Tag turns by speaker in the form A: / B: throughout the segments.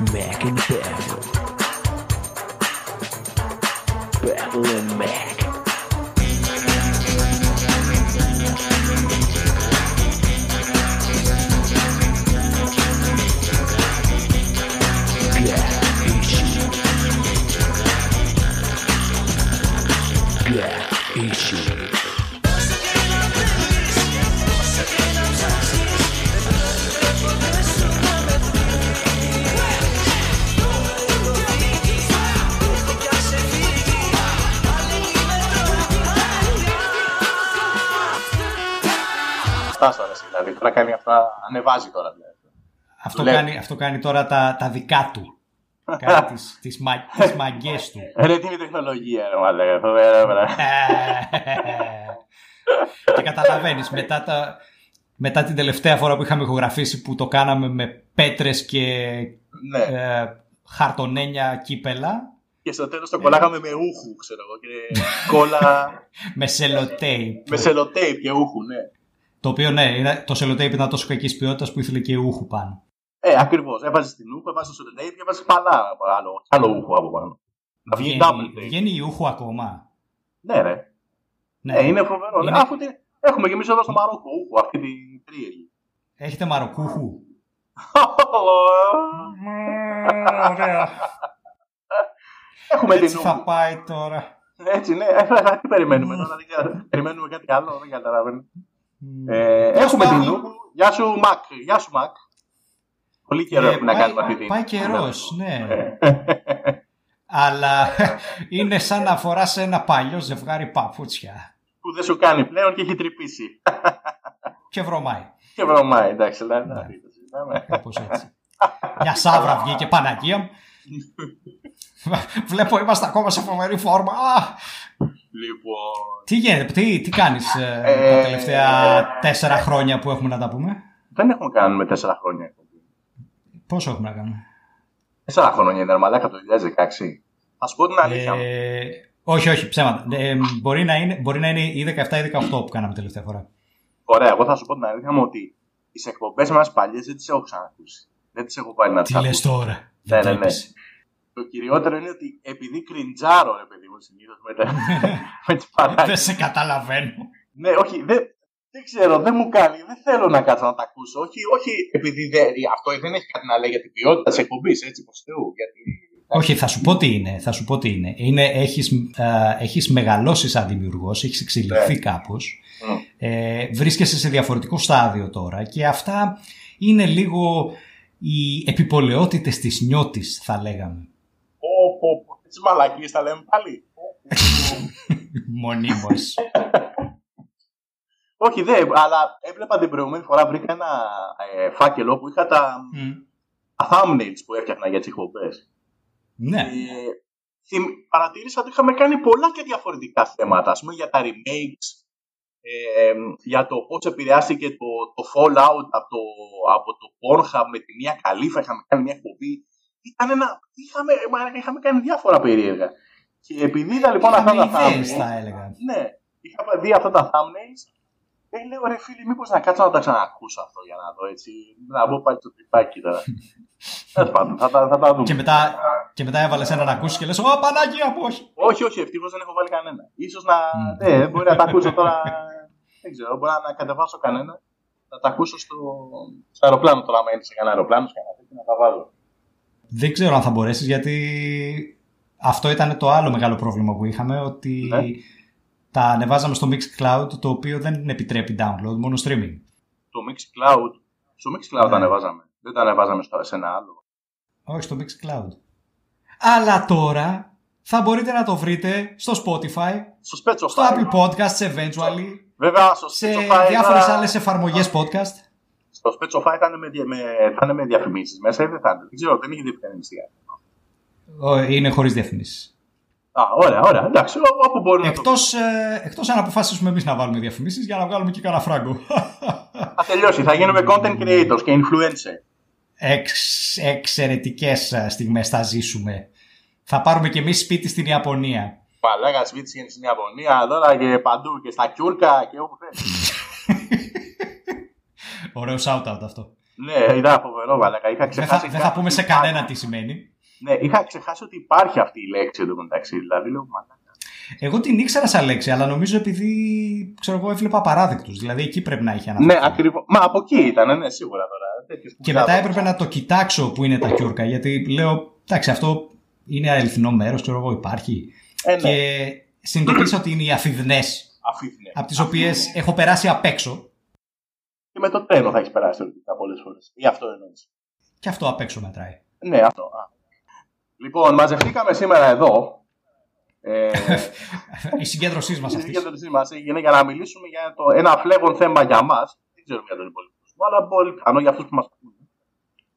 A: Mac and Battle. Battle and Mac.
B: Αυτά τώρα δηλαδή. Τώρα κάνει αυτά, ανεβάζει τώρα δηλαδή.
C: Αυτό,
B: Λέει.
C: κάνει, αυτό κάνει τώρα τα, τα δικά του. κάνει τις, τις, μα, τις μαγκές του.
B: Ρε τι είναι η τεχνολογία, ρε μαλάκα. Φοβερά, βρε.
C: και καταλαβαίνεις, μετά, τα, μετά την τελευταία φορά που είχαμε ηχογραφήσει που το κάναμε με πέτρες και
B: Ναι.
C: ε, χαρτονένια κύπελα,
B: Και στο τέλος το κολλάγαμε με ούχου, ξέρω εγώ. Και κόλλα
C: με σελοτέιπ.
B: με σελοτέιπ και ούχου, ναι.
C: Το οποίο ναι, είναι, το σελοτέιπ ήταν τόσο κακής ποιότητας που ήθελε και ούχου πάνω.
B: Ε, ακριβώς. Έβαζες την ούχου, έβαζες το σελοτέιπ και έβαζες παλά άλλο, άλλο ούχου από πάνω. Να βγει double
C: Βγαίνει,
B: tape.
C: βγαίνει η ούχου ακόμα.
B: Ναι, ρε.
C: Ναι.
B: Ε, είναι φοβερό.
C: Είναι-
B: Ναι, αφού τι- έχουμε και εμείς εδώ στο Μαρόκο ούχου, αυτή την τρίεργη.
C: Έχετε μαροκούχου; Ωραία.
B: Έχουμε την
C: Έτσι θα
B: ούχου.
C: πάει τώρα.
B: Έτσι, ναι. Ε, Τι περιμένουμε τώρα, δεν ξέρω. Περιμένουμε κάτι άλλο, δεν καταλαβαίνω. Ε, έχουμε την ούχου. Γεια σου, Μακ. Γεια σου, Μακ. Πολύ καιρό
C: Ε,
B: έχουμε να
C: πάει-
B: κάνουμε αυτή την.
C: Πάει καιρός, ναι.
B: Ε,
C: Αλλά είναι σαν να φοράς ένα παλιό ζευγάρι παπούτσια.
B: Που δεν σου κάνει πλέον και έχει τρυπήσει.
C: Και βρωμάει.
B: Και βρωμάει, εντάξει, δηλαδή. δεν το συζητάμε.
C: Κάπως έτσι. Μια σάβρα βγήκε Παναγία μου. Βλέπω είμαστε ακόμα σε φοβερή φόρμα. Α,
B: Λοιπόν.
C: τι γίνεται, τι, τι κάνεις ε, τα
B: Ε,
C: τελευταία
B: ε,
C: τέσσερα χρόνια που έχουμε να τα πούμε;
B: Δεν έχουμε κάνει με τέσσερα χρόνια.
C: Πόσο έχουμε να κάνουμε;
B: Τέσσερα χρόνια είναι μαλάκα το 2016. Θα σου πω την αλήθεια. μου.
C: Ε, όχι, όχι, ψέματα. Ε, μπορεί, να είναι, μπορεί να είναι ή 17 ή 18 που κάναμε τελευταία φορά.
B: Ωραία, εγώ θα σου πω την αλήθεια μου ότι τις εκπομπές μας παλιές δεν τις έχω ξανακούσει. Δεν τις έχω πάρει να τις
C: Τι λες τώρα;
B: Ναι,
C: Δεν
B: ναι, ναι.
C: Τρέπεσαι.
B: Το κυριότερο είναι ότι επειδή κριντζάρω, ρε παιδί μου, συνήθως με, τα- με τι παράγει.
C: Δεν σε καταλαβαίνω.
B: ναι, όχι, δεν, δεν ξέρω, δεν μου κάνει. Δεν θέλω να κάτσω να τα ακούσω. Όχι, όχι επειδή δεν, αυτό δεν έχει κάτι να λέει για την ποιότητα της εκπομπής, έτσι προς Θεού. Γιατί
C: Όχι, θα σου πω τι είναι. Θα σου πω τι είναι. είναι έχεις, α, έχεις μεγαλώσει σαν δημιουργός, έχεις εξελιχθεί
B: Ναι.
C: κάπως.
B: Μμ.
C: Ε, βρίσκεσαι σε διαφορετικό στάδιο τώρα και αυτά είναι λίγο οι επιπολαιότητες της νιώτης, θα λέγαμε.
B: Πω, πω, πω. Τις μαλακίες τα λέμε πάλι.
C: Μονίμως.
B: Όχι, δεν, αλλά έβλεπα την προηγούμενη φορά βρήκα ένα ε, φάκελο που είχα τα,
C: Μμ.
B: τα thumbnails που έφτιαχνα για τις εκπομπές.
C: ναι.
B: Ε, θυμ- παρατήρησα ότι είχαμε κάνει πολλά και διαφορετικά θέματα, ας πούμε για τα remakes, ε, για το πώς επηρεάστηκε το, το Fallout από το, από το Pornhub με τη Μία Καλύφα, είχαμε κάνει μια εκπομπή. Ήταν ένα, είχαμε, μα, είχαμε κάνει διάφορα περίεργα. Και επειδή είδα λοιπόν αυτά
C: Είχαμε
B: τα
C: ιδέες,
B: thumbnails,
C: θα έλεγα.
B: ναι, είχα δει αυτά τα thumbnails, ε, λέω ρε φίλοι, μήπως να κάτσω να τα ξανακούσω αυτό για να δω έτσι, να μπω πάλι στο τρυπάκι τώρα. Τέλος πάντων, θα, τα- θα τα δούμε.
C: Και μετά, και μετά έβαλες ένα να ακούσεις και λες «Ω, Παναγία μου, όχι».
B: Όχι, όχι, ευτυχώς δεν έχω βάλει κανένα. Ίσως να.
C: Μμ.
B: Ναι, μπορεί να τα ακούσω τώρα. δεν ξέρω, μπορεί να κατεβάσω κανένα. Να τα ακούσω στο, στο αεροπλάνο τώρα, άμα είναι σε κανένα αεροπλάνο, σε κανένα τέτοιο, να τα βάλω.
C: Δεν ξέρω αν θα μπορέσεις γιατί αυτό ήταν το άλλο μεγάλο πρόβλημα που είχαμε ότι
B: Ναι.
C: τα ανεβάζαμε στο Mixcloud το οποίο δεν επιτρέπει download, μόνο streaming.
B: Το Mixcloud. Στο Mixcloud
C: Ναι.
B: τα ανεβάζαμε. Δεν τα ανεβάζαμε στο, σε ένα άλλο.
C: Όχι στο Mixcloud. Αλλά τώρα θα μπορείτε να το βρείτε στο Spotify,
B: Στο Spotify.
C: στο Apple Podcasts eventually,
B: Βέβαια, στο
C: σε
B: Spotify.
C: διάφορες
B: τώρα-
C: άλλες εφαρμογές podcast.
B: Στο Spotify θα είναι με, δια- με, θα είναι με διαφημίσεις μέσα ή δεν θα είναι; Δεν ξέρω, δεν έχει διευκρινιστεί.
C: Ω, Είναι χωρίς διαφημίσεις.
B: Α, ωραία, ωραία. Εντάξει, ό- όπου μπορεί να το.
C: Εκτός, ε, εκτός αν αποφασίσουμε εμείς να βάλουμε διαφημίσεις για να βγάλουμε και κανένα φράγκο.
B: Θα τελειώσει. Θα γίνουμε content creators και influencer.
C: Εξ, εξαιρετικές ε, στιγμές θα ζήσουμε. Θα πάρουμε και εμείς σπίτι στην Ιαπωνία.
B: Παλάγα σπίτι είναι στην Ιαπωνία, τώρα και παντού και στα Κιούρκα και όπου θες.
C: Ωραίο shout-out αυτό.
B: Ναι, ήταν φοβερό, μαλάκα. Είχα
C: Δεν θα,
B: ξεχάσει.
C: δεν θα
B: κάτι
C: πούμε σε
B: υπάρχει.
C: κανένα τι σημαίνει.
B: Ναι, είχα ξεχάσει ότι υπάρχει αυτή η λέξη εδώ μεταξύ. Δηλαδή, λέω, μαλάκα.
C: Εγώ την ήξερα σαν λέξη, αλλά νομίζω επειδή ξέρω εγώ έβλεπα παράδεκτου. Δηλαδή εκεί πρέπει να είχε αναφερθεί.
B: Ναι, ακριβώς. Μα από εκεί ήταν, ναι, σίγουρα τώρα. Τέτοιες που
C: Και μετά
B: ξέρω.
C: έπρεπε να το κοιτάξω που είναι τα κιούρκα, γιατί λέω, εντάξει, αυτό είναι αληθινό μέρος, ξέρω εγώ, υπάρχει.
B: Ε, ναι,
C: Και συνειδητοποίησα ότι είναι οι αφιδνές,
B: αφήθηνε.
C: από τις οποίες έχω περάσει απ' έξω.
B: Και με το τρένο θα έχεις περάσει θεωρητικά πολλές φορές. Ή αυτό εννοείς.
C: Και αυτό απ' έξω μετράει.
B: Ναι, αυτό. Α. Λοιπόν, μαζευτήκαμε σήμερα εδώ. Ε,
C: Η συγκέντρωσή μας
B: η
C: αυτής.
B: συγκέντρωσή μας έγινε για να μιλήσουμε για το, ένα φλέγον θέμα για μας. Δεν ξέρω για τον υπόλοιπο κόσμο, αλλά πολύ πιθανό για αυτούς που μας ακούνε.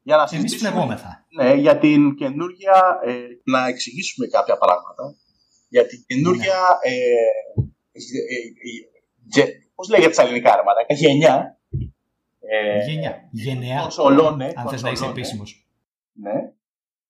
B: Για να
C: Εμείς
B: συζητήσουμε
C: φλεγόμεθα.
B: ναι, για την καινούργια. Ε, να εξηγήσουμε κάποια πράγματα. Για την καινούργια. Ε, ε, ε, Πώς λέγεται στα ελληνικά, ρε μαλάκα, γενιά. Ε,
C: Γενιά. Γενεά.
B: κονσολών, ναι,
C: Αν θες να είσαι
B: κονσολών, ναι.
C: επίσημος.
B: Ναι.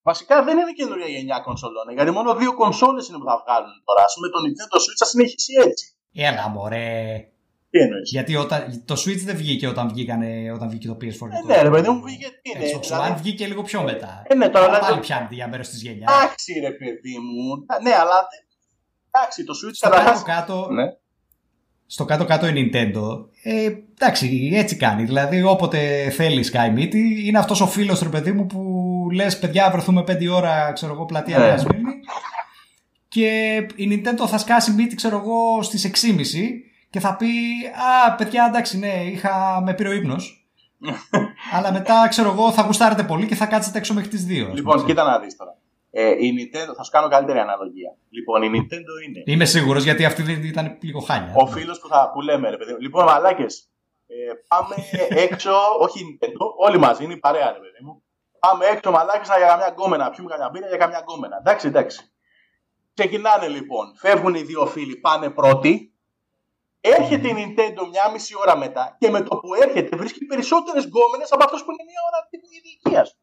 B: Βασικά δεν είναι καινούργια γενιά κονσολών, γιατί μόνο δύο κονσόλες είναι που θα βγάλουν τώρα. Α πούμε το Nintendo Switch θα συνεχίσει έτσι.
C: Έλα, μωρέ.
B: Τι εννοείς;
C: Γιατί όταν, το Switch δεν βγήκε όταν, βγήκανε, όταν βγήκε το PS4. και
B: Ε,
C: το-
B: ναι, ρε παιδί μου, βγήκε τι είναι.
C: Xbox
B: δηλαδή-
C: One βγήκε λίγο πιο μετά.
B: Ε, ναι, τώρα
C: Αλλά
B: δηλαδή-
C: πάλι πιάνεται για μέρο της γενιάς.
B: Εντάξει, ρε παιδί μου. Ναι, αλλά. Εντάξει, το Switch
C: Στο
B: καταρχάς-
C: κάτω-κάτω,
B: Ναι.
C: Στο κάτω-κάτω η Nintendo, ε, εντάξει, έτσι κάνει. Δηλαδή, όποτε θέλει Sky Meet, είναι αυτός ο φίλος ρε παιδί μου που λες: Παιδιά, βρεθούμε 5 ώρα, ξέρω εγώ, πλατεία
B: Ναι.
C: Νέα Σμύρνη. Και η Nintendo θα σκάσει Meet, ξέρω εγώ, στις 6.30 και θα πει: Α, παιδιά, εντάξει, ναι, είχα, με πήρε ο ύπνος. αλλά μετά, ξέρω εγώ, θα γουστάρετε πολύ και θα κάτσετε έξω μέχρι τις 2.
B: Λοιπόν, κοίτα να δεις τώρα. Ε, η Nintendo, θα σου κάνω καλύτερη αναλογία. Λοιπόν, η Nintendo είναι
C: Είμαι σίγουρος γιατί αυτή δεν ήταν λίγο χάλια.
B: ο φίλος που, θα- που λέμε, ρε παιδί μου. Λοιπόν, μαλάκες, ε, πάμε έξω, όχι η Nintendo, όλοι μαζί, είναι η παρέα, ρε παιδί μου. Πάμε έξω, μαλάκες, για καμιά γκόμενα. Πιούμε καμιά μπύρα για καμιά γκόμενα. Εντάξει, εντάξει. Ξεκινάνε λοιπόν, φεύγουν οι δύο φίλοι, πάνε πρώτοι. Έρχεται η Nintendo μια μισή ώρα μετά και με το που έρχεται βρίσκει περισσότερες γκόμενες από αυτούς που είναι μια ώρα την ίδια ηλικία σου.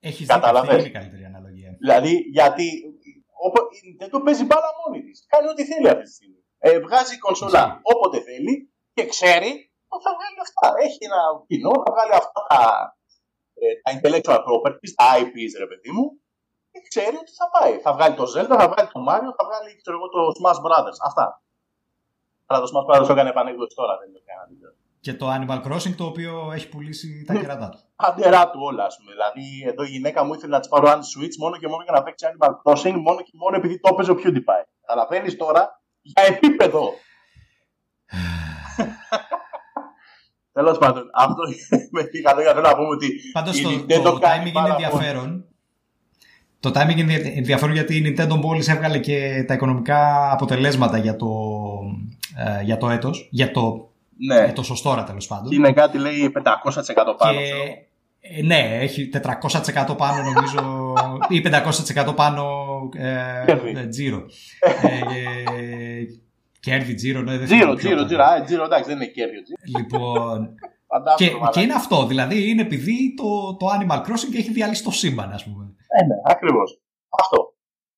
C: Έχεις
B: Κατάλαβες;
C: δίκιο. Αυτή είναι η καλύτερη αναλογία.
B: Δηλαδή, γιατί οπο, η Nintendo παίζει μπάλα μόνη της. Κάνει ό,τι θέλει αυτή τη στιγμή. Ε, βγάζει κονσόλα
C: Ισχύει.
B: όποτε θέλει και ξέρει ότι θα βγάλει αυτά. Έχει ένα κοινό, θα βγάλει αυτά τα, ε, τα intellectual properties, τα IPs, ρε παιδί μου, και ξέρει ότι θα πάει. Θα βγάλει το Zelda, θα βγάλει το Mario, θα βγάλει ξέρω εγώ, το Smash Brothers. Αυτά. Αλλά το Smash Brothers το έκανε επανέκδοση τώρα, δεν το έκανε.
C: Και το Animal Crossing το οποίο έχει πουλήσει τα
B: Ναι.
C: κερατά του.
B: Αντερά του όλα, ας πούμε. Δηλαδή, εδώ η γυναίκα μου ήθελε να της πάρω ένα Switch μόνο και μόνο για να παίξει Animal Crossing, μόνο και μόνο επειδή το έπαιζε ο PewDiePie. Καταλαβαίνεις τώρα για επίπεδο. Τέλος πάντων, αυτό με τι λόγια θέλω να πούμε ότι.
C: Πάντως
B: η
C: το,
B: Nintendo
C: το
B: κάνει
C: timing είναι
B: πάρα
C: ενδιαφέρον. Το timing είναι ενδιαφέρον γιατί η Nintendo μόλις έβγαλε και τα οικονομικά αποτελέσματα για το, ε, για το έτος, για το
B: Ναι,
C: έτος ως τώρα τέλος πάντων.
B: είναι κάτι λέει 500% πάνω.
C: και,
B: ξέρω.
C: ε, ναι, έχει 400% πάνω νομίζω ή 500% πάνω ε,
B: Κέρδη.
C: ε, τζίρο. ε, ε, κέρδη τζίρο, ναι, δεν
B: Τζίρο,
C: θυμάμαι ποιο
B: τζίρο,
C: ήταν.
B: τζίρο. Α, τζίρο, εντάξει, δεν είναι κέρδο.
C: Λοιπόν,
B: Φαντάζομαι.
C: και,
B: μαλάκα.
C: και είναι αυτό, δηλαδή είναι επειδή το, το Animal Crossing έχει διαλύσει το σύμπαν, ας πούμε.
B: Ε, ναι, ακριβώς. Αυτό.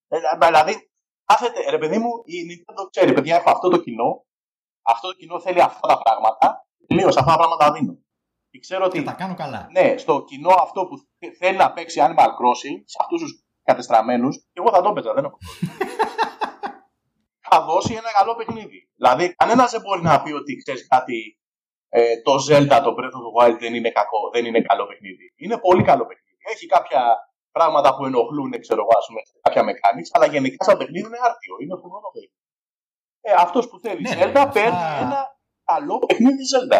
B: Ε, δηλαδή, κάθεται, ρε παιδί μου, η Nintendo ξέρει, παιδιά, έχω αυτό το κοινό. Αυτό το κοινό θέλει αυτά τα πράγματα. Τελείως, αυτά τα πράγματα δίνω. Και ξέρω ότι,
C: Και τα κάνω καλά.
B: ναι, στο κοινό αυτό που θε- θέλει να παίξει Animal Crossing, σε αυτούς τους κατεστραμμένους, εγώ θα το έπαιζα, δεν έχω πρόβλημα. θα δώσει ένα καλό παιχνίδι. Δηλαδή, κανένας δεν μπορεί να πει ότι ξέρεις κάτι. Ε, το Zelda, το Breath of the Wild δεν είναι κακό, δεν είναι καλό παιχνίδι. Είναι πολύ καλό παιχνίδι. Έχει κάποια πράγματα που ενοχλούν, ξέρω εγώ, ας πούμε, κάποια mechanics, αλλά γενικά σαν παιχνίδι είναι άρτιο. Είναι φοβερό παιχνίδι. Ε, αυτός που θέλει
C: Ναι,
B: Zelda
C: ρε, αυτά-
B: παίρνει ένα καλό παιχνίδι Zelda.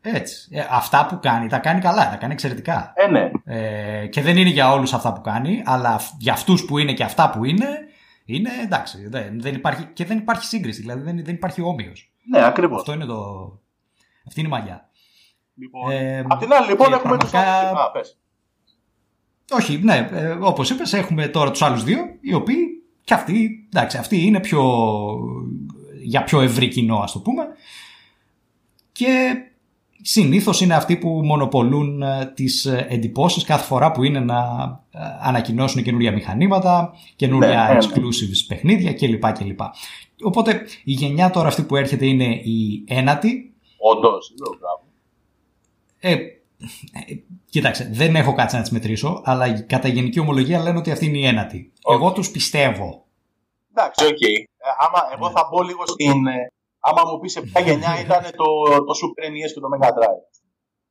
C: Έτσι. Ε, αυτά που κάνει, τα κάνει καλά, τα κάνει εξαιρετικά.
B: Ε, ναι.
C: Ε, και δεν είναι για όλους αυτά που κάνει, αλλά αυ- για αυτούς που είναι και αυτά που είναι, είναι εντάξει. Δεν, δεν υπάρχει, και δεν υπάρχει σύγκριση, δηλαδή δεν, δεν υπάρχει όμοιος.
B: Ναι, ακριβώς.
C: Αυτό είναι το... Αυτή είναι η μαγιά.
B: Λοιπόν,
C: Ε,
B: απ' την άλλη, λοιπόν,
C: και
B: έχουμε τους
C: πραγματικά-
B: άλλους. Α, πες.
C: Όχι, ναι, ε, όπως είπες έχουμε τώρα τους άλλους δύο, οι οποίοι και αυτοί, εντάξει, αυτοί είναι πιο, για πιο ευρύ κοινό ας το πούμε και συνήθως είναι αυτοί που μονοπολούν ε, τις ε, εντυπώσεις κάθε φορά που είναι να ε, ανακοινώσουν καινούργια μηχανήματα, καινούργια
B: Ναι, ναι, ναι.
C: exclusives παιχνίδια κλπ. κλπ. Οπότε η γενιά τώρα αυτή που έρχεται είναι η ένατη
B: Όντως, μπράβο.
C: Ε, ε, κοίταξε, δεν έχω κάτσει να τις μετρήσω, αλλά κατά γενική ομολογία λένε ότι αυτή είναι η ένατη. Εγώ τους πιστεύω.
B: Εντάξει, οκ. Ε, άμα, εγώ
C: Ναι.
B: θα μπω λίγο στην. ε, άμα μου πεις σε ποια γενιά ήταν το, το Super NES και το Mega Drive.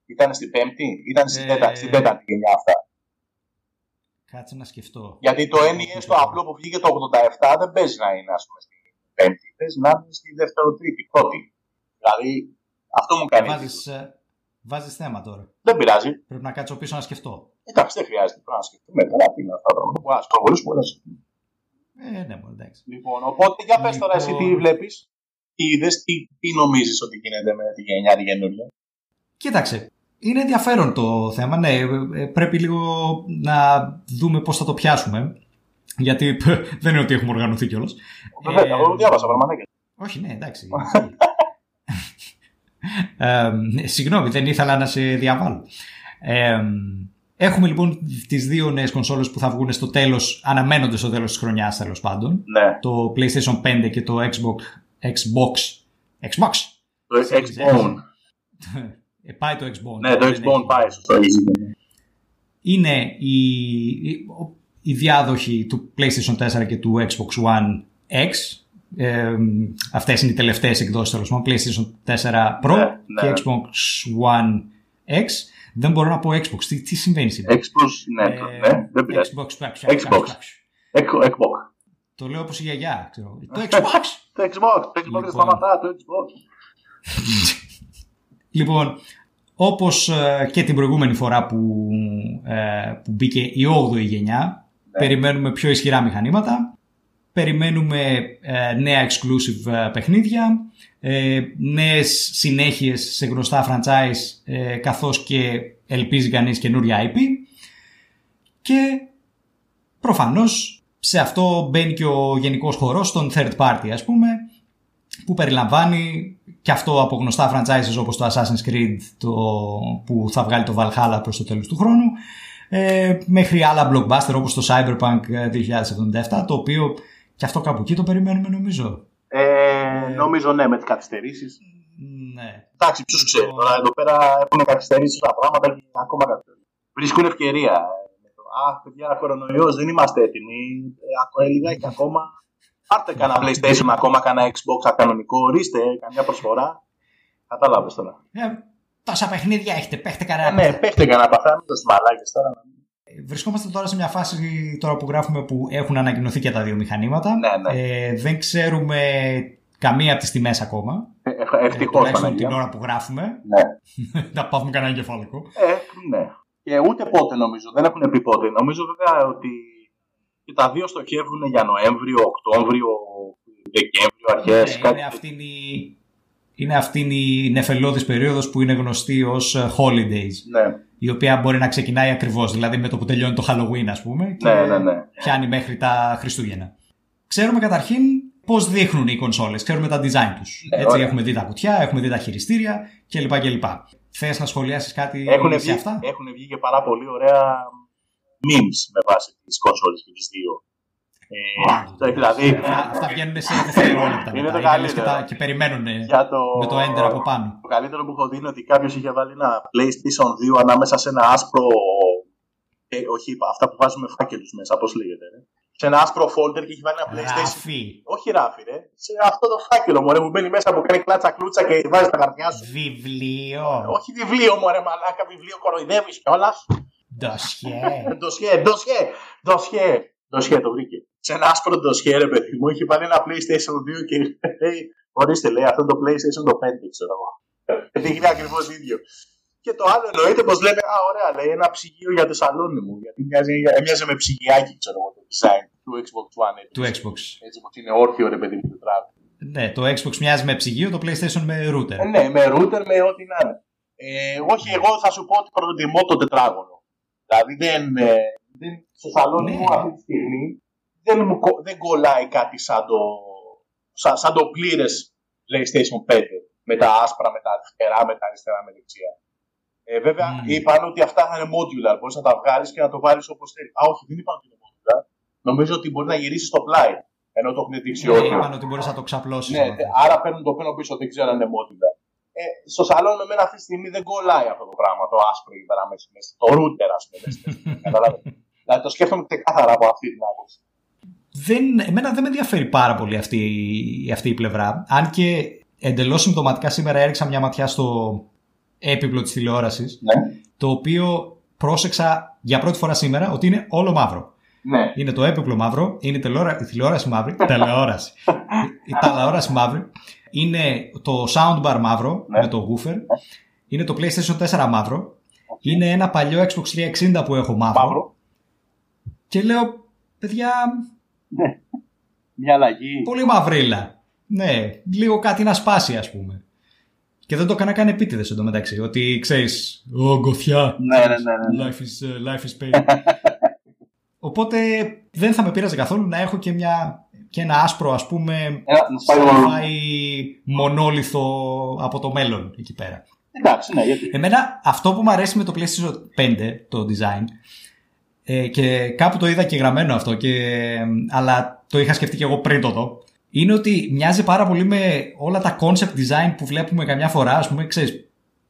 B: Ήταν στην πέμπτη, ήταν στην,
C: Ε,
B: τέταρτη, στην τέταρτη γενιά αυτά.
C: Κάτσε να σκεφτώ.
B: Γιατί το NES το απλό που βγήκε το 87 δεν παίζει να είναι ας πούμε στην πέμπτη. Παίζει να είναι στη δεύτερο-τρίτη, πρώτη. Δηλαδή αυτό μου κάνει. εντύπωση.
C: Βάζεις, ε, βάζεις θέμα τώρα.
B: Δεν πειράζει.
C: Πρέπει να κάτσω πίσω να σκεφτώ.
B: Εντάξει, δεν χρειάζεται πρέπει να σκεφτούμε. Τώρα τι είναι αυτά τα πράγματα που ας προχωρήσουμε όλα.
C: Ε, ναι, μόνο εντάξει.
B: Λοιπόν, οπότε για πες τώρα εσύ
C: Λοιπόν.
B: τι βλέπεις; Τι είδες, τι, τι νομίζεις ότι γίνεται με τη γενιά τη καινούργια.
C: Κοίταξε, είναι ενδιαφέρον το θέμα. Ναι, ε, ε, πρέπει λίγο να δούμε πώς θα το πιάσουμε. Γιατί π, δεν είναι ότι έχουμε οργανωθεί κιόλας.
B: Βέβαια,
C: Ε,
B: εγώ διάβασα πραγματάκια.
C: Όχι, ναι, εντάξει. ε, συγγνώμη, δεν ήθελα να σε διαβάλω. Ε, έχουμε λοιπόν τις δύο νέες κονσόλες που θα βγουν στο τέλος, αναμένονται στο τέλος της χρονιάς τέλος πάντων.
B: Ναι,
C: Το PlayStation 5 και το Xbox. Xbox. Xbox.
B: το X-Bone.
C: Ε, πάει το Xbox.
B: Ναι, το
C: Δεν
B: X-Bone
C: έχει.
B: πάει, σωστό.
C: Είναι η, η, η διάδοχη του PlayStation 4 και του Xbox One X. Ε, αυτές είναι οι τελευταίες εκδόσεις τέλος πάντων. PlayStation 4 Pro
B: Ναι, ναι.
C: και Xbox One X. Δεν μπορώ να πω Xbox. Τι, τι συμβαίνει σήμερα;
B: Xbox, ναι, το-
C: Ε,
B: ναι, δεν πειράζει.
C: Xbox.
B: Xbox. Xbox. Xbox.
C: Το λέω όπως η γιαγιά. Ξέρω. Το Xbox.
B: Το Xbox, το Xbox
C: Λοιπόν.
B: δεν σταματά, το Xbox.
C: Λοιπόν, όπως ε, και την προηγούμενη φορά που, ε, που μπήκε η 8η γενιά,
B: Ναι.
C: περιμένουμε πιο ισχυρά μηχανήματα, περιμένουμε ε, νέα exclusive ε, παιχνίδια, ε, νέες συνέχειες σε γνωστά franchise, ε, καθώς και ελπίζει κανείς καινούρια IP. Και προφανώς σε αυτό μπαίνει και ο γενικός χορός των third party ας πούμε, που περιλαμβάνει και αυτό από γνωστά franchises όπως το Assassin's Creed το, που θα βγάλει το Valhalla προς το τέλος του χρόνου ε, μέχρι άλλα blockbuster όπως το Cyberpunk ε, 2077 το οποίο και αυτό κάπου εκεί το περιμένουμε νομίζω.
B: Ε, νομίζω ναι, με τις καθυστερήσεις.
C: Ναι.
B: Εντάξει, ποιος ξέρει. Τώρα εδώ πέρα έχουν καθυστερήσει τα πράγματα και ακόμα καθυστερήσει. Βρίσκουν ευκαιρία. Α, παιδιά, κορονοϊός, δεν είμαστε έτοιμοι. Ε, ακόμα λιγάκι ακόμα. Πάρτε κανένα PlayStation, ακόμα κανένα Xbox κανονικό. Ορίστε, καμιά προσφορά. Κατάλαβες τώρα.
C: Ε, τόσα παιχνίδια έχετε, παίχτε
B: Ε,
C: κανένα.
B: ναι, παίχτε κανένα παθά, μην το μαλάκε τώρα.
C: Βρισκόμαστε τώρα σε μια φάση τώρα που γράφουμε που έχουν ανακοινωθεί και τα δύο μηχανήματα.
B: Ναι, ναι.
C: Ε, δεν ξέρουμε καμία από τις τιμές ακόμα.
B: Ε,
C: Ε,
B: Ευτυχώς
C: τουλάχιστον την ώρα που γράφουμε.
B: Ναι.
C: να πάθουμε κανένα εγκεφαλικό.
B: Ε, ναι. Και ούτε πότε νομίζω, δεν έχουν πει πότε. Νομίζω βέβαια ότι και τα δύο στοχεύουν για Νοέμβριο, Οκτώβριο, Δεκέμβριο, αρχές.
C: Ναι, είναι αυτή η, είναι αυτή η νεφελώδης περίοδος που είναι γνωστή ως ε, holidays.
B: Ναι,
C: Η οποία μπορεί να ξεκινάει ακριβώς, δηλαδή με το που τελειώνει το Halloween ας πούμε και
B: ναι, ναι. ναι.
C: πιάνει μέχρι τα Χριστούγεννα. Ξέρουμε καταρχήν πώς δείχνουν οι κονσόλες, ξέρουμε τα design τους.
B: Ναι,
C: Έτσι
B: ωραία.
C: έχουμε δει τα κουτιά, έχουμε δει τα χειριστήρια κλπ. κλπ. Θες να σχολιάσεις κάτι
B: Έχουν
C: σε
B: βγει,
C: αυτά;
B: έχουν βγει και πάρα πολύ ωραία memes με βάση τις κονσόλες και τις δύο. Ε, δηλαδή,
C: Αυτά, αυτά βγαίνουν σε δευτερόλεπτα.
B: Είναι
C: μετά.
B: το
C: Οι άλλες
B: καλύτερο.
C: και, τα, και περιμένουν ε,
B: για το,
C: με το enter από πάνω.
B: Το καλύτερο που έχω δει είναι ότι κάποιος είχε βάλει ένα PlayStation 2 ανάμεσα σε ένα άσπρο. Ε, όχι, αυτά που βάζουμε φάκελους μέσα, πώς λέγεται. Ρε. Σε ένα άσπρο folder και έχει βάλει ένα PlayStation.
C: Ράφι,
B: Όχι ράφι, ρε. Σε αυτό το φάκελο μωρέ, που μπαίνει μέσα που κάνει κλάτσα κλούτσα και βάζει τα χαρτιά σου.
C: βιβλίο,
B: Όχι βιβλίο, μωρέ, μαλάκα, βιβλίο κοροϊδεύεις κιόλας.
C: ντοσιέ.
B: ντοσιέ, ντοσιέ, ντοσιέ. Ντοσιέ το βρήκε. Σε ένα άσπρο ντοσιέ, ρε παιδί μου, έχει βάλει ένα PlayStation 2 και λέει, ορίστε, λέει, αυτό είναι το PlayStation το 5, ξέρω εγώ. Δείχνει ακριβώς ίδιο. Και το άλλο εννοείται πως λέμε, Α, ωραία, λέει ένα ψυγείο για το σαλόνι μου. Γιατί μοιάζει, μοιάζει με ψυγιάκι, ξέρω εγώ, το design του Xbox One. Έτσι,
C: του Xbox.
B: έτσι πως είναι όρθιο, ρε παιδί μου, το τράβο.
C: Ναι, το Xbox μοιάζει με ψυγείο, το PlayStation με router.
B: Ε, ναι, με router, με ό,τι να είναι. Ε, όχι, εγώ θα σου πω ότι προτιμώ το τετράγωνο. Δηλαδή δεν, ε, δεν, στο σαλόνι
C: Ναι.
B: μου αυτή τη στιγμή δεν, μου, κο- δεν κολλάει κάτι σαν το, σαν, σαν το πλήρες PlayStation 5 με τα άσπρα, με τα αριστερά, με τα αριστερά, με δεξιά. Ε, βέβαια
C: Μμμ.
B: είπαν ότι αυτά θα είναι modular, μπορείς να τα βγάλεις και να το βάλεις όπως θέλεις. Α, όχι, δεν είπαν ότι είναι modular. Νομίζω ότι μπορεί να γυρίσεις στο πλάι, ενώ το έχουν δείξει
C: Ναι,
B: όρθιο.
C: είπαν ότι μπορείς να το ξαπλώσεις.
B: Ναι,
C: άμα θες.
B: άρα παίρνουν το πένω πίσω, δεν ξέρω αν είναι modular. ε, στο σαλόνι με μένα αυτή τη στιγμή δεν κολλάει αυτό το πράγμα, το άσπρο εκεί πέρα μέσα. μέσα, Το ρούτερ, ας πούμε. μέσα, Καταλάβετε. Δηλαδή το σκέφτομαι ξεκάθαρα από αυτή την άποψη.
C: δεν, εμένα δεν με ενδιαφέρει πάρα πολύ αυτή, αυτή η πλευρά. Αν και εντελώς συμπτωματικά σήμερα έριξα μια ματιά στο έπιπλο της τηλεόρασης,
B: Ναι.
C: το οποίο πρόσεξα για πρώτη φορά σήμερα ότι είναι όλο μαύρο.
B: Ναι.
C: Είναι το έπιπλο μαύρο, είναι η τηλεόρα- η τηλεόραση μαύρη, τηλεόραση. η τηλεόραση μαύρη, είναι το soundbar μαύρο
B: Ναι.
C: με το woofer, είναι το PlayStation 4 μαύρο, είναι ένα παλιό Xbox 360 που έχω μαύρο,
B: Μαύρο.
C: Και λέω, παιδιά,
B: Ναι. Μια αλλαγή.
C: πολύ μαυρίλα. Ναι, λίγο κάτι να σπάσει ας πούμε. Και δεν το έκανα καν επίτηδες εντωμεταξύ. Ότι ξέρεις, Ω, γκοθιά.
B: Ναι, ναι, ναι, ναι.
C: Life is, uh, life is pain. Οπότε δεν θα με πείραζε καθόλου να έχω και, μια, και ένα άσπρο, ας πούμε,
B: Ένα, να σπάει μόνο.
C: sci-fi μονόλιθο από το μέλλον εκεί πέρα.
B: Εντάξει, ναι, γιατί.
C: Εμένα αυτό που μου αρέσει με το PlayStation 5, το design, ε, και κάπου το είδα και γραμμένο αυτό, και, αλλά το είχα σκεφτεί και εγώ πριν το δω, είναι ότι μοιάζει πάρα πολύ με όλα τα concept design που βλέπουμε καμιά φορά, ας πούμε, ξέρεις,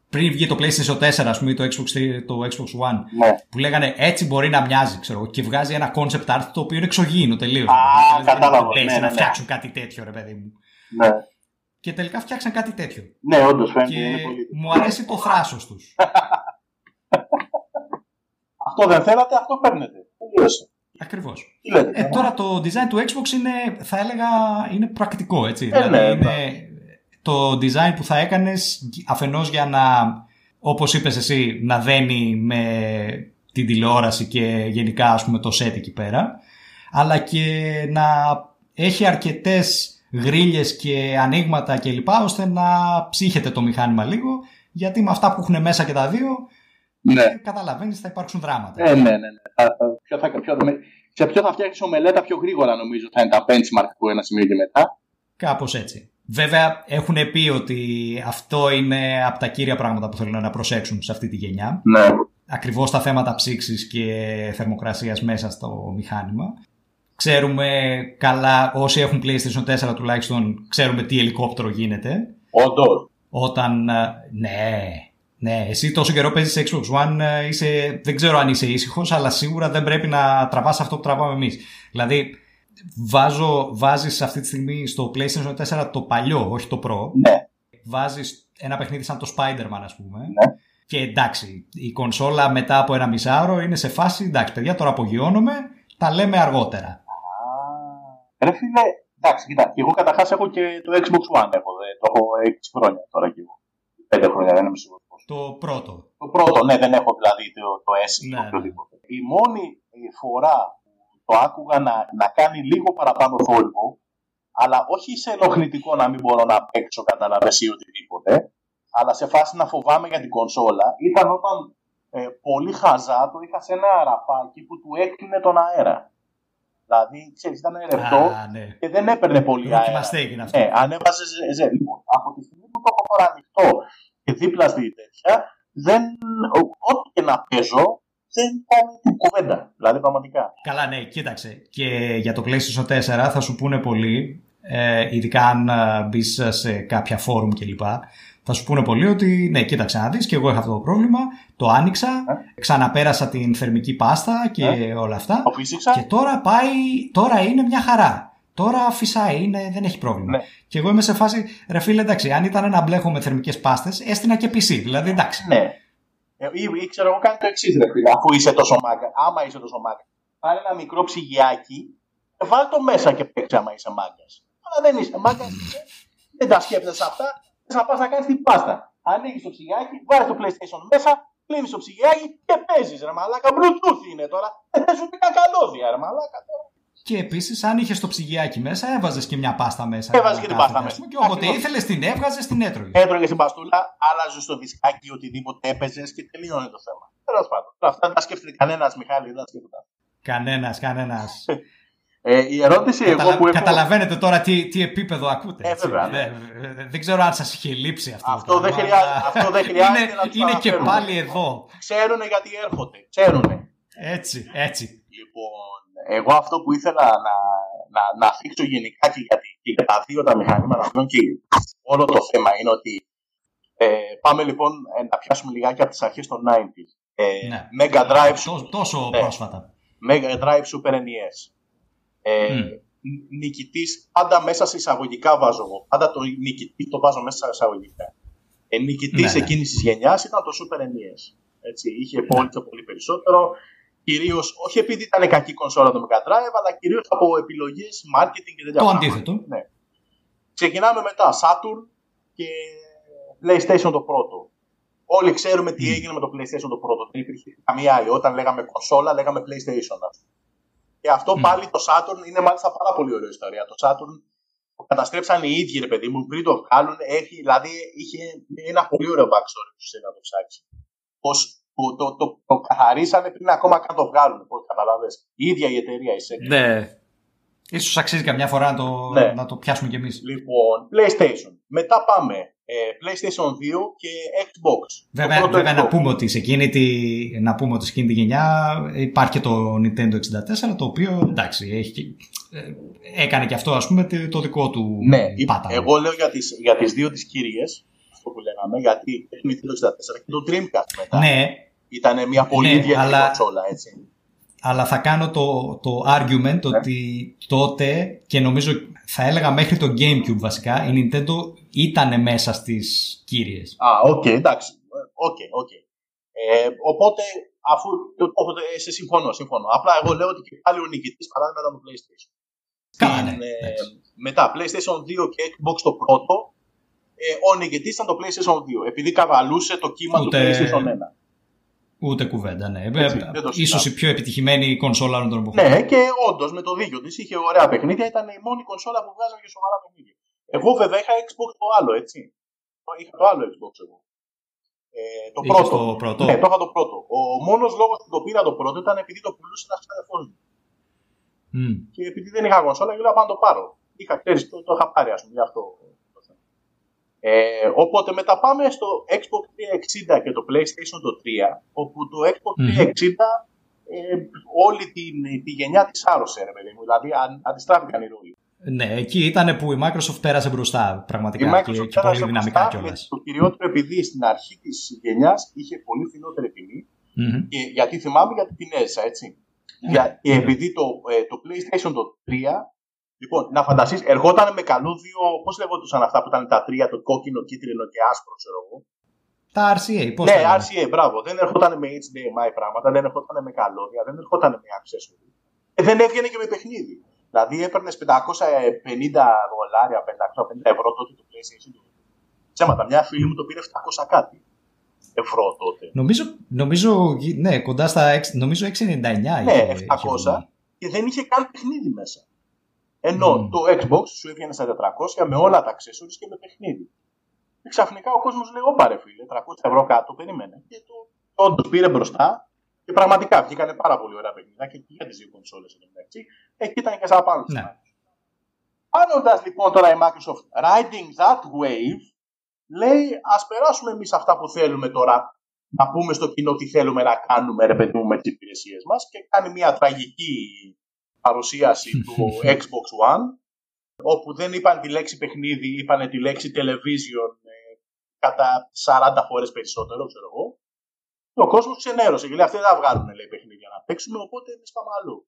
C: πριν βγει το PlayStation 4, ας πούμε, ή το Xbox, 3, το Xbox One,
B: Ναι.
C: που λέγανε έτσι μπορεί να μοιάζει, ξέρω εγώ, και βγάζει ένα concept art το οποίο είναι εξωγήινο τελείως.
B: Α, κατάλαβα, ναι, ναι,
C: να
B: ναι.
C: φτιάξουν κάτι τέτοιο, ρε παιδί μου.
B: Ναι,
C: Και τελικά φτιάξαν κάτι τέτοιο.
B: ναι όντως φαίνεται.
C: Και
B: είναι πολύ.
C: μου αρέσει το θράσος τους.
B: Αυτό δεν θέλατε, αυτό παίρνετε. Τελείωσε.
C: Ακριβώς.
B: Τι λέτε.
C: Ε, τώρα το design του Xbox είναι, θα έλεγα, είναι πρακτικό, έτσι.
B: Ε,
C: δηλαδή
B: ναι,
C: είναι το design που θα έκανες αφενός για να, όπως είπες εσύ, να δένει με την τηλεόραση και γενικά ας πούμε το set εκεί πέρα, αλλά και να έχει αρκετές γρίλες και ανοίγματα κλπ. ώστε να ψύχεται το μηχάνημα λίγο, γιατί με αυτά που έχουν μέσα και τα δύο,
B: Ναι.
C: ε, καταλαβαίνεις θα υπάρξουν δράματα.
B: Ε, ναι, ναι. ναι. Θα, θα, ποιο θα, ποιο, με- σε ποιο θα φτιάξεις ομελέτα πιο γρήγορα νομίζω θα είναι τα benchmark που ένα σημείο και μετά.
C: Κάπως έτσι. Βέβαια έχουν πει ότι αυτό είναι από τα κύρια πράγματα που θέλουν να προσέξουν σε αυτή τη γενιά.
B: Ναι.
C: Ακριβώς τα θέματα ψήξης και θερμοκρασίας μέσα στο μηχάνημα. Ξέρουμε καλά, όσοι έχουν PlayStation 4 τουλάχιστον, ξέρουμε τι ελικόπτερο γίνεται.
B: Όντως.
C: Όταν, ε, ναι, ναι, εσύ τόσο καιρό παίζεις Xbox One, ε, είσαι, δεν ξέρω αν είσαι ήσυχος, αλλά σίγουρα δεν πρέπει να τραβάς αυτό που τραβάμε εμείς. Δηλαδή, βάζω, βάζεις αυτή τη στιγμή στο PlayStation 4 το παλιό, όχι το Pro,
B: Ναι.
C: βάζεις ένα παιχνίδι σαν το Spider-Man ας πούμε,
B: Ναι.
C: και εντάξει, η κονσόλα μετά από ένα μισάωρο είναι σε φάση, εντάξει παιδιά τώρα απογειώνομαι, τα λέμε αργότερα.
B: Α, Ρε φίλε, εντάξει, κοίτα, και εγώ καταρχάς έχω και το Xbox One. Έχω, δε, το έχω 6 χρόνια τώρα κι εγώ. 5 χρόνια, δεν είμαι σίγουρο.
C: Το πρώτο.
B: Το πρώτο, ναι, δεν έχω δηλαδή το, το S ή
C: Ναι,
B: το οποιοδήποτε. Η μόνη ε, φορά που το άκουγα να, να κάνει λίγο παραπάνω θόρυβο, αλλά όχι σε ενοχλητικό να μην μπορώ να παίξω, καταλαβες ή οτιδήποτε, αλλά σε φάση να φοβάμαι για την κονσόλα, ήταν όταν ε, πολύ χαζά το είχα σε ένα αραφάκι που του έκλεινε τον αέρα. Δηλαδή, ξέρεις, ήταν ρευστό
C: Α, ναι.
B: και δεν έπαιρνε πολύ
C: Rookie
B: αέρα.
C: mistake είναι αυτό.
B: Ναι, ανέβαζε ζε. Λοιπόν, από τη στιγμή που το έχω τώρα ανοιχτό και δίπλα στη τέτοια, δεν, ο- ό,τι και να παίζω, δεν κάνει την κουβέντα. Δηλαδή, πραγματικά.
C: Καλά, ναι, κοίταξε. Και για το PlayStation 4 θα σου πούνε πολλοί, ε, ειδικά αν μπεις σε κάποια φόρουμ κλπ. Θα σου πούνε πολλοί ότι ναι, κοίταξε να δεις και εγώ είχα αυτό το πρόβλημα. Το άνοιξα, ξαναπέρασα την θερμική πάστα και όλα αυτά.
B: Το φύσηξα.
C: Και τώρα πάει, τώρα είναι μια χαρά. Τώρα φυσάει, είναι, δεν έχει πρόβλημα.
B: Ναι.
C: Και εγώ είμαι σε φάση, ρε φίλε, εντάξει, αν ήταν να μπλέχω με θερμικές πάστες, έστεινα και PC. Δηλαδή, εντάξει.
B: Ναι. Ε, ή, ή ξέρω εγώ, κάνει το εξής, ρε φίλε, αφού είσαι τόσο μάγκα. Άμα είσαι τόσο μάγκα, πάρε ένα μικρό ψυγιάκι, και βάλ το μέσα και παίξε άμα είσαι μάγκας. Αλλά δεν είσαι μάγκας, δεν τα σκέφτεσαι αυτά, θες να πας να κάνεις την πάστα. Ανοίγεις το ψυγιάκι, βάζει το PlayStation μέσα, κλείνεις το ψυγιάκι και παίζεις, ρε μαλάκα. Bluetooth είναι τώρα. Δεν σου πει καλώδια, ρε μαλάκα. τώρα.
C: Και επίσης, αν είχες το ψυγιάκι μέσα, έβαζες και μια πάστα μέσα.
B: Έβαζες και την
C: Κάθεται,
B: πάστα
C: ας πούμε,
B: μέσα.
C: Και όποτε
B: Ακριβώς.
C: ήθελες, την έβγαζες, την έτρωγες.
B: Έτρωγες την παστούλα, άλλαζες το δισκάκι, οτιδήποτε έπαιζες και τελείωνε το θέμα. Τέλος πάντων. Αυτά δεν τα σκέφτεται κανένας, Μιχάλη, δεν τα σκέφτεται.
C: Κανένας, κανένας.
B: Ε, η ερώτηση εγώ που έχω.
C: Καταλαβαίνετε τώρα τι, τι επίπεδο ακούτε.
B: Ε,
C: έτσι.
B: βέβαια, ναι.
C: δεν, δεν- δεν ξέρω αν σας είχε λείψει αυτό.
B: Αυτό
C: το
B: δεν
C: πράγμα,
B: χρειάζεται-
C: αλλά
B: αυτό δεν χρειάζεται
C: είναι,
B: να τους
C: είναι και
B: αναφέρουμε.
C: πάλι εδώ.
B: Ξέρουνε γιατί έρχονται. Ξέρουνε.
C: Έτσι, έτσι.
B: Λοιπόν, εγώ αυτό που ήθελα να, να, να θίξω γενικά και για, τη- και για τα δύο τα μηχανήματα αυτών και όλο το θέμα είναι ότι Ε, πάμε λοιπόν ε, να πιάσουμε λιγάκι από τις αρχές των 90s. Ε,
C: Ναι.
B: Mega Drive,
C: Τό- τόσο
B: Ναι.
C: πρόσφατα.
B: Mega Drive Super NES. Ε,
C: Μμ.
B: Νικητής, πάντα μέσα σε εισαγωγικά βάζω εγώ. Πάντα το νικητή το βάζω μέσα σε εισαγωγικά. Ε, νικητής
C: Ναι, ναι.
B: εκείνης της γενιάς ήταν το Super NES. Έτσι, είχε πολύ και πολύ περισσότερο. Κυρίως, όχι επειδή ήταν κακή κονσόλα το Mega Drive, αλλά κυρίως από επιλογές, marketing και τέτοια
C: Το
B: πράγματα.
C: αντίθετο.
B: Ναι. Ξεκινάμε μετά Saturn και PlayStation το πρώτο. Όλοι ξέρουμε τι
C: Μμ.
B: έγινε με το PlayStation το πρώτο. Δεν υπήρχε καμία άλλη. Όταν λέγαμε κονσόλα, λέγαμε PlayStation. ας πούμε. Και αυτό
C: Μμ.
B: πάλι το Saturn είναι μάλιστα πάρα πολύ ωραία ιστορία. Το Saturn το καταστρέψαν οι ίδιοι, ρε παιδί μου, πριν το βγάλουν. Έχει, δηλαδή είχε ένα πολύ ωραίο backstory που να το ψάξει. Πώς το, το, το, το καθαρίσανε πριν ακόμα καν το βγάλουν. Πώς καταλαβες. Η ίδια η εταιρεία, η Sega.
C: Ναι. Ίσως αξίζει καμιά φορά να το,
B: Ναι.
C: να το πιάσουμε κι εμείς.
B: Λοιπόν, PlayStation. Μετά πάμε ε, PlayStation 2 και Xbox. Το
C: Βέβαια,
B: πρώτο
C: βέβαια να,
B: Xbox.
C: πούμε ότι σε εκείνη τη, να πούμε ότι σε εκείνη τη γενιά υπάρχει και το Nintendo 64 το οποίο εντάξει έχει, και- ε, έκανε και αυτό ας πούμε το- το δικό του
B: Ναι,
C: πάταγο.
B: εγώ λέω για τις, για τις δύο τις κύριες, αυτό που λέγαμε, γιατί έχει Nintendo 64 και το Dreamcast μετά.
C: Ναι,
B: Ήταν μια πολύ
C: Ναι,
B: ιδιαίτερη
C: αλλά-
B: κονσόλα, έτσι.
C: αλλά θα κάνω το, το argument
B: Ναι.
C: ότι τότε και νομίζω θα έλεγα μέχρι το Gamecube βασικά η Nintendo ήταν μέσα στις κύριες.
B: Α, οκ, εντάξει. OK, OK. Ε, οπότε, αφού το, το, ε, σε συμφωνώ, συμφωνώ. Απλά εγώ λέω ότι και πάλι ο νικητής παράδειγμα μετά το PlayStation.
C: Καλά,
B: Στην,
C: ναι,
B: ε,
C: εντάξει.
B: μετά, PlayStation 2 και Xbox το πρώτο, ε, ο νικητής ήταν το PlayStation 2, επειδή καβαλούσε το κύμα
C: Ούτε-
B: του PlayStation 1.
C: Ούτε κουβέντα, ναι.
B: Έτσι,
C: Ε,
B: δεν το συζητάω.
C: Ίσως η πιο επιτυχημένη κονσόλα όλων των εποχών.
B: Ναι, και όντως με το δίκιο της είχε ωραία παιχνίδια. Ήταν η μόνη κονσόλα που βγάζανε και σοβαρά παιχνίδια. Εγώ βέβαια είχα Xbox το άλλο, έτσι. Είχα το άλλο Xbox εγώ. Ε, το
C: Είχες
B: πρώτο.
C: το πρώτο.
B: Ναι, το είχα το πρώτο. Ο μόνος λόγος που το πήρα το πρώτο ήταν επειδή το πουλούσε ένα ξάδερφό μου.
C: Μμ.
B: Και επειδή δεν είχα κονσόλα, λέω πάνω να το πάρω. Είχα, ξέρεις, το, το είχα πάρει, ας πούμε, γι' αυτό. Το θέμα. Ε, οπότε μετά πάμε στο Xbox 360 και το PlayStation το 3, όπου το Xbox
C: Μμμ.
B: 360 ε, όλη την, τη γενιά της άρρωσε, ρε παιδί μου. Δηλαδή αν, αντιστράφηκαν οι ρόλοι.
C: Ναι, εκεί ήταν που η Microsoft πέρασε μπροστά
B: Η
C: πραγματικά
B: Microsoft
C: και, και
B: πέρασε
C: πολύ δυναμικά
B: μπροστά
C: κιόλας.
B: με Το κυριότερο επειδή στην αρχή της γενιάς είχε πολύ φθηνότερη τιμή και γιατί θυμάμαι γιατί την έζησα, έτσι. Για, και επειδή το, ε, το PlayStation το 3, λοιπόν, να φανταστείς, ερχόταν με καλούδιο, πώς λεγόντουσαν αυτά που ήταν τα τρία, το κόκκινο, κίτρινο και άσπρο, ξέρω εγώ.
C: Τα RCA, πώς
B: ναι, RCA, μπράβο. Δεν ερχόταν με HDMI πράγματα, δεν ερχόταν με καλώδια, δεν ερχόταν με accessory. Ε, δεν έβγαινε και με παιχνίδι. Δηλαδή έπαιρνες 550 δολάρια, 550 ευρώ τότε το PlayStation. Ψέματα, μια φίλη μου το πήρε 700 κάτι ευρώ τότε.
C: Νομίζω, νομίζω, ναι, κοντά στα εξ- νομίζω 699
B: Ναι,
C: είχε-
B: 700
C: είχε
B: και δεν είχε καν παιχνίδι μέσα. Ενώ
C: Μμμ.
B: το Xbox σου έβγαινε στα 400 με όλα τα accessories και με παιχνίδι. Και ξαφνικά ο κόσμος λέει: Ωπα φίλε, 300 ευρώ κάτω, περίμενε. Και το όντω πήρε μπροστά και πραγματικά βγήκανε πάρα πολύ ωραία παιχνίδια και για τις δύο κονσόλες εδώ μεταξύ. Εκεί ήταν και σαν πάνω.
C: Ναι.
B: Κάνοντας λοιπόν τώρα η Microsoft riding that wave, λέει ας περάσουμε εμείς αυτά που θέλουμε τώρα να πούμε στο κοινό τι θέλουμε να κάνουμε ρε παιδί μου με τις υπηρεσίες μας και κάνει μια τραγική παρουσίαση του Xbox One όπου δεν είπαν τη λέξη παιχνίδι, είπαν τη λέξη television ε, κατά 40 φορές περισσότερο, ξέρω εγώ. Και ο κόσμος ξενέρωσε και λέει αυτοί δεν θα βγάλουν λέει, παιχνίδια να παίξουμε, οπότε εμείς πάμε αλλού.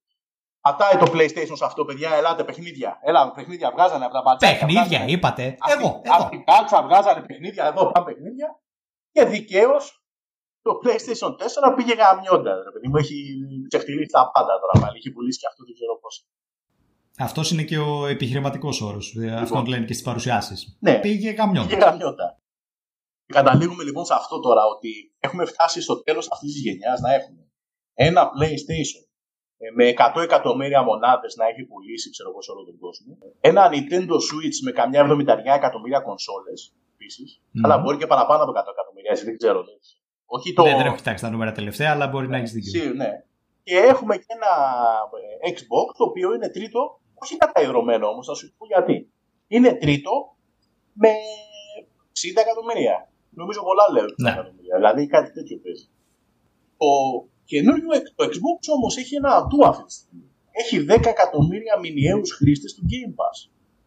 B: Πατάει το PlayStation σε αυτό, παιδιά, ελάτε παιχνίδια. Έλα, παιχνίδια βγάζανε από τα μπατσάκια.
C: Παιχνίδια,
B: βγάζανε-
C: είπατε.
B: Αυτή-
C: Εγώ, εγώ.
B: Αυτή η κάλτσα βγάζανε παιχνίδια, εδώ πάνε παιχνίδια. Και δικαίως το PlayStation 4 πήγε γαμιόντα. Ρε παιδί μου, έχει ξεφτυλίσει τα πάντα τώρα πάλι. Έχει πουλήσει και αυτό, δεν ξέρω πώς.
C: Αυτός είναι και ο επιχειρηματικός όρος. Αυτό λένε και στις παρουσιάσεις.
B: Ναι,
C: Πήγε
B: πήγε
C: γαμιόντα.
B: γαμιόντα. Και καταλήγουμε λοιπόν σε αυτό τώρα ότι έχουμε φτάσει στο τέλος αυτής της γενιάς να έχουμε ένα PlayStation ε, με 100 εκατομμύρια μονάδες να έχει πουλήσει, ξέρω εγώ, σε όλο τον κόσμο. Ένα Nintendo Switch με καμιά 70 εκατομμύρια κονσόλες επίσης.
C: Μμμ.
B: Αλλά μπορεί και παραπάνω από 100 εκατομμύρια, έτσι δεν ξέρω. Δεν ξέρω. Όχι το.
C: Ναι, δεν έχω κοιτάξει τα νούμερα τελευταία, αλλά μπορεί να έχεις δίκιο.
B: Σίγουρα, ναι. Και έχουμε και ένα ε, Xbox το οποίο είναι τρίτο, όχι καταϊδρωμένο όμως, θα σου πω γιατί. Είναι τρίτο με 60 εκατομμύρια. Νομίζω πολλά λέω 60
C: Ναι.
B: εκατομμύρια. Δηλαδή κάτι τέτοιο παίζει. Το καινούριο X- το Xbox όμως έχει ένα ατού αυτή τη στιγμή. Έχει 10 εκατομμύρια μηνιαίους χρήστες του Game Pass.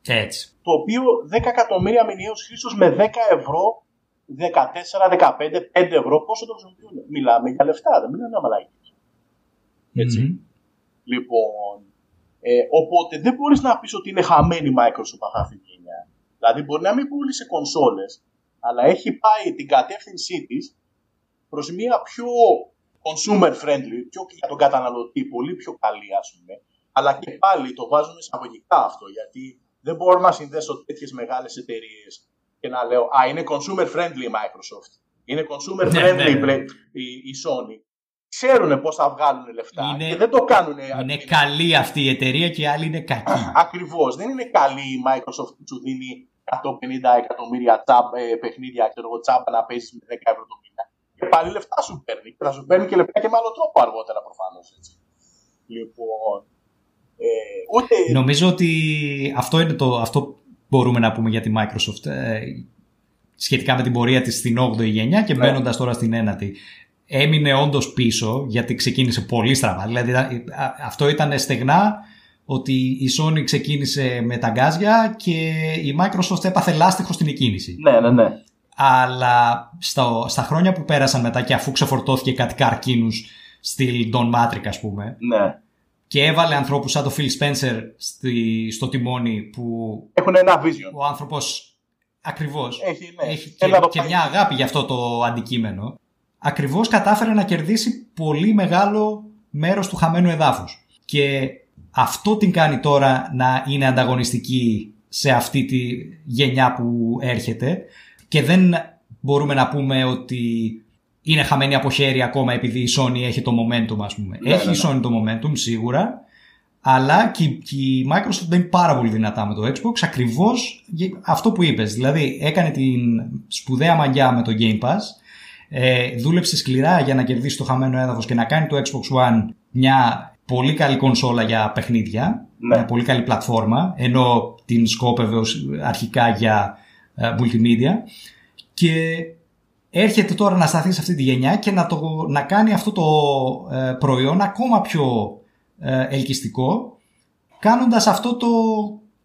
C: Έτσι.
B: Το οποίο 10 εκατομμύρια μηνιαίους χρήστε με 10 ευρώ 14, 15, 5 ευρώ πόσο το χρησιμοποιούν. Μιλάμε για λεφτά, δεν μιλάμε για μαλάκια. Έτσι.
C: Μμμ.
B: Λοιπόν, ε, οπότε δεν μπορείς να πεις ότι είναι χαμένη η Microsoft αυτή τη γενιά. Δηλαδή μπορεί να μην πούλησε κονσόλες, αλλά έχει πάει την κατεύθυνσή της προς μια πιο consumer friendly, πιο για τον καταναλωτή, πολύ πιο καλή ας πούμε. Αλλά και πάλι το βάζουμε εισαγωγικά αυτό, γιατί δεν μπορώ να συνδέσω τέτοιες μεγάλες εταιρείες και να λέω «Α, είναι consumer friendly η Microsoft». Είναι consumer
C: Ναι,
B: friendly
C: ναι,
B: η
C: ναι.
B: Play- η, η Sony. Ξέρουν πώς θα βγάλουν λεφτά
C: Είναι-
B: και δεν το κάνουν
C: Είναι καλή αυτή η εταιρεία και η άλλη είναι κακή.
B: Ακριβώς. Δεν είναι καλή η Microsoft που σου δίνει 150 εκατομμύρια τσάμπ, ε, παιχνίδια ξέρω εγώ, τσάμπα να παίζεις με 10 ευρώ το μήνα. Και πάλι λεφτά σου παίρνει. Και θα σου παίρνει και λεφτά και με άλλο τρόπο αργότερα προφανώς. Λοιπόν. Ε, ούτε.
C: Νομίζω ότι αυτό είναι το αυτό που μπορούμε να πούμε για τη Microsoft ε, σχετικά με την πορεία της στην 8η γενιά και
B: Ναι.
C: μένοντας τώρα στην 9η. Έμεινε όντως πίσω γιατί ξεκίνησε πολύ στραβά. Δηλαδή ήταν- α- αυτό ήταν στεγνά ότι η Sony ξεκίνησε με τα γκάζια και η Microsoft έπαθε λάστιχο στην εκκίνηση.
B: Ναι, ναι, ναι.
C: Αλλά στο, στα χρόνια που πέρασαν μετά και αφού ξεφορτώθηκε κάτι καρκίνους στυλ Don Matrix ας πούμε
B: ναι.
C: Και έβαλε ανθρώπους σαν το Phil Spencer στη, στο τιμόνι που
B: Έχουν ένα vision.
C: ο άνθρωπος ακριβώς
B: Έχει, ναι.
C: έχει
B: Θέλει να
C: και,
B: το
C: και
B: πάει.
C: μια αγάπη για αυτό το αντικείμενο ακριβώς κατάφερε να κερδίσει πολύ μεγάλο μέρος του χαμένου εδάφους και αυτό την κάνει τώρα να είναι ανταγωνιστική σε αυτή τη γενιά που έρχεται και δεν μπορούμε να πούμε ότι είναι χαμένη από χέρι ακόμα επειδή η Sony έχει το momentum ας πούμε.
B: Ναι,
C: έχει
B: ναι,
C: η Sony το momentum σίγουρα αλλά και, και η Microsoft μπαίνει πάρα πολύ δυνατά με το Xbox ακριβώς για αυτό που είπες. Δηλαδή έκανε την σπουδαία μαγιά με το Game Pass ε, δούλεψε σκληρά για να κερδίσει το χαμένο έδαφος και να κάνει το Xbox One μια πολύ καλή κονσόλα για παιχνίδια,
B: Ναι.
C: μια πολύ καλή πλατφόρμα, ενώ την σκόπευε ως αρχικά για ε, multimedia και έρχεται τώρα να σταθεί σε αυτή τη γενιά και να, το, να κάνει αυτό το ε, προϊόν ακόμα πιο ε, ελκυστικό κάνοντας αυτό το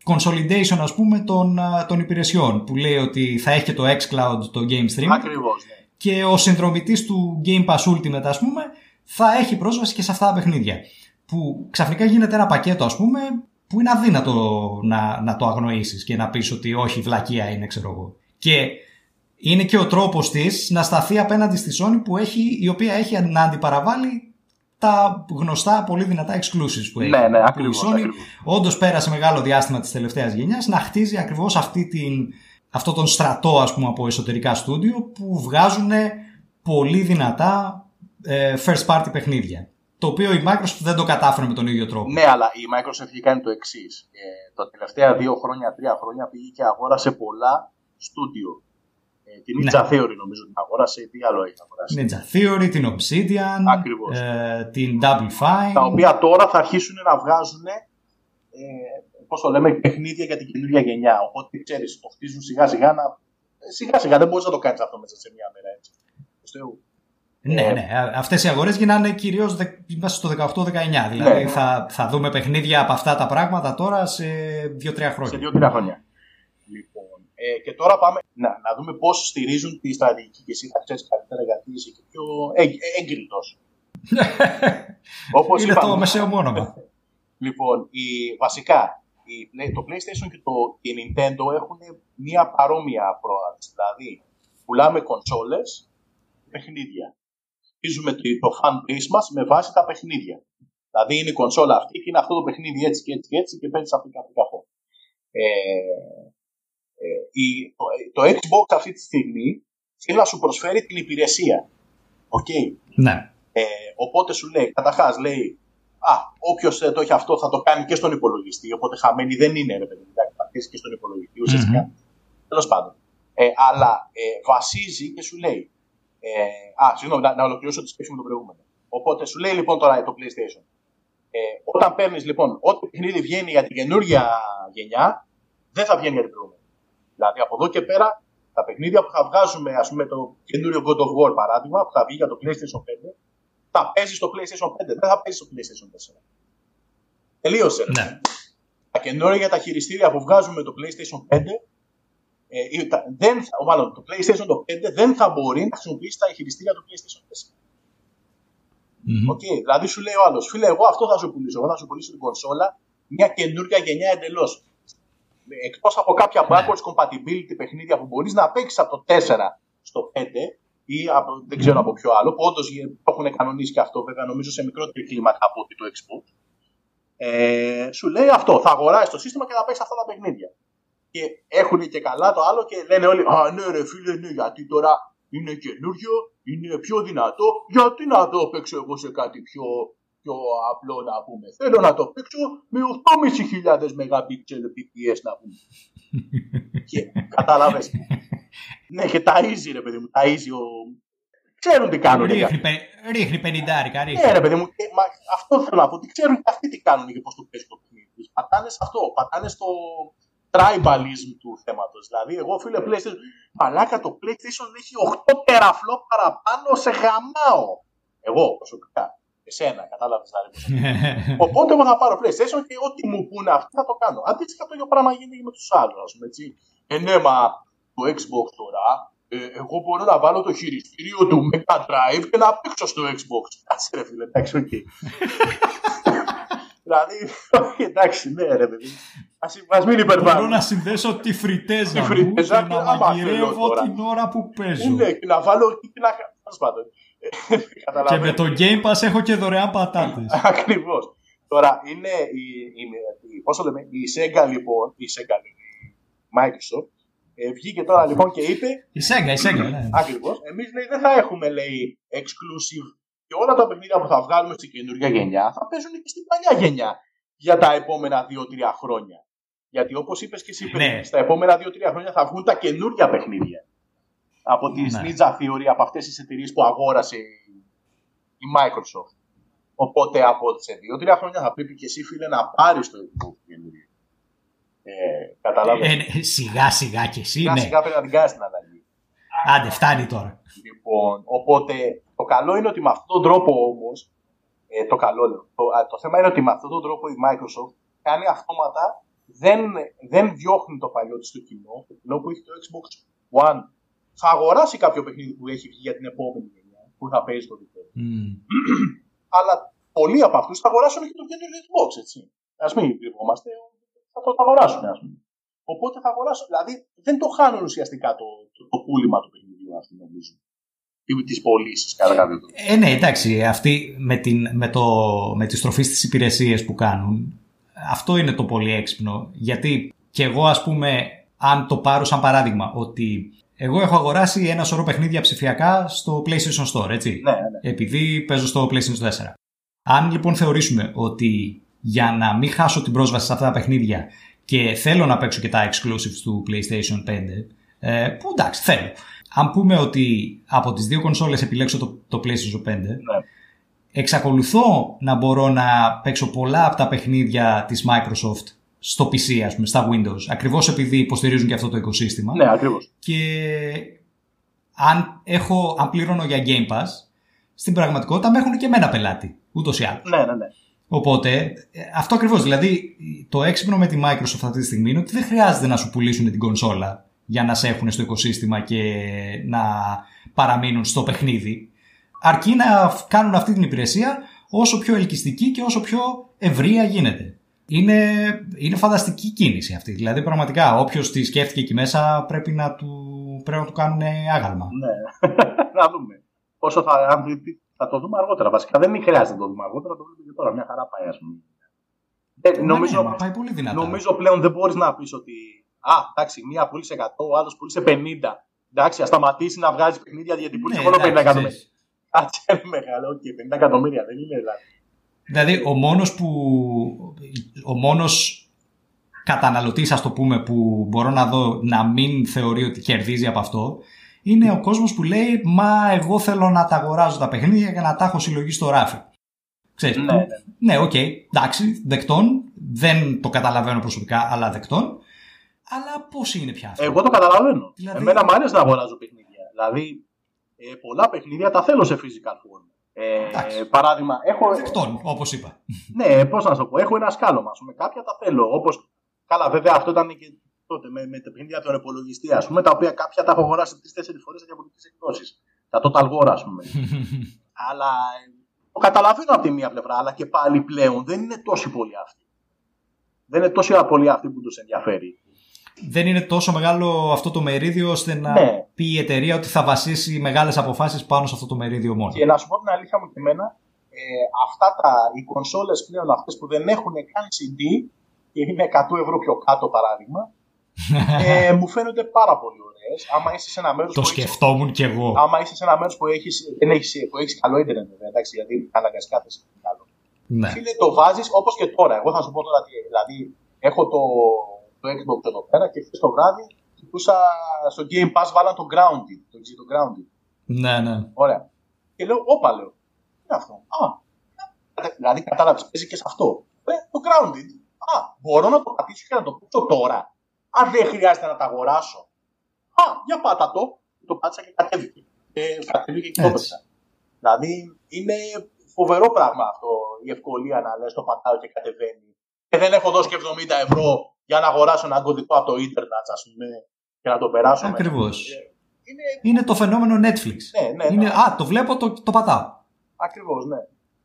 C: consolidation ας πούμε των, ε, των υπηρεσιών που λέει ότι θα έχει και το xCloud το Game Stream
B: Ακριβώς. Ναι.
C: και ο συνδρομητής του Game Pass Ultimate ας πούμε θα έχει πρόσβαση και σε αυτά τα παιχνίδια που ξαφνικά γίνεται ένα πακέτο ας πούμε που είναι αδύνατο να, να το αγνοήσεις και να πεις ότι όχι βλακεία είναι ξέρω εγώ και είναι και ο τρόπος της να σταθεί απέναντι στη Sony που έχει, η οποία έχει να αντιπαραβάλει τα γνωστά πολύ δυνατά exclusives που έχει.
B: Ναι, ναι,
C: Που
B: ακριβώς,
C: Η Sony
B: ακριβώς.
C: όντως πέρασε μεγάλο διάστημα της τελευταίας γενιάς να χτίζει ακριβώς αυτή την, αυτό τον στρατό ας πούμε από εσωτερικά στούντιο που βγάζουν πολύ δυνατά ε, first party παιχνίδια. Το οποίο η Microsoft δεν το κατάφερε με τον ίδιο τρόπο.
B: Ναι, αλλά η Microsoft έχει κάνει το εξής. Ε, τα τελευταία δύο χρόνια, τρία χρόνια πήγε και αγόρασε πολλά στούντιο. Ε, την
C: Ναι.
B: Ninja Theory νομίζω την αγόρασε. Τι άλλο έχει αγοράσει.
C: Ninja Theory, την Obsidian,
B: Ακριβώς.
C: ε, την Double Fine.
B: Τα οποία τώρα θα αρχίσουν να βγάζουν ε, πώς το λέμε, παιχνίδια για την καινούργια γενιά. Οπότε ξέρεις, το χτίζουν σιγά σιγά να. ε, Σιγά σιγά δεν μπορείς να το κάνεις αυτό μέσα σε μία μέρα έτσι. Προς Θεού.
C: Ναι,
B: Ε,
C: ναι. Αυτές οι αγορές γίνανε κυρίως δε- μέσα στο 18-19. Δηλαδή
B: Ναι.
C: θα, θα δούμε παιχνίδια από αυτά τα πράγματα τώρα σε 2-3
B: Σε
C: χρόνια.
B: δύο-τρία χρόνια. Λοιπόν, ε, και τώρα πάμε να, να δούμε πώς στηρίζουν τη στρατηγική και εσύ θα ξέρεις καλύτερα γιατί είσαι και πιο έγκριτος. Όπως
C: Είναι το μεσαίο όνομα.
B: Λοιπόν, η, βασικά η, Play- το PlayStation και το και η Nintendo έχουν μία παρόμοια πρόοδο. Δηλαδή, πουλάμε κονσόλες και παιχνίδια. Χτίζουμε το, το fan base μας με βάση τα παιχνίδια. Δηλαδή, είναι η κονσόλα αυτή και είναι αυτό το παιχνίδι έτσι και έτσι και έτσι και παίζεις αυτό και αυτό και αυτό. Ε, ε, η, το, το Xbox αυτή τη στιγμή θέλει να σου προσφέρει την υπηρεσία. Οκ.
C: Ναι.
B: Ε, οπότε σου λέει, καταρχάς λέει, Α, όποιος το έχει αυτό θα το κάνει και στον υπολογιστή. Οπότε χαμένη δεν είναι, ρε παιδί, εντάξει, θα χτίσει και στον υπολογιστή ουσιαστικά. Τέλος πάντων. Ε, αλλά ε, βασίζει και σου λέει. Ε, α, συγγνώμη, να, να ολοκληρώσω τη σκέψη με το προηγούμενο. Οπότε σου λέει λοιπόν τώρα το PlayStation. Ε, όταν παίρνεις λοιπόν, ό,τι παιχνίδι βγαίνει για την καινούργια γενιά, δεν θα βγαίνει για την προηγούμενη. Δηλαδή από εδώ και πέρα, τα παιχνίδια που θα βγάζουμε, ας πούμε, το καινούριο God of War παράδειγμα, που θα βγει για το PlayStation 5, θα παίζει στο PlayStation 5, δεν θα παίζει στο PlayStation 4. Τελείωσε. ρε.
C: Ναι.
B: Τα καινούργια τα χειριστήρια που βγάζουμε το PlayStation 5 Ε, ή τα- δεν, θα- μάλλον το PlayStation το 5 δεν θα μπορεί να χρησιμοποιήσει τα χειριστήρια του PlayStation 4.
C: Μμμ.
B: Οκ, δηλαδή σου λέει ο άλλος, φίλε, εγώ αυτό θα σου πουλήσω. Εγώ θα σου πουλήσω την κονσόλα μια καινούργια γενιά εντελώς. Εκτός από κάποια
C: Ναι.
B: backwards compatibility παιχνίδια που μπορείς να παίξεις από το 4 στο 5 ή από, δεν ξέρω από ποιο άλλο, που όντως το έχουν κανονίσει και αυτό, βέβαια, νομίζω σε μικρότερη κλίμακα από ότι το Xbox. Ε, σου λέει αυτό, θα αγοράσει το σύστημα και θα παίξεις αυτά τα παιχνίδια. Και έχουν και καλά το άλλο και λένε όλοι, Α, ναι, ρε φίλε, ναι, γιατί τώρα είναι καινούριο, είναι πιο δυνατό. Γιατί να το παίξω εγώ σε κάτι πιο, πιο απλό να πούμε. Θέλω να το παίξω με 8.500 Mbps PPS να πούμε. και κατάλαβε. ναι, και ταΐζει ρε παιδί μου, ταΐζει ο. Ξέρουν τι κάνουν.
C: Ρίχνει, πε- ρίχνει πενιντάρικα, ρίχνει.
B: Ναι, ρε παιδί μου, και, μα, αυτό θέλω να πω. Τι ξέρουν και αυτοί τι κάνουν και πώς το παίζουν το παιχνίδι. τους. Πατάνε σε αυτό, πατάνε στο tribalism του θέματος. Δηλαδή, εγώ φίλε PlayStation, μαλάκα το PlayStation έχει 8 teraflop παραπάνω σε γαμάω. Εγώ προσωπικά. Εσένα, κατάλαβες δηλαδή. πώς είναι. Οπότε εγώ θα πάρω PlayStation και ό,τι μου πούνε αυτοί θα το κάνω. Αντίστοιχα το ίδιο πράγμα γίνεται και με τους άλλους, ας πούμε έτσι. Ε, ναι, μα το Xbox τώρα, ε, εγώ μπορώ να βάλω το χειριστήριο του Mega Drive και να παίξω στο Xbox. Κάτσε ρε φίλε, εντάξει, οκ. δηλαδή, όχι, εντάξει, ναι ρε παιδί. Ας, ας μην
C: Μπορώ
B: υπερβάλλουμε.
C: να συνδέσω τη φριτέζα
B: Τη
C: μου
B: φριτέζα
C: και
B: και
C: να
B: άμα θέλω
C: μαγειρεύω
B: τώρα.
C: την ώρα που παίζω.
B: Ναι, και να βάλω και να... Τέλος πάντων.
C: Και με
B: Καταλαβαίνω.
C: το Game Pass έχω και δωρεάν πατάτες.
B: Ακριβώς. Τώρα είναι η, η, η, πώς το λέμε, η Sega λοιπόν, η Sega, η Microsoft, ε, βγήκε τώρα λοιπόν και είπε,
C: Η Sega, η Sega, ναι.
B: ακριβώς, εμείς δεν θα έχουμε λέει exclusive και όλα τα παιχνίδια που θα βγάλουμε στην καινούργια γενιά θα παίζουν και στην παλιά γενιά για τα επόμενα 2-3 χρόνια. Γιατί όπως είπες και εσύ, πριν,
C: Ναι.
B: στα επόμενα 2-3 χρόνια θα βγουν τα καινούργια παιχνίδια. Από τη
C: Ναι.
B: Ninja Theory, από αυτές τις εταιρείες που αγόρασε η- η Microsoft. Οπότε από σε 2-3 χρόνια θα πρέπει και εσύ, φίλε, να πάρεις το Xbox καινούριο. Ε, Καταλάβες.
C: Ε, ναι, σιγά σιγά και εσύ,
B: Σιγά
C: ναι.
B: σιγά πρέπει να την κάνεις την αλλαγή.
C: Άντε, φτάνει τώρα.
B: Λοιπόν, οπότε το καλό είναι ότι με αυτόν τον τρόπο όμως. Ε, το καλό λέω. Το, α, το θέμα είναι ότι με αυτόν τον τρόπο η Microsoft κάνει αυτόματα. Δεν, δεν διώχνει το παλιό της στο κοινό. Το κοινό που έχει το Xbox One θα αγοράσει κάποιο παιχνίδι που έχει βγει για την επόμενη γενιά που θα παίζει το δικό του.
C: Μμ.
B: Αλλά πολλοί από αυτούς θα αγοράσουν και το καινούριο Xbox, έτσι. Α μην κρυβόμαστε, θα το αγοράσουν, ας πούμε. Οπότε θα αγοράσουν. Δηλαδή δεν το χάνουν ουσιαστικά το, το, το πούλημα του παιχνιδιού αυτού, νομίζω. Ή τις πωλήσεις, κατά κάποιο τρόπο.
C: Ε, ναι, εντάξει, αυτοί με, την, με, το, με τη στροφή στις υπηρεσίες που κάνουν, αυτό είναι το πολύ έξυπνο. Γιατί και εγώ, ας πούμε, αν το πάρω σαν παράδειγμα, ότι εγώ έχω αγοράσει ένα σωρό παιχνίδια ψηφιακά στο PlayStation Store, έτσι.
B: Ναι, ναι.
C: επειδή παίζω στο PlayStation 4. Αν λοιπόν θεωρήσουμε ότι για να μην χάσω την πρόσβαση σε αυτά τα παιχνίδια και θέλω να παίξω και τα exclusives του PlayStation 5, ε, που εντάξει, θέλω. Αν πούμε ότι από τις δύο κονσόλες επιλέξω το, το PlayStation 5,
B: ναι.
C: εξακολουθώ να μπορώ να παίξω πολλά από τα παιχνίδια της Microsoft στο PC, ας πούμε, στα Windows, ακριβώς επειδή υποστηρίζουν και αυτό το οικοσύστημα
B: Ναι, ακριβώς.
C: και αν, έχω, αν πληρώνω για Game Pass, στην πραγματικότητα με έχουν και εμένα πελάτη, ούτως ή άλλως.
B: Ναι, ναι, ναι.
C: Οπότε, ε, αυτό ακριβώς, δηλαδή το έξυπνο με τη Microsoft αυτή τη στιγμή είναι ότι δεν χρειάζεται να σου πουλήσουν την κονσόλα για να σε έχουν στο οικοσύστημα και να παραμείνουν στο παιχνίδι. Αρκεί να φ- κάνουν αυτή την υπηρεσία όσο πιο ελκυστική και όσο πιο ευρεία γίνεται. Είναι, είναι φανταστική κίνηση αυτή. Δηλαδή, πραγματικά, όποιος τη σκέφτηκε εκεί μέσα πρέπει να του, πρέπει να του κάνουν άγαλμα.
B: ναι. να δούμε. Πόσο θα, αν δει- θα το δούμε αργότερα. Βασικά δεν χρειάζεται να το δούμε αργότερα, το βλέπουμε και τώρα. Μια χαρά πάει, ας πούμε. Ε,
C: Μα
B: νομίζω,
C: ναι, μα πάει πολύ δυνατά.
B: νομίζω πλέον δεν μπορείς να πεις ότι. Α, εντάξει, μία πούλησε 100, ο άλλος πούλησε 50. Εντάξει, ας σταματήσει να βγάζει παιχνίδια γιατί πούλησε
C: Ναι,
B: μόνο 50
C: εντάξει,
B: εκατομμύρια.
C: ξέρεις.
B: Κάτσε, είναι μεγάλο, οκ, 50 εκατομμύρια δεν είναι δηλαδή.
C: Δηλαδή, ο μόνος που... Ο μόνος καταναλωτής, ας το πούμε, που μπορώ να δω να μην θεωρεί ότι κερδίζει από αυτό, είναι ο κόσμος που λέει «Μα εγώ θέλω να τα αγοράζω τα παιχνίδια και να τα έχω συλλογή στο ράφι». Ξέρεις,
B: Ναι,
C: που-
B: ναι.
C: ναι, οκ, εντάξει, δεκτόν, δεν το καταλαβαίνω προσωπικά, αλλά δεκτόν. Αλλά πώς είναι πια αυτό;
B: Εγώ το καταλαβαίνω.
C: Δηλαδή-
B: Εμένα μου αρέσει να αγοράζω παιχνίδια. Δηλαδή, ε, πολλά παιχνίδια τα θέλω σε physical form. Ε,
C: Εντάξει.
B: παράδειγμα, έχω,
C: Δεκτόν, όπως είπα.
B: Ναι, πώς να σου το πω. Έχω ένα σκάλωμα. ας πούμε. κάποια τα θέλω. Όπω. Καλά, βέβαια αυτό ήταν και τότε με, με τα παιχνίδια των υπολογιστή, ας πούμε, τα οποία κάποια τα έχω αγοράσει τρει-τέσσερι φορές σε διαφορετικές εκδόσεις. Τα Total War, ας πούμε. αλλά ε, το καταλαβαίνω από τη μία πλευρά, αλλά και πάλι πλέον δεν είναι τόσοι πολλοί αυτοί. Δεν είναι τόσοι πολλοί αυτοί που τους ενδιαφέρει.
C: Δεν είναι τόσο μεγάλο αυτό το μερίδιο ώστε να
B: Ναι.
C: πει η εταιρεία ότι θα βασίσει μεγάλες αποφάσεις πάνω σε αυτό το μερίδιο μόνο.
B: Και να σου πω την αλήθεια μου και εμένα, ε, αυτά τα, οι κονσόλες πλέον αυτές που δεν έχουν καν CD και είναι 100 ευρώ πιο κάτω παράδειγμα, ε, μου φαίνονται πάρα πολύ ωραίες. Άμα είσαι σε ένα μέρος
C: το
B: που έχεις,
C: σκεφτόμουν κι εγώ.
B: άμα είσαι σε ένα μέρος που έχεις, δεν έχεις, που έχεις καλό ίντερνετ, βέβαια, εντάξει, γιατί αναγκαστικά θες καλό.
C: Ναι.
B: Φίλε, το βάζεις όπως και τώρα. Εγώ θα σου πω τώρα τι, δηλαδή, έχω το, το Xbox εδώ πέρα και χθες το βράδυ κοιτούσα στο Game Pass βάλαν το Grounded, το, το Grounded.
C: ναι, ναι.
B: Ωραία. Και λέω, όπα λέω. Τι είναι αυτό; Α, δηλαδή κατάλαβες, παίζει και σε αυτό. Ε, το grounded. Α, μπορώ να το πατήσω και να το παίξω τώρα. Α, δεν χρειάζεται να τα αγοράσω. Α, για πάτα το. Το πάτησα και κατέβηκε. Και κατέβηκε και το
C: Έτσι.
B: έπαιξα. Δηλαδή είναι φοβερό πράγμα αυτό η ευκολία να λες το πατάω και κατεβαίνει. Και δεν έχω δώσει και 70 ευρώ για να αγοράσω ένα κωδικό από το ίντερνετ, ας πούμε, και να το περάσω. μέσα.
C: Ακριβώς.
B: Ε, Είναι,
C: Είναι το φαινόμενο Netflix.
B: ναι, ναι, ναι.
C: Είναι, α, το βλέπω, το, το πατάω.
B: Ακριβώς, ναι.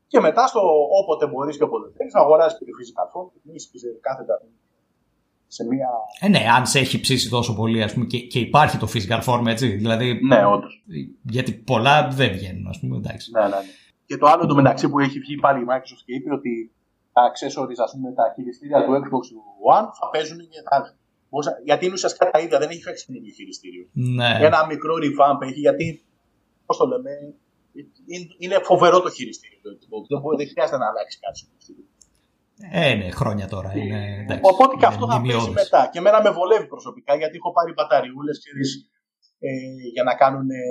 B: Και μετά στο όποτε μπορείς και όποτε θέλεις, αγοράζει και τη physical form και την είσαι κάθετα σε μία.
C: Ε, ναι, αν σε έχει ψήσει τόσο πολύ, ας πούμε, και, και υπάρχει το physical form, έτσι. Δηλαδή,
B: Ναι, όντως.
C: γιατί πολλά δεν βγαίνουν, ας πούμε, εντάξει.
B: Ναι, ναι, ναι. Και το άλλο το μεταξύ που έχει βγει πάλι η Microsoft και είπε ότι τα accessories, ας πούμε, τα χειριστήρια του Xbox One θα παίζουν και θα. πώς- Γιατί είναι ουσιαστικά τα ίδια, δεν έχει φέξει καινούργιο χειριστήριο.
C: Ναι.
B: Ένα μικρό revamp έχει, γιατί. Πώς το λέμε, είναι- είναι φοβερό το χειριστήριο του Xbox. Δεν, μπορεί- δεν χρειάζεται να αλλάξει κάτι στο χειριστήριο.
C: Ε, ναι, χρόνια τώρα. Είναι, εντάξει,
B: Οπότε και
C: είναι
B: αυτό θα παίζει
C: μνημειώδες.
B: μετά. Και εμένα με βολεύει προσωπικά γιατί έχω πάρει μπαταριούλες ε, για να κάνουν ε,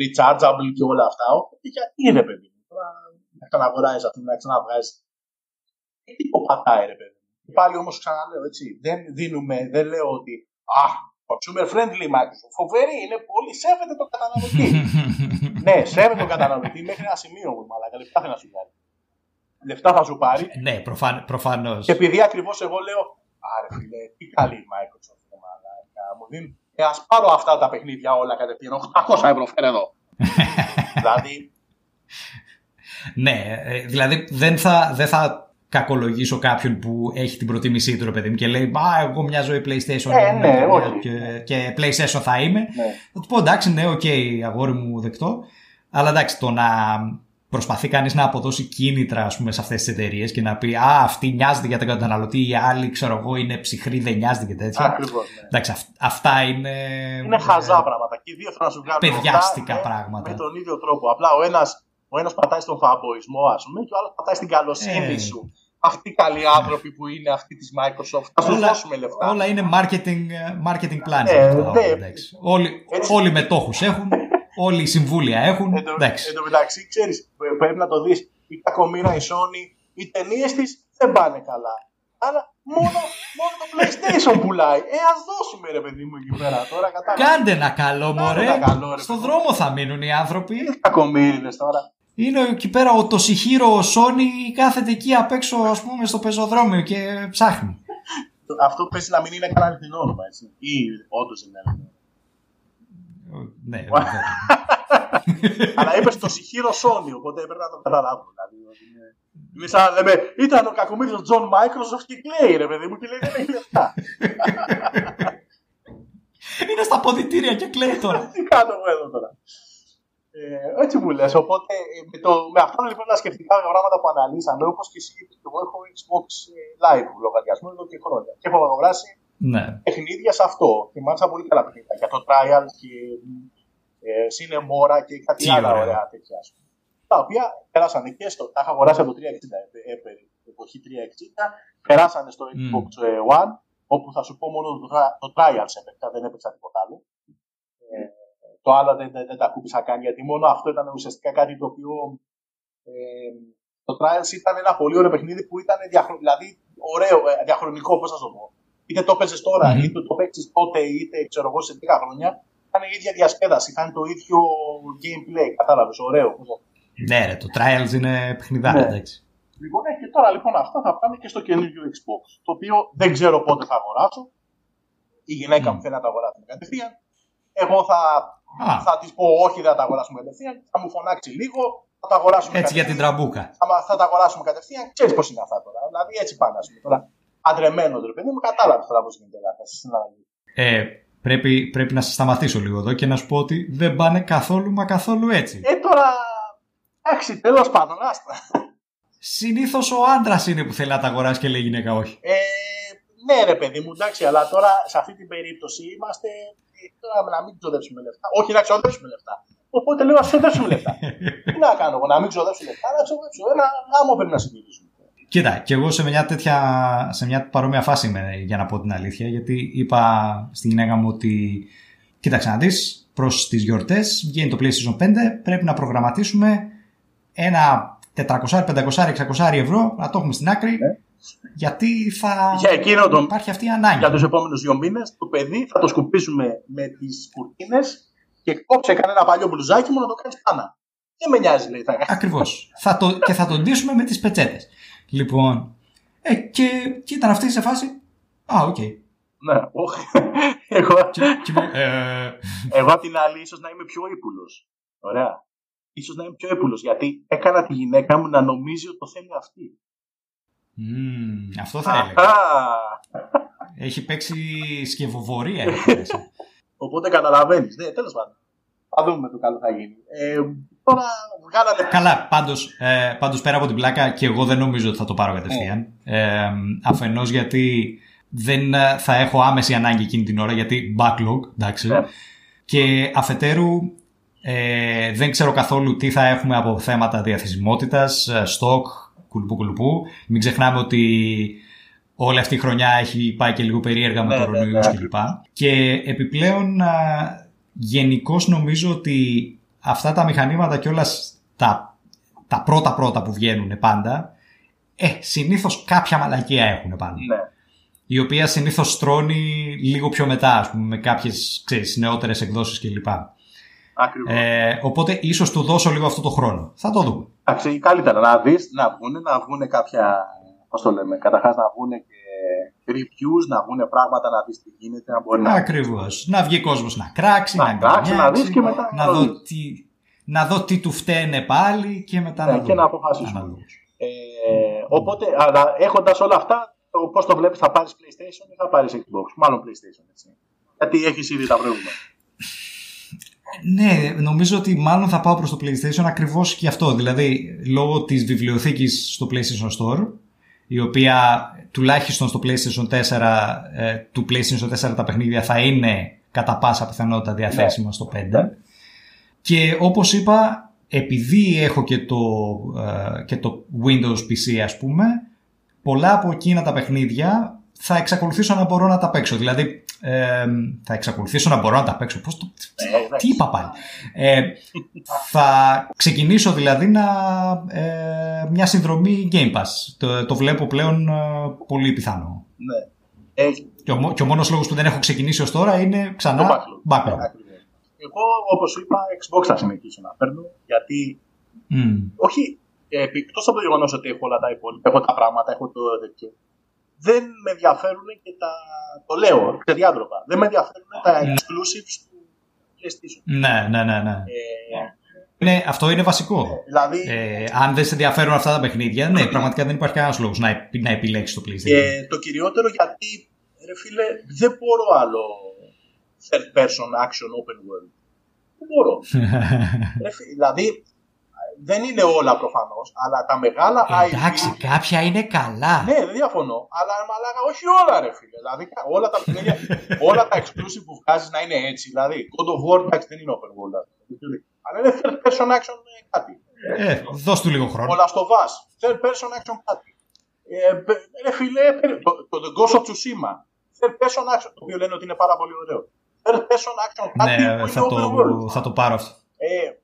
B: rechargeable και όλα αυτά. Οπότε γιατί είναι παιδί μου. Τώρα να ξαναγοράζεις αυτό, να ξαναβγάζεις. Ε, τι το πατάει, ρε παιδί μου. Και πάλι όμως ξαναλέω έτσι. Δεν δίνουμε, δεν λέω ότι. Α, consumer friendly Microsoft. Φοβερή, είναι πολύ. Σέβεται το καταναλωτή. ναι, σέβεται τον καταναλωτή μέχρι ένα σημείο μου, μαλάκα. Λεφτά θέλει να σου πάρει. Λεφτά θα σου πάρει.
C: ναι, προφαν, προφανώς.
B: Και επειδή ακριβώς εγώ λέω, Άρε φίλε, τι καλή η Microsoft, ρε μαλάκα, μου δίνει. Ε, ας πάρω αυτά τα παιχνίδια όλα κατευθείαν. 800 ευρώ, φέρε εδώ. δηλαδή,
C: Ναι, ε, δηλαδή δεν θα, δεν θα κακολογήσω κάποιον που έχει την προτίμησή του, ρε παιδί μου, και λέει Μα, εγώ μια ζωή PlayStation
B: Ε,
C: είμαι
B: ναι,
C: και-
B: όχι.
C: και, και PlayStation θα είμαι.
B: ναι.
C: Θα του πω εντάξει, ναι, οκ, αγόρι μου δεκτό. Αλλά εντάξει, το να προσπαθεί κανείς να αποδώσει κίνητρα ας πούμε, σε αυτές τις εταιρείες και να πει Α, αυτή νοιάζεται για τον καταναλωτή, οι άλλοι ξέρω εγώ είναι ψυχροί, δεν νοιάζεται και τέτοια.
B: Ακριβώς. Ναι.
C: Εντάξει, αυ- αυτά είναι.
B: Είναι χαζά πράγματα. Και οι δύο θέλουν να σου βγάλουν
C: Παιδιάστικα
B: λεφτά, ε,
C: πράγματα.
B: Με τον ίδιο τρόπο. Απλά ο ένας ο ένας πατάει στον φαμποϊσμό, ας πούμε, και ο άλλος πατάει στην καλοσύνη
C: Ε.
B: σου. Αυτοί οι καλοί άνθρωποι που είναι αυτοί της Microsoft. Θα σου
C: Όλα-
B: δώσουμε λεφτά.
C: Όλα είναι marketing, ε, marketing plans.
B: Ε,
C: αυτά,
B: ναι.
C: εντάξει. Όλοι,
B: Έτσι.
C: όλοι οι μετόχους έχουν, όλοι οι συμβούλια έχουν.
B: Εν τω-
C: εντάξει.
B: Εν τω μεταξύ, ξέρεις, πρέπει να το δεις. Η κακομοίρα η Sony, οι ταινίες της δεν πάνε καλά. Αλλά μόνο, μόνο το PlayStation πουλάει. Ε, ας δώσουμε ρε παιδί μου εκεί πέρα τώρα. Κατάλαβες.
C: Κάντε ένα καλό, μωρέ.
B: ένα καλό, ρε
C: Στον
B: παιδί.
C: δρόμο θα μείνουν οι άνθρωποι.
B: Τι κακομοίριδες τώρα.
C: Είναι εκεί πέρα ο Τοσιχύρο ο Sony κάθεται εκεί απ' έξω ας πούμε στο πεζοδρόμιο και ψάχνει.
B: Αυτό πέσει να μην είναι καν αληθινό όνομα, έτσι. Ή όντως είναι αληθινό.
C: ναι, βέβαια.
B: Αλλά είπες το Σιχύρο Sony, οπότε έπρεπε να το καταλάβω. Δηλαδή, ότι είναι... είναι σαν να λέμε, ήταν ο κακομοίρης ο Τζον Microsoft και κλαίει ρε παιδί μου και λέει δεν έχει λεφτά.
C: Είναι στα ποδητήρια και κλαίει τώρα.
B: Τι κάνω εγώ εδώ τώρα. Ε, έτσι μου λες, οπότε ε, με, το, με αυτά λοιπόν τα σκεφτικά πράγματα που αναλύσαμε, όπως και εσύ, είπες, εγώ έχω Xbox ε, Live λογαριασμό εδώ και χρόνια. Και έχω αγοράσει
C: ναι.
B: παιχνίδια σε αυτό. Και μάλιστα πολύ καλά παιχνίδια. Για το Trials και ε, Sine Mora και κάτι
C: Τι
B: άλλα
C: ωραία.
B: ωραία τέτοια. ας πούμε. Τα οποία περάσανε και στο. Τα είχα αγοράσει από το 360, ε, ε, περί- εποχή 360. Περάσανε στο
C: Μμ.
B: Xbox ε, One, όπου θα σου πω μόνο το, tra- το Trials έπαιξα, δεν έπαιξα τίποτα άλλο. Ε, το άλλο δεν, δεν, δεν τα ακούμπησα καν, γιατί μόνο αυτό ήταν ουσιαστικά κάτι το οποίο. Ε, το Trials ήταν ένα πολύ ωραίο παιχνίδι που ήταν διαχρο... δηλαδή, ωραίο, ε, διαχρονικό, πώς θα το πω. Είτε το παίζει τώρα,
C: Μμμ.
B: είτε το παίξεις τότε, είτε ξέρω εγώ σε 10 χρόνια. Ήταν η ίδια διασκέδαση, ήταν το ίδιο gameplay. Κατάλαβες, ωραίο. πώς θα-
C: ναι, ρε, το Trials είναι παιχνιδάρα,
B: Ναι.
C: εντάξει.
B: Λοιπόν, ε, και τώρα λοιπόν αυτά θα πάνε και στο καινούργιο Xbox. Το οποίο δεν ξέρω πότε θα αγοράσω. Η γυναίκα
C: Μμ.
B: μου θέλει να τα αγοράσουμε κατευθείαν. Εγώ θα,
C: Α,
B: θα της πω όχι, δεν θα τα αγοράσουμε κατευθείαν. Θα μου φωνάξει λίγο, θα τα αγοράσουμε
C: έτσι για την
B: κατευθείαν.
C: τραμπούκα.
B: Θα, μα- θα τα αγοράσουμε κατευθείαν. Ξέρεις πώς είναι αυτά τώρα. Δηλαδή έτσι πάνε, ας πούμε. Τώρα, παντρεμένο ρε παιδί μου, κατάλαβες τώρα πώς γίνεται η κατάσταση στην αλλαγή.
C: Ε, πρέπει, πρέπει να σε σταματήσω λίγο εδώ και να σου πω ότι δεν πάνε καθόλου μα καθόλου έτσι.
B: Ε, τώρα. Εντάξει, τέλος πάντων, άστα.
C: Συνήθως ο άντρας είναι που θέλει να τα αγοράσει και λέει η γυναίκα όχι.
B: Ε, ναι, ρε παιδί μου, εντάξει, αλλά τώρα σε αυτή την περίπτωση είμαστε. Ε, Τώρα να μην ξοδέψουμε λεφτά. Όχι να ξοδέψουμε λεφτά. Οπότε λέω να ξοδέψουμε λεφτά. Τι να κάνω εγώ, να μην ξοδέψω λεφτά, να ξοδέψω. Ένα γάμο πρέπει να συντηρήσουμε.
C: Κοίτα, και εγώ σε μια τέτοια, σε μια παρόμοια φάση είμαι, για να πω την αλήθεια, γιατί είπα στη γυναίκα μου ότι, κοίταξε να δεις, προς τις γιορτές βγαίνει το PlayStation 5, πρέπει να προγραμματίσουμε ένα 400, 500, 600 ευρώ, να το έχουμε στην άκρη,
B: Ναι.
C: Γιατί θα
B: Για εκείνο τον.
C: υπάρχει αυτή η ανάγκη;
B: Για τους επόμενους δύο μήνες, το παιδί θα το σκουπίσουμε με τις κουρτίνε και κόψε κανένα παλιό μπλουζάκι μου να το κάνεις πάνα. Δεν με νοιάζει, λέει. Θα...
C: Ακριβώς. θα το, και θα τον ντύσουμε με τις πετσέτες. Λοιπόν, ε, και, και ήταν αυτή σε φάση, α, οκ.
B: ναι, όχι. εγώ,
C: Και, και μου, ε,
B: εγώ απ' την άλλη, ίσως να είμαι πιο ύπουλος. Ωραία. Ίσως να είμαι πιο ύπουλος γιατί έκανα τη γυναίκα μου να νομίζει ότι το θέλει αυτή.
C: Μμμ, αυτό θα έλεγα.
B: Α,
C: Έχει παίξει σκευωρία εδώ μέσα.
B: οπότε καταλαβαίνεις. Ναι, τέλος πάντων. Θα δούμε το καλό θα γίνει. Ε, τώρα βγάλανε.
C: Καλά, πάντως, ε, πάντως πέρα από την πλάκα και εγώ δεν νομίζω ότι θα το πάρω κατευθείαν. Ε, αφενός γιατί δεν ε, θα έχω άμεση ανάγκη εκείνη την ώρα γιατί backlog, εντάξει.
B: Ναι.
C: Και αφετέρου ε, δεν ξέρω καθόλου τι θα έχουμε από θέματα διαθεσιμότητας, ε, stock, κουλουπού κουλουπού. Μην ξεχνάμε ότι όλη αυτή η χρονιά έχει πάει και λίγο περίεργα με
B: Ναι, ναι,
C: κορονοϊούς
B: ναι,
C: κλπ. Και επιπλέον γενικώς νομίζω ότι αυτά τα μηχανήματα και όλα τα, τα πρώτα πρώτα που βγαίνουν πάντα, ε, συνήθως κάποια μαλακία έχουν πάντα.
B: Ναι.
C: Η οποία συνήθως στρώνει λίγο πιο μετά, ας πούμε, με κάποιες ξέρεις, νεότερες εκδόσεις κλπ.
B: Ακριβώς.
C: Ε, οπότε ίσως του δώσω λίγο αυτό το χρόνο. Θα το δούμε.
B: Εντάξει, καλύτερα να δεις, να βγουν, να βγουν κάποια. Πώς το λέμε, καταρχάς να βγουν και reviews, να βγουν πράγματα, να δεις τι γίνεται, να μπορεί να.
C: Ακριβώς. Να βγει κόσμος να κράξει,
B: Να
C: να,
B: κράξει, να
C: γκρινιάξει,
B: δεις και μετά
C: να
B: να
C: δω,
B: δεις.
C: τι, να δω τι του φταίνε πάλι και μετά
B: Ναι,
C: να
B: και
C: δούμε.
B: να αποφασίσουμε.
C: Αναλόγως.
B: Ε, οπότε, αλλά έχοντας όλα αυτά, πώς το βλέπεις, θα πάρεις PlayStation ή θα πάρεις Xbox; Μάλλον PlayStation, έτσι. Γιατί έχεις ήδη τα προηγούμενα.
C: Ναι, νομίζω ότι μάλλον θα πάω προς το PlayStation ακριβώς και αυτό. Δηλαδή, λόγω της βιβλιοθήκης στο PlayStation Store, η οποία τουλάχιστον στο PlayStation 4, ε, του PlayStation 4 τα παιχνίδια θα είναι κατά πάσα πιθανότητα διαθέσιμα στο 5. Και όπως είπα, επειδή έχω και το, ε, και το Windows PC ας πούμε, πολλά από εκείνα τα παιχνίδια θα εξακολουθήσω να μπορώ να τα παίξω. Δηλαδή, ε, θα εξακολουθήσω να μπορώ να τα παίξω. Πώς το...
B: Ε, εντάξει.
C: Τι είπα πάλι; Ε, θα ξεκινήσω δηλαδή να, ε, μια συνδρομή Game Pass. Το, το βλέπω πλέον ε, πολύ πιθανό.
B: Ναι. Ε,
C: Και ο, μό- και ο μόνος λόγος που δεν έχω ξεκινήσει ως τώρα είναι
B: το
C: ξανά
B: backlog.
C: backlog.
B: Ναι, ακριβώς. Εγώ, όπως είπα, Xbox θα συνεχίσω να παίρνω. Γιατί
C: Μμ.
B: όχι εκτός από το γεγονός ότι έχω όλα τα υπόλοιπα, έχω τα πράγματα, έχω το τέτοιο. Δεν με ενδιαφέρουν και τα. Το λέω ξεδιάντροπα. Δεν με ενδιαφέρουν τα exclusives του PlayStation.
C: Ναι, ναι, ναι, ναι.
B: Ε,
C: Ναι, αυτό είναι βασικό.
B: δηλαδή,
C: Ε, αν δεν σε ενδιαφέρουν αυτά τα παιχνίδια, ναι, πραγματικά δεν υπάρχει κανένα λόγος να, επι- να επιλέξεις το PlayStation.
B: και το κυριότερο γιατί, ρε φίλε, δεν μπορώ άλλο third person action open world. Δεν μπορώ. Ρε φίλε, δηλαδή, δεν είναι όλα προφανώς, αλλά τα μεγάλα IP.
C: Εντάξει, κάποια είναι καλά.
B: Ναι, δεν διαφωνώ. Αλλά μαλάκα, όχι όλα, ρε φίλε. Δηλαδή, κα- όλα τα παιχνίδια, όλα τα exclusive που βγάζεις να είναι έτσι. Δηλαδή, God of War, εντάξει, δεν είναι open world. δηλαδή. Αλλά είναι third person action ε, κάτι.
C: Ε, δώσ' του λίγο χρόνο.
B: Ο Last of Us, third person action κάτι. Ε, μπε- ρε φίλε, περι- το, το, The Ghost of Tsushima, third person action, το οποίο λένε ότι είναι πάρα πολύ ωραίο. Third person action κάτι που
C: Ναι,
B: είναι
C: θα
B: open world.
C: το, θα το πάρω αυτό.
B: Ε, ε,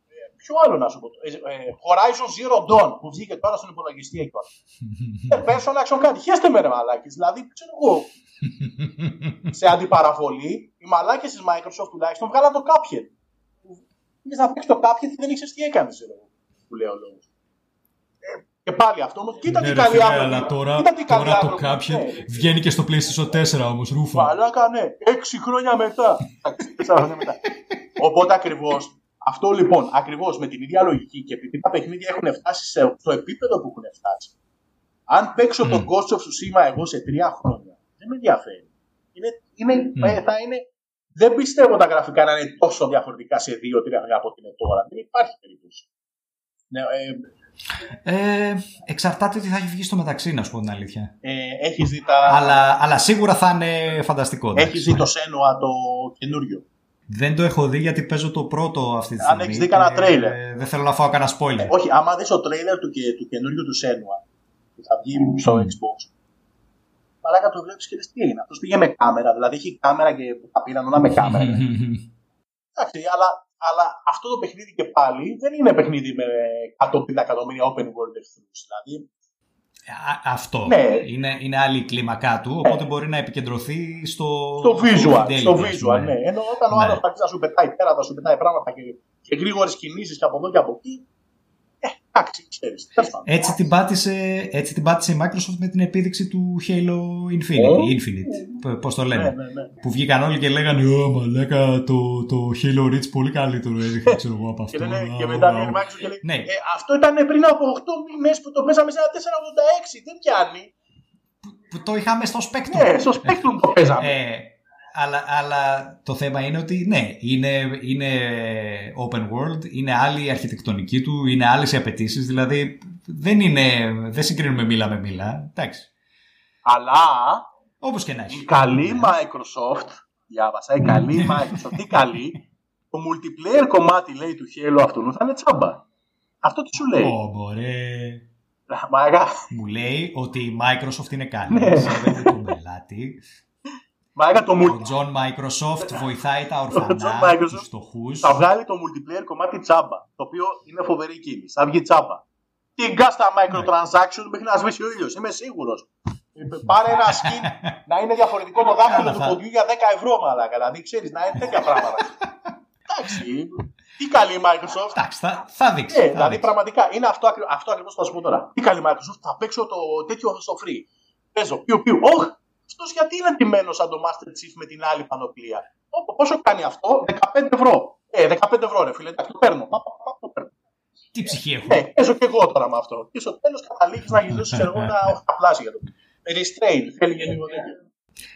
B: ποιο άλλο να σου πω. Ε, ε, Horizon Zero Dawn που βγήκε τώρα στον υπολογιστή εκεί τώρα. Ε, person action κάτι. Χαίστε με ρε μαλάκες. Δηλαδή, ξέρω εγώ, σε αντιπαραβολή, οι μαλάκες της Microsoft τουλάχιστον βγάλαν το Cuphead. Πήγε να παίξει το Cuphead και δεν ήξερες τι έκανες, ξέρω εγώ. Που λέει ο λόγος. Ε, και Και πάλι αυτό όμως, κοίτα τι
C: Ναι, ρε
B: καλή
C: φίλε,
B: άνθρωποι.
C: αλλά τώρα,
B: Κοίτα τι καλή
C: τώρα το
B: άνθρωποι.
C: Cuphead
B: Ναι.
C: βγαίνει και στο PlayStation 4 όμως, ρούφα.
B: Μαλάκα, ναι. Έξι χρόνια μετά. Εντάξει, τέσσερα χρόνια μετά. Οπότε ακριβώς. Αυτό λοιπόν, ακριβώς με την ίδια λογική και επειδή τα παιχνίδια έχουν φτάσει σε, στο επίπεδο που έχουν φτάσει. Αν παίξω το
C: Μμ.
B: Ghost of Tsushima εγώ σε τρία χρόνια, δεν με ενδιαφέρει. Είναι, είναι,
C: Μμ.
B: ε, θα είναι, δεν πιστεύω τα γραφικά να είναι τόσο διαφορετικά σε δύο-τρία χρόνια από ό,τι είναι τώρα. Δεν υπάρχει περίπτωση. Ναι, ε,
C: Ε, εξαρτάται τι θα έχει βγει στο μεταξύ, να σου πω την αλήθεια.
B: ε, έχεις δει τα...
C: Αλλά, αλλά σίγουρα θα είναι φανταστικό. εντάξει.
B: Έχεις δει το Senua το καινούριο.
C: Δεν το έχω δει γιατί παίζω το πρώτο αυτή τη
B: Αν
C: στιγμή.
B: έχεις δει κανένα
C: και,
B: τρέιλερ.
C: ε, δεν θέλω να φάω κανένα spoiler.
B: Όχι, άμα δεις το τρέιλερ του, και, του καινούριου του Senua που θα βγει στο
C: Μμ.
B: Xbox μαλάκα το βλέπεις και λες τι έγινε. Αυτός πήγε με κάμερα, δηλαδή έχει κάμερα και τα πήραν όλα με κάμερα. Εντάξει, αλλά, αλλά αυτό το παιχνίδι και πάλι δεν είναι παιχνίδι με 150 εκατομμύρια open world εχθρούς. Δηλαδή,
C: Α- Αυτό.
B: Ναι.
C: Είναι, είναι άλλη η κλίμακά του, οπότε μπορεί να επικεντρωθεί στο,
B: στο visual,
C: fidelity,
B: στο
C: ας
B: visual,
C: πούμε.
B: ναι. Ενώ όταν ο
C: Ναι.
B: άλλος θα αρχίσει να σου πετάει πέρα, θα σου πετάει πράγματα και, και γρήγορες κινήσεις και από εδώ και από εκεί, ε, εντάξει, ξέρεις. τέλος πάντων.
C: Έτσι την, πάτησε, έτσι την πάτησε η Microsoft με την επίδειξη του Halo Infinite.
B: Ε.
C: Infinite π- πώς το λένε.
B: Ναι, ναι, ναι.
C: Που βγήκαν όλοι και λέγανε Ω μαλάκα το, το Halo Reach πολύ καλύτερο έδειχνε ξέρω εγώ από
B: Και,
C: αυτό.
B: λένε,
C: Α,
B: και
C: α,
B: μετά
C: α.
B: βγαίνει η Microsoft και λέει
C: Ναι.
B: ε, Αυτό ήταν πριν από 8 μήνες που το παίζαμε σε ένα 486. Δεν πιάνει.
C: Που το είχαμε στο Spectrum.
B: Ναι, στο Spectrum το παίζαμε.
C: Ε, αλλά, αλλά το θέμα είναι ότι ναι, είναι, είναι open world, είναι άλλη η αρχιτεκτονική του, είναι άλλες οι απαιτήσεις, δηλαδή δεν, είναι, δεν συγκρίνουμε μίλα με μίλα. Εντάξει.
B: Αλλά
C: Όπως και να έχει.
B: η καλή Microsoft, διάβασα, η καλή Microsoft, τι καλή, το multiplayer κομμάτι λέει του Halo αυτού θα είναι τσάμπα. Αυτό τι σου λέει;
C: Ω, μωρέ.
B: Μάγα,
C: Μου λέει ότι η Microsoft είναι καλή,
B: Ναι.
C: σέβεται τον πελάτη.
B: Μάγα το
C: Ο
B: multi...
C: John Microsoft βοηθάει τα
B: John
C: ορφανά,
B: Microsoft
C: τους φτωχούς.
B: θα βγάλει το multiplayer κομμάτι τσάμπα. Το οποίο είναι φοβερή κίνηση. Θα βγει τσάμπα. Τι γκάστα microtransaction μέχρι να σβήσει ο ήλιος. Είμαι σίγουρος. Πάρε ένα skin να είναι διαφορετικό το δάχτυλο
C: Καλά,
B: του
C: θα-
B: ποντιού για 10 ευρώ, μαλάκα. Δηλαδή ξέρεις να είναι τέτοια πράγματα. Εντάξει. Τι καλή η Microsoft.
C: Εντάξει, θα, θα δείξει.
B: Ναι,
C: θα
B: δηλαδή
C: δείξει.
B: πραγματικά είναι αυτό, ακρι- αυτό ακριβώς που θα σου πω τώρα. Τι καλή Microsoft, θα παίξω το τέτοιο στο free. Παίζω, πιου πιου. Όχ, αυτός γιατί είναι ντυμένος σαν το Master Chief με την άλλη πανοπλία; Όπο, πόσο κάνει αυτό, 15 ευρώ. Ε, 15 ευρώ, ρε φίλε, εντάξει, το παίρνω. Πα, πα, πα, το παίρνω.
C: Τι ψυχή έχω.
B: Ναι, παίζω και εγώ τώρα με αυτό. Και στο τέλος καταλήγεις να γυρίσει εγώ ένα οχταπλάσια για το. Restrain, θέλει και λίγο τέτοιο.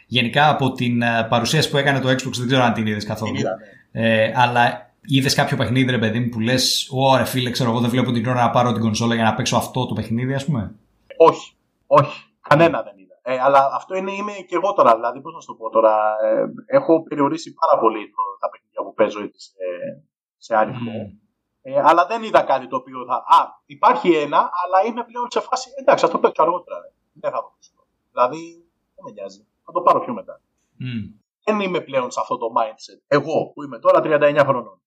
C: Γενικά από την ε, παρουσίαση που έκανε το Xbox, δεν ξέρω αν την είδες καθόλου.
B: Την είδα, ναι.
C: Ε, αλλά είδες κάποιο παιχνίδι, ρε παιδί μου, που λες: Ωραία, φίλε, ξέρω εγώ, δεν βλέπω την ώρα να πάρω την κονσόλα για να παίξω αυτό το παιχνίδι, ας πούμε;
B: Όχι, όχι. Κανένα δεν είδα. Ε, αλλά αυτό είναι, είμαι και εγώ τώρα. Δηλαδή, πώς να σου το πω τώρα. Ε, έχω περιορίσει πάρα πολύ το, τα παιχνίδια που παίζω έτσι σε, σε αριθμό.
C: Μμμ.
B: Ε, αλλά δεν είδα κάτι το οποίο θα. Α, υπάρχει ένα, αλλά είμαι πλέον σε φάση. Εντάξει, θα το παίξω αργότερα. Ρε. Δεν θα το παίξω. Δηλαδή, δεν με νοιάζει. Θα το πάρω πιο μετά.
C: Μμ.
B: Δεν είμαι πλέον σε αυτό το mindset. Εγώ που είμαι τώρα 39 χρονών.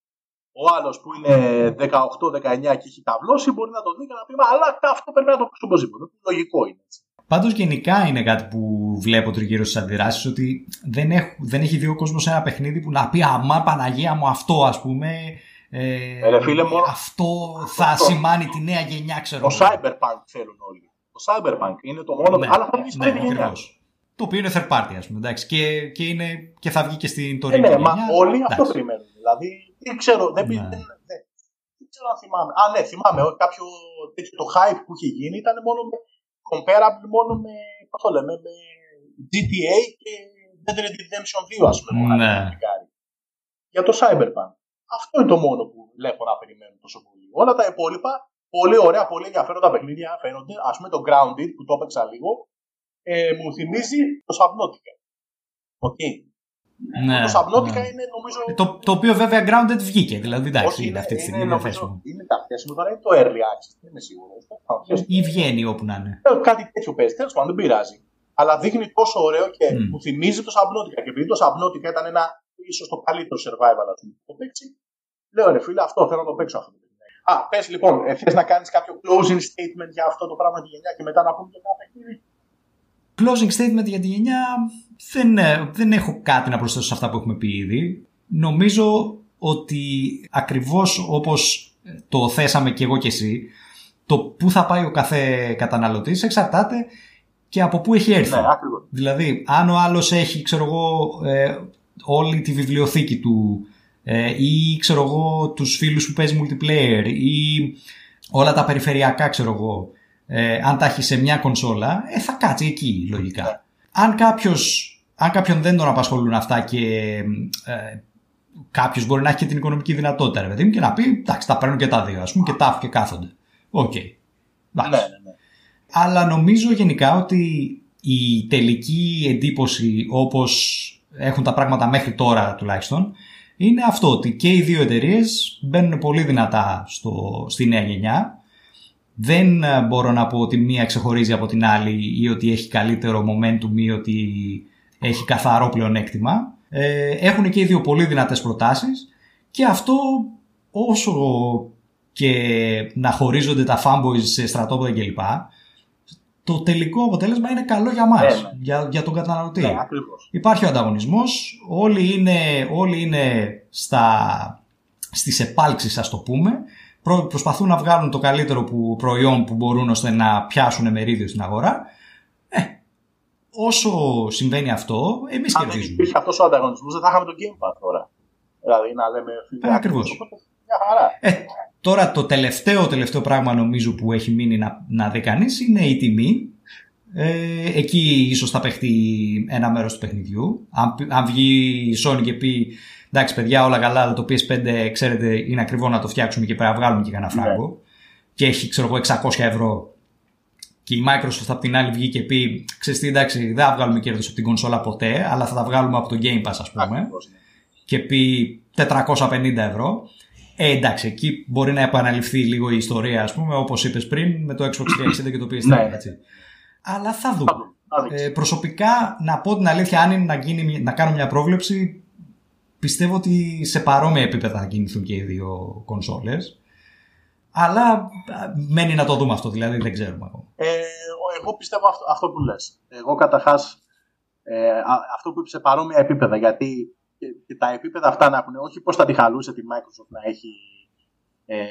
B: Ο άλλος που είναι 18-19 και έχει ταυλώσει μπορεί να το δει και να πει Μα αλλά αυτό πρέπει να το παίξω οπωσδήποτε. Λογικό είναι έτσι.
C: Πάντως γενικά είναι κάτι που βλέπω τριγύρω στις αντιδράσεις ότι δεν, έχ, δεν έχει δει ο κόσμος ένα παιχνίδι που να πει Αμά Παναγία μου αυτό, ας πούμε. Ε,
B: Ε, ρε φίλε, μόνο-
C: Αυτό θα
B: Αυτό.
C: σημάνει τη νέα γενιά, ξέρω
B: Το
C: εγώ.
B: Cyberpunk θέλουν όλοι. Το Cyberpunk είναι το μόνο.
C: Ναι,
B: αλλά θα βγει στην
C: ναι,
B: τρίτη γενιά.
C: ακριβώς. Το οποίο είναι third party, ας πούμε. Εντάξει, και, και, είναι, και θα βγει και στην
B: Ε,
C: τωρινή
B: ναι, μα
C: γενιά.
B: όλοι αυτό
C: Εντάξει.
B: περιμένουν. Δηλαδή, δεν ξέρω, δεν,
C: Ναι.
B: δεν, δεν, δεν ξέρω αν θυμάμαι. Α, ναι, θυμάμαι. ότι Κάποιο τέτοιο το hype που είχε γίνει ήταν μόνο με. Comparable μόνο με. Πώς το λέμε, με GTA και Dead Red Redemption 2, ας πούμε. που είχαν
C: Ναι.
B: publicάρει. Για το Cyberpunk. Αυτό είναι το μόνο που βλέπω να περιμένουν τόσο πολύ. Όλα τα υπόλοιπα, πολύ ωραία, πολύ ενδιαφέροντα παιχνίδια φαίνονται. Α πούμε το Grounded που το έπαιξα λίγο, ε, μου θυμίζει το Subnautica. Οκ.
C: Ναι,
B: το Subnautica
C: ναι.
B: είναι νομίζω.
C: Το, το οποίο βέβαια Grounded βγήκε. Δηλαδή εντάξει,
B: Όχι,
C: είναι αυτή τη στιγμή
B: είναι,
C: διαθέσιμο.
B: νομίζω, είναι διαθέσιμο, τώρα είναι το early access. Δεν είμαι σίγουρος.
C: Ή βγαίνει όπου να είναι.
B: Ε, Κάτι τέτοιο παίζει. Τέλος πάντων, δεν πειράζει. Αλλά δείχνει τόσο ωραίο και
C: Μμ.
B: μου θυμίζει το Subnautica. Και επειδή το Subnautica ήταν ένα ίσως το καλύτερο survival ας πούμε, που έχω παίξει, λέω ρε φίλε, αυτό θέλω να το παίξω αυτό. το παιχνίδι. Α, πες λοιπόν, ε, θες να κάνεις κάποιο closing statement για αυτό το πράγμα τη γενιά και μετά να πούμε και ένα παιχνίδι.
C: Closing statement για τη γενιά δεν, ε, δεν έχω κάτι να προσθέσω σε αυτά που έχουμε πει ήδη. Νομίζω ότι ακριβώς όπως το θέσαμε και εγώ και εσύ, το πού θα πάει ο κάθε καταναλωτής εξαρτάται και από πού έχει έρθει.
B: Ναι, ακριβώς.
C: Δηλαδή, αν ο άλλος έχει, ξέρω εγώ, ε, όλη τη βιβλιοθήκη του ε, ή, ξέρω εγώ, τους φίλους που παίζει multiplayer ή όλα τα περιφερειακά, ξέρω εγώ, ε, αν τα έχεις σε μια κονσόλα, ε, θα κάτσει εκεί, λογικά.
B: Ναι.
C: Αν κάποιος, αν κάποιον δεν τον απασχολούν αυτά και ε, κάποιος μπορεί να έχει και την οικονομική δυνατότητα, ρε παιδί μου, και να πει, εντάξει, τα παίρνω και τα δύο, ας πούμε, και τα έχω και κάθονται. Οκ. Εντάξει.
B: Ναι, ναι, ναι.
C: Αλλά νομίζω γενικά ότι η τελική εντύπωση όπως έχουν τα πράγματα μέχρι τώρα τουλάχιστον είναι αυτό ότι και οι δύο εταιρείες μπαίνουν πολύ δυνατά στο, στη νέα γενιά. Δεν ε, μπορώ να πω ότι μία ξεχωρίζει από την άλλη ή ότι έχει καλύτερο momentum ή ότι έχει καθαρό πλεονέκτημα. Ε, έχουν και οι δύο πολύ δυνατές προτάσεις και αυτό όσο και να χωρίζονται τα fanboys σε στρατόπεδα κλπ. Το τελικό αποτέλεσμα είναι καλό για μας,
B: Ναι, ναι.
C: για, για τον καταναλωτή.
B: Ναι, ακριβώς.
C: Υπάρχει ο ανταγωνισμός, όλοι είναι, όλοι είναι στα, στις επάλξεις ας το πούμε, Προ, προσπαθούν να βγάλουν το καλύτερο που, προϊόν που μπορούν ώστε να πιάσουν μερίδιο στην αγορά. Ε, όσο συμβαίνει αυτό, εμείς
B: Αν δεν
C: κερδίζουμε.
B: υπήρχε αυτός ο ανταγωνισμός, δεν θα είχαμε το Game Pass τώρα. Δηλαδή, να λέμε...
C: Ε, ακριβώς.
B: Οπότε, Μια χαρά.
C: Ε, τώρα το τελευταίο, τελευταίο πράγμα νομίζω που έχει μείνει να, να δει κανείς είναι η τιμή. Ε, εκεί ίσως θα παιχτεί ένα μέρος του παιχνιδιού. Αν, πει- αν βγει η Sony και πει εντάξει παιδιά όλα καλά αλλά το PS5 ξέρετε είναι ακριβό να το φτιάξουμε και πρέπει να βγάλουμε και κανένα
B: Ναι.
C: φράγκο και έχει ξέρω εγώ 600 ευρώ και η Microsoft από την άλλη βγει και πει ξέρεις τι εντάξει δεν θα βγάλουμε κέρδος από την κονσόλα ποτέ αλλά θα τα βγάλουμε από το Game Pass ας πούμε
B: Ακριβώς, ναι.
C: και πει 450 ευρώ. Ε, εντάξει, εκεί μπορεί να επαναληφθεί λίγο η ιστορία, ας πούμε, όπως είπες πριν, με το Xbox 360 και το PS3,
B: Ναι.
C: έτσι. Αλλά θα
B: Θα
C: δούμε.
B: δούμε. Θα δείξει.
C: Ε, προσωπικά, να πω την αλήθεια, αν είναι να, γίνει, να κάνω μια πρόβλεψη, πιστεύω ότι σε παρόμοια επίπεδα θα κινηθούν και οι δύο κονσόλες. Αλλά α, μένει να το δούμε αυτό, δηλαδή δεν ξέρουμε ακόμα.
B: Ε, εγώ πιστεύω αυτό, αυτό που λες. Εγώ καταρχάς ε, α- αυτό που είπες σε παρόμοια επίπεδα, γιατί και, και τα επίπεδα αυτά να έχουν, όχι πώς θα τη χαλούσε τη Microsoft να έχει ε,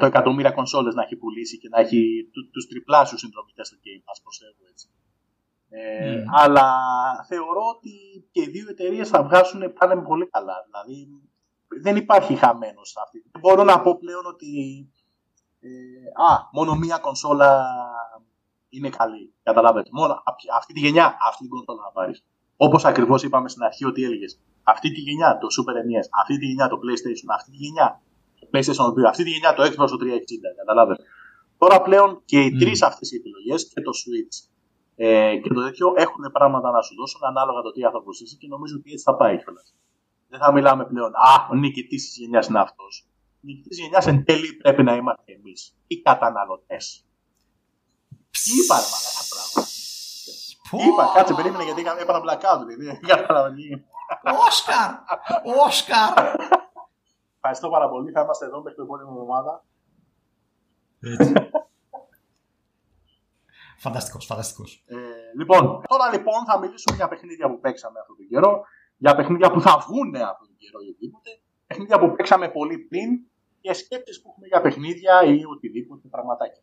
B: 100 εκατομμύρια κονσόλες να έχει πουλήσει και να έχει του, τους τριπλάσιους συνδρομητές στο Game Pass, προσθέτω έτσι. Ε,
C: Μμμ.
B: Αλλά θεωρώ ότι και οι δύο εταιρείες θα βγάσουν πάνε πολύ καλά. Δηλαδή δεν υπάρχει χαμένος σε αυτή. Δεν μπορώ να πω πλέον ότι ε, α, μόνο μία κονσόλα είναι καλή. Καταλάβετε. Μόνο απ- αυτή τη γενιά, αυτή την κονσόλα να πάρεις. Όπως ακριβώς είπαμε στην αρχή ότι έλεγες. Αυτή τη γενιά το Super NES, αυτή τη γενιά το PlayStation, αυτή τη γενιά το PlayStation 2, αυτή τη γενιά το Xbox το 360. Καταλάβετε. Τώρα πλέον και οι
C: Μμ.
B: τρεις αυτές οι επιλογές και το Switch ε, και το τέτοιο έχουν πράγματα να σου δώσουν ανάλογα το τι άνθρωπος είσαι και νομίζω ότι έτσι θα πάει κιόλας. Δεν θα μιλάμε πλέον. Α, ο νικητής της γενιάς είναι αυτός. Ο νικητής της γενιάς εν τέλει πρέπει να είμαστε εμείς, οι καταναλωτές. Τι είπα, ρε μαλάκα πράγμα.
C: Πω,
B: Τι είπα, κάτσε, περίμενε γιατί έκανα έπαθα blackout. Δηλαδή, δεν κατάλαβα τι.
C: Όσκαρ! Όσκαρ!
B: Ευχαριστώ πάρα πολύ. Θα είμαστε εδώ μέχρι την επόμενη εβδομάδα.
C: Έτσι. Φανταστικός, φανταστικός.
B: Ε, λοιπόν, τώρα λοιπόν θα μιλήσουμε για παιχνίδια που παίξαμε αυτόν τον καιρό, για παιχνίδια που θα βγουν αυτόν τον καιρό ή οτιδήποτε, παιχνίδια που παίξαμε πολύ πριν και σκέψεις που έχουμε για παιχνίδια ή οτιδήποτε πραγματάκι.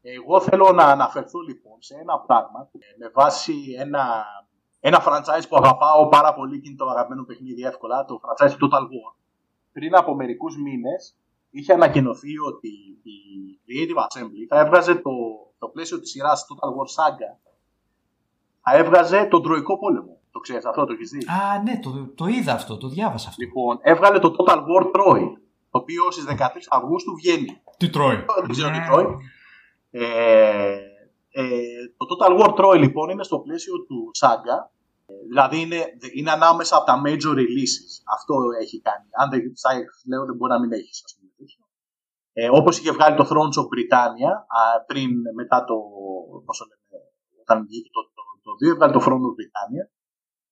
B: Εγώ θέλω να αναφερθώ λοιπόν σε ένα πράγμα που, ε, με βάση ένα, ένα franchise που αγαπάω πάρα πολύ και είναι το αγαπημένο παιχνίδι εύκολα, το franchise Total War. Πριν από μερικούς μήνες είχε ανακοινωθεί ότι η Creative Assembly θα έβγαζε το, το πλαίσιο της σειράς Total War Saga θα έβγαζε τον Τροϊκό Πόλεμο. Το ξέρεις αυτό, το έχεις δει;
C: Α, ναι, το, το είδα αυτό, το διάβασα αυτό.
B: Λοιπόν, έβγαλε το Total War Troy, το οποίο στις 13 Αυγούστου βγαίνει.
C: Τι τρώει.
B: Δεν ξέρω τι τρώει. Ε, ε, το Total War Troy λοιπόν είναι στο πλαίσιο του Saga. Ε, Δηλαδή είναι, είναι ανάμεσα από τα major releases. Αυτό έχει κάνει. Αν δεν Saga λέω δεν μπορεί να μην έχεις ας πούμε. τέτοιο. Ε, όπως είχε βγάλει το Thrones of Britannia α, πριν μετά το πώς το λέμε, όταν βγήκε το, το, το 2 έβγαλε το Thrones of Britannia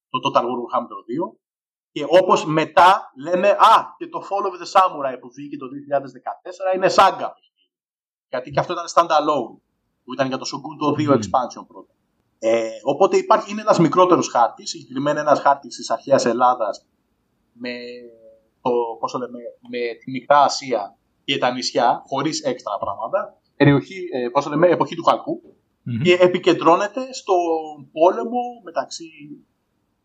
B: το Total War Warhammer 2 και όπως μετά λένε α και το Fall of the Samurai που βγήκε το 2014 είναι Saga γιατί και αυτό ήταν standalone που ήταν για το Shogun το 2
C: Μμμ.
B: expansion πρώτα. Ε, οπότε υπάρχει, είναι ένας μικρότερος χάρτης, συγκεκριμένα ένας χάρτης της αρχαίας Ελλάδας με, το, πώς το λέμε, με τη Μικρά Ασία και τα νησιά, χωρίς έξτρα πράγματα. περιοχή, ε, πώς το λέμε, εποχή του χαλκού
C: Μμμ.
B: και επικεντρώνεται στον πόλεμο μεταξύ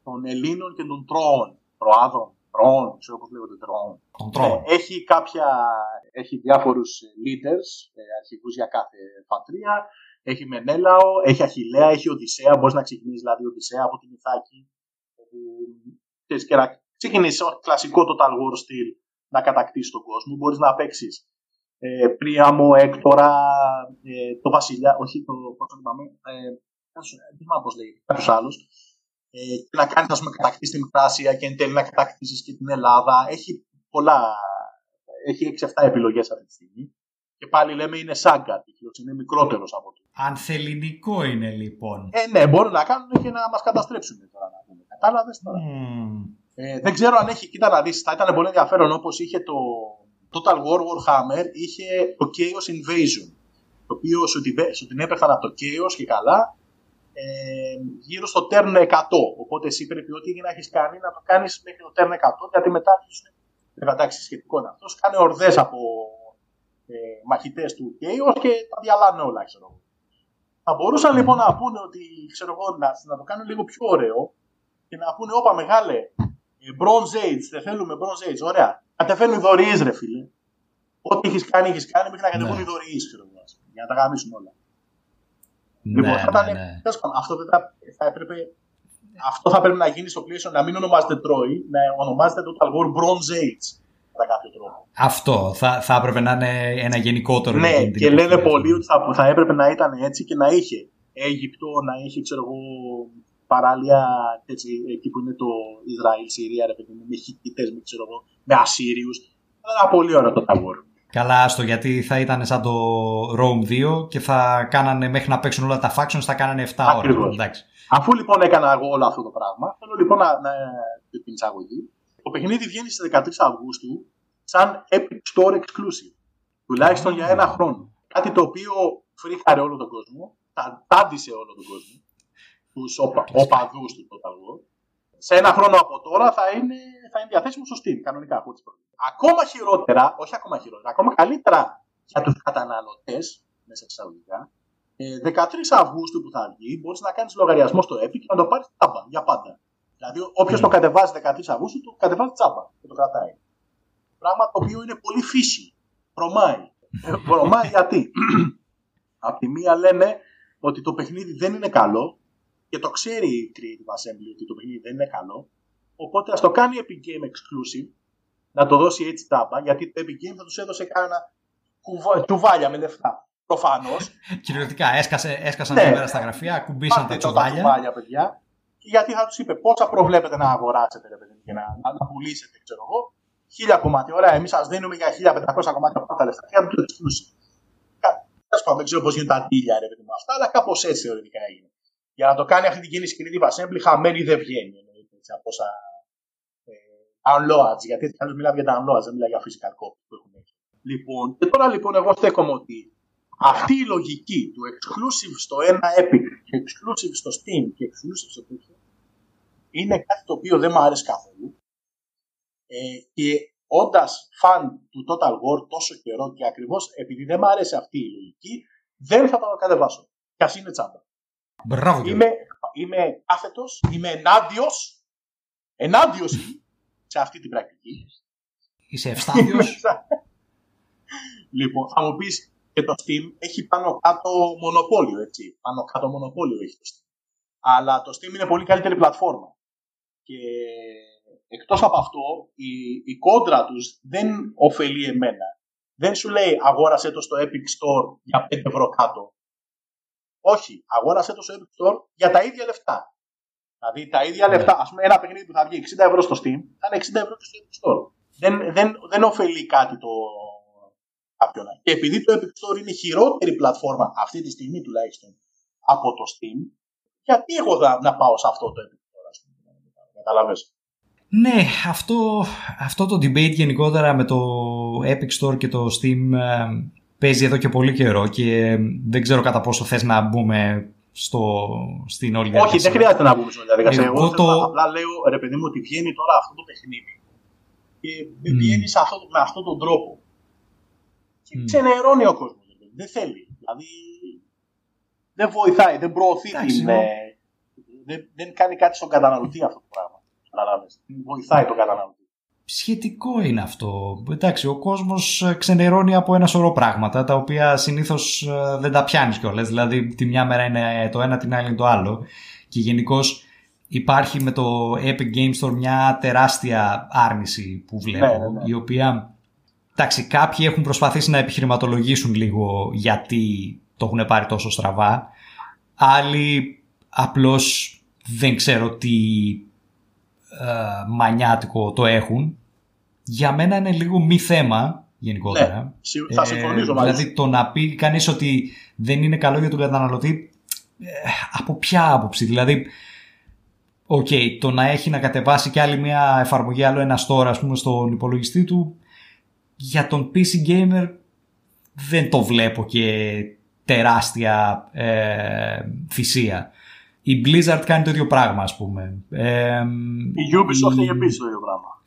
B: των Ελλήνων και των Τρώων. Τροάδων, Τρώων, ξέρω πώς λέγονται Τρώων.
C: Τον τρώω.
B: Ε, έχει κάποια, έχει διάφορους ε, leaders, ε, αρχηγούς για κάθε φαντρία. Έχει Μενέλαο, έχει Αχιλέα, έχει Οδυσσέα. Μπορείς να ξεκινήσεις δηλαδή Οδυσσέα από την Ιθάκη. όπου, ξέρεις, και να ξεκινήσεις ως κλασικό Total War στυλ να κατακτήσεις τον κόσμο. Μπορείς να παίξεις ε, Πρίαμο, Έκτορα, ε, το Βασιλιά, όχι το, πώς το είπαμε, ε, δεν θυμάμαι πώς λέγεται, κάποιους άλλους. Ε, και να κάνεις, ας πούμε, κατακτήσεις την Μικράσια και εν τέλει να κατακτήσεις και την Ελλάδα. Έχει πολλά, έχει 6-7 επιλογές αυτή τη στιγμή. Και πάλι λέμε είναι σάγκα τίτλος, είναι μικρότερος από το.
C: Ανθεληνικό είναι λοιπόν.
B: Ε, ναι, μπορούν να κάνουν και να μας καταστρέψουν τώρα να πούμε. Κατάλαβες τώρα.
C: Μμμ.
B: Ε, δεν ξέρω αν έχει, κοίτα να δεις, θα ήταν πολύ ενδιαφέρον όπως είχε το Total War Warhammer, είχε το Chaos Invasion, το οποίο σου την, σου την έπαιρναν από το Chaos και καλά, ε, γύρω στο turn 100. Οπότε εσύ πρέπει ό,τι να έχεις κάνει να το κάνεις μέχρι το turn 100, γιατί μετά αρχίζουν. Βέβαια, εντάξει, σχετικό είναι αυτός. Κάνει ορδές από ε, μαχητές του Chaos και τα διαλάνε όλα, ξέρω εγώ. Θα μπορούσαν λοιπόν να πούνε ότι ξέρω εγώ, να, να το κάνουν λίγο πιο ωραίο και να πούνε, Όπα μεγάλε, ε, Bronze Age, δεν θέλουμε Bronze Age, ωραία. Κατεβαίνουν οι δωρεεί, ρε φίλε. Ό,τι έχεις κάνει, έχεις κάνει μέχρι να κατεβούν
C: Ναι.
B: οι δωρεεί, ξέρω εγώ, ας πούμε, για να τα γαμίσουν όλα.
C: Ναι,
B: Λοιπόν, θα ήταν,
C: ναι, ναι.
B: τέλος πάντων, αυτό δεν θα, θα έπρεπε. Αυτό θα πρέπει να γίνει στο PlayStation, να μην ονομάζεται Troy, να ονομάζεται Total War Bronze Age. Κατά κάποιο τρόπο.
C: Αυτό θα, θα έπρεπε να είναι ένα γενικότερο. για
B: Ναι,
C: εκείνη την
B: και
C: εποχή,
B: λένε
C: ας πούμε.
B: πολλοί ότι θα, θα έπρεπε να ήταν έτσι και να είχε Αίγυπτο, να είχε, ξέρω εγώ, παράλια έτσι, εκεί που είναι το Ισραήλ, Συρία, ρε παιδί μου, με Χιτίτες, με, ξέρω εγώ, με Ασσύριους. Θα ήταν πολύ ωραίο το Total War.
C: Καλά, άστο, γιατί θα ήταν σαν το Rome 2 και θα κάνανε μέχρι να παίξουν όλα τα factions, θα κάνανε 7 ώρες.
B: Ακριβώς.
C: Εντάξει.
B: Αφού λοιπόν έκανα εγώ όλο αυτό το πράγμα, θέλω λοιπόν να, να την εισαγωγή. Το παιχνίδι βγαίνει στις 13 Αυγούστου σαν Epic Store Exclusive. Τουλάχιστον για ένα χρόνο. Κάτι το οποίο φρίχαρε όλο τον κόσμο, τα τάντισε όλο τον κόσμο, τους οπα, οπαδούς του Total War. Σε ένα χρόνο από τώρα θα είναι, θα είναι διαθέσιμο στο Steam, κανονικά. από τις πρώτες. Ακόμα χειρότερα, όχι ακόμα χειρότερα, ακόμα καλύτερα για τους καταναλωτές, μέσα εισαγωγικά, ε, 13 Αυγούστου που θα βγει, μπορείς να κάνεις λογαριασμό στο Epic και να το πάρεις τσάμπα για πάντα. Δηλαδή, όποιος
C: Mm.
B: το κατεβάζει 13 Αυγούστου, το κατεβάζει τσάμπα και το κρατάει. Πράγμα το οποίο είναι πολύ φύση. Βρωμάει. Ε, Βρωμάει γιατί; Απ' τη μία λένε ότι το παιχνίδι δεν είναι καλό και το ξέρει η Creative Assembly ότι το παιχνίδι δεν είναι καλό. Οπότε ας το κάνει Epic Game Exclusive, να το δώσει έτσι τάμπα, γιατί το Epic Game θα τους έδωσε κάνα κουβα- τσουβάλια με λεφτά. Προφανώς.
C: Κυριολεκτικά έσκασε, έσκασαν
B: Ναι.
C: σήμερα στα γραφεία, κουμπίσαν τα
B: Πάρτε
C: τσουβάλια.
B: παιδιά. Και γιατί θα τους είπε πόσα προβλέπετε να αγοράσετε, ρε παιδί, και να, να, να πουλήσετε, ξέρω εγώ. Χίλια κομμάτια. Ωραία, εμείς σας δίνουμε για 1500 κομμάτια από τα λεφτά. Για να το exclusive. Τέλο πάντων, δεν ξέρω πώς γίνουν τα ντύλια, ρε παιδί μου, αυτά, αλλά κάπως έτσι θεωρητικά έγινε. Για να το κάνει αυτή την κίνηση η Creative Assembly, χαμένη δεν βγαίνει. Εννοείται, έτσι, από όσα ε, downloads, γιατί έτσι καλώς μιλάμε για downloads, δεν μιλάει για physical copy που έχουν έχει. Λοιπόν, και τώρα λοιπόν εγώ στέκομαι ότι αυτή η λογική του exclusive στο ένα Epic και exclusive στο Steam και exclusive στο τέτοιο είναι κάτι το οποίο δεν μου άρεσε καθόλου. Ε, και όντας φαν του Total War τόσο καιρό και ακριβώς επειδή δεν μου άρεσε αυτή η λογική, δεν θα το κατεβάσω. Κι ας είναι τσάμπα.
C: Μπράβο, Γιώργο.
B: Είμαι, είμαι κάθετος, είμαι ενάντιος. Ενάντιος σε αυτή την πρακτική.
C: Είσαι ευστάδιος.
B: λοιπόν, θα μου πεις και το Steam έχει πάνω κάτω μονοπόλιο, έτσι. Πάνω κάτω μονοπόλιο έχει το Steam. Αλλά το Steam είναι πολύ καλύτερη πλατφόρμα. Και εκτός από αυτό, η, η κόντρα τους δεν ωφελεί εμένα. Δεν σου λέει αγόρασε το στο Epic Store για 5 ευρώ κάτω. Όχι, αγόρασε το στο Epic Store για τα ίδια λεφτά. Δηλαδή τα ίδια
C: Ναι.
B: λεφτά, ας πούμε ένα παιχνίδι που θα βγει 60 ευρώ στο Steam, θα είναι 60 ευρώ και στο Epic Store. Δεν, δεν, δεν ωφελεί κάτι το κάποιον. Και επειδή το Epic Store είναι η χειρότερη πλατφόρμα αυτή τη στιγμή τουλάχιστον από το Steam, γιατί εγώ θα, να πάω σε αυτό το Epic Store, ας πούμε. Καταλαβες.
C: Ναι, αυτό, αυτό το debate γενικότερα με το Epic Store και το Steam ε, παίζει εδώ και πολύ καιρό και ε, δεν ξέρω κατά πόσο θες να μπούμε στο, στην όλη
B: Όχι,
C: διαδικασία.
B: δεν χρειάζεται να μπούμε στην διαδικασία.
C: Εγώ
B: Εγώ,
C: το-
B: το... απλά λέω, ρε παιδί μου, ότι βγαίνει τώρα αυτό το παιχνίδι και
C: Μμ.
B: βγαίνει σε αυτό, με αυτόν τον τρόπο. Και
C: Μμ.
B: ξενερώνει ο κόσμος. Δεν θέλει. Δηλαδή δεν βοηθάει, δεν προωθεί
C: Εντάξει,
B: την.
C: ναι.
B: ε, δεν, δεν κάνει κάτι στον καταναλωτή αυτό το πράγμα. Καταλάβες. Δεν βοηθάει τον καταναλωτή.
C: Σχετικό είναι αυτό. Εντάξει, ο κόσμος ε, ξενερώνει από ένα σωρό πράγματα τα οποία συνήθως ε, δεν τα πιάνεις κιόλας. Δηλαδή τη μια μέρα είναι το ένα, την άλλη είναι το άλλο. Και γενικώς υπάρχει με το Epic Games Store μια τεράστια άρνηση που βλέπω,
B: Ναι, ναι, ναι.
C: η οποία εντάξει, κάποιοι έχουν προσπαθήσει να επιχειρηματολογήσουν λίγο γιατί το έχουν πάρει τόσο στραβά. Άλλοι απλώς δεν ξέρω τι ε, μανιάτικο το έχουν. Για μένα είναι λίγο μη θέμα γενικότερα.
B: Ναι, συμ- θα
C: Ε,
B: συμφωνήσω μαζί
C: Δηλαδή το να πει κανείς ότι δεν είναι καλό για τον καταναλωτή ε, από ποια άποψη. Δηλαδή, οκ, το να έχει να κατεβάσει και άλλη μια εφαρμογή, άλλο ένα store ας πούμε στον υπολογιστή του για τον PC gamer δεν το βλέπω και τεράστια ε, θυσία. Η Blizzard κάνει το ίδιο πράγμα ας πούμε. Ε,
B: Η Ubisoft
C: η-
B: έχει επίσης το ίδιο πράγμα.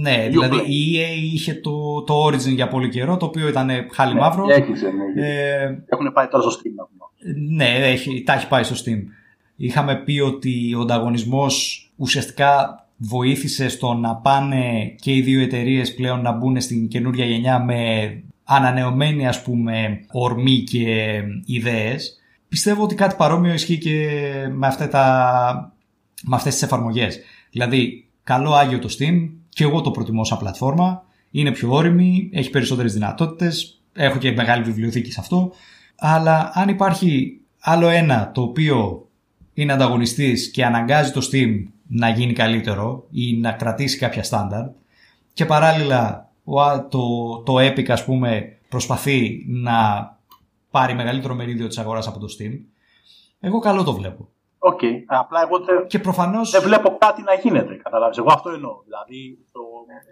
C: Ναι,
B: Uplay.
C: δηλαδή η EA είχε το, το Origin για πολύ καιρό, το οποίο ήταν χάλι μαύρο.
B: Έκλεισε, ναι.
C: Ε,
B: Έχουν πάει τώρα στο Steam να πούμε.
C: ναι, έχει, τα έχει πάει στο Steam. Είχαμε πει ότι ο ανταγωνισμός ουσιαστικά βοήθησε στο να πάνε και οι δύο εταιρείες πλέον να μπουν στην καινούρια γενιά με ανανεωμένη ας πούμε ορμή και ιδέες. Πιστεύω ότι κάτι παρόμοιο ισχύει και με, αυτά τα, με αυτές τις εφαρμογές. Δηλαδή, καλό άγιο το Steam και εγώ το προτιμώ σαν πλατφόρμα. Είναι πιο όρημη, έχει περισσότερες δυνατότητες, έχω και μεγάλη βιβλιοθήκη σε αυτό. Αλλά αν υπάρχει άλλο ένα το οποίο είναι ανταγωνιστής και αναγκάζει το Steam να γίνει καλύτερο ή να κρατήσει κάποια στάνταρ και παράλληλα ο α- το, το Epic ας πούμε προσπαθεί να πάρει μεγαλύτερο μερίδιο της αγοράς από το Steam εγώ καλό το βλέπω.
B: Οκ. Απλά εγώ δεν,
C: Και προφανώς...
B: δεν βλέπω κάτι να γίνεται. Κατάλαβες. Εγώ αυτό εννοώ. Δηλαδή το...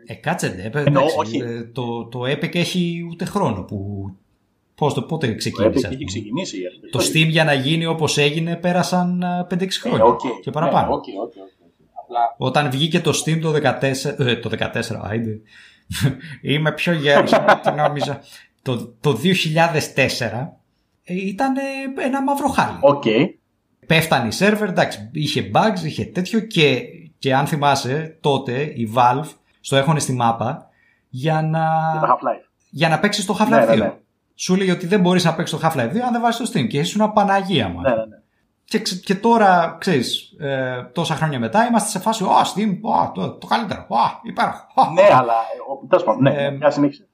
C: Ε, κάτσε ντε, ε,
B: Εννοώ,
C: εντάξει,
B: όχι.
C: ε, το, το Epic έχει ούτε χρόνο που... Πώς το, πότε
B: το
C: ξεκίνησε.
B: Epic
C: ας
B: έχει
C: πούμε.
B: ξεκινήσει.
C: Το Steam για να γίνει όπως έγινε πέρασαν ε, 5-6 χρόνια
B: Ε, οκ.
C: και παραπάνω.
B: Ναι, οκ, οκ, οκ. Απλά
C: Όταν βγήκε το Steam το 14, ε, το 14, άιντε. Είμαι πιο γέρος από ό,τι νόμιζα. Το, το 2004 ε, ήταν ε, ένα μαύρο χάλι.
B: Οκ.
C: Πέφτανε οι σερβερ, εντάξει, είχε bugs, είχε τέτοιο και, και αν θυμάσαι τότε η Valve στο έχωνε στη μάπα για να,
B: Για το Half-Life.
C: για να παίξεις το Half-Life
B: Ναι,
C: 2.
B: ναι, ναι.
C: Σου λέει ότι δεν μπορείς να παίξεις το Half-Life 2 αν δεν βάζεις το Steam και ήσουν Παναγία μου.
B: Ναι, ναι, ναι.
C: Και, ξε- και τώρα, ξέρεις, ε, τόσα χρόνια μετά είμαστε σε φάση «Ω, Steam, ω, το, το καλύτερο, ω, υπέροχο». ω».
B: ναι, αλλά. ε, ο- Τέλος πάντων, ναι,
C: Ε,
B: μια συνέχισε.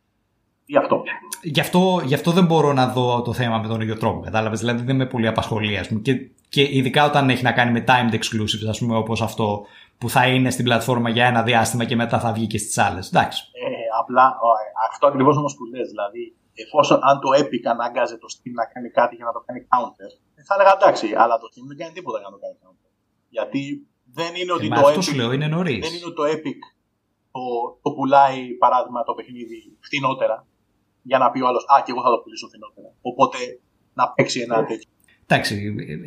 B: Γι' αυτό.
C: Γι, αυτό, γι' αυτό δεν μπορώ να δω το θέμα με τον ίδιο τρόπο, κατάλαβες; Δηλαδή δεν με πολύ απασχολεί, ας πούμε. Και, και ειδικά όταν έχει να κάνει με timed exclusives, ας πούμε, όπως αυτό που θα είναι στην πλατφόρμα για ένα διάστημα και μετά θα βγει και στις άλλες. Εντάξει.
B: Ε, απλά ο, ε, αυτό ακριβώς όμως που λες, δηλαδή, εφόσον αν το Epic ανάγκαζε το Steam να κάνει κάτι για να το κάνει counter, θα έλεγα εντάξει, αλλά το Steam δεν κάνει τίποτα για να το κάνει counter. Γιατί δεν είναι ότι
C: Ε, μα
B: το
C: αυτό
B: Epic,
C: σου λέω, είναι νωρίς.
B: δεν είναι ότι το Epic το, το πουλάει, παράδειγμα, το παιχνίδι φθηνότερα για να πει ο άλλος Α, και εγώ θα το πουλήσω φθηνότερα. Οπότε να παίξει ένα τέτοιο.
C: Εντάξει,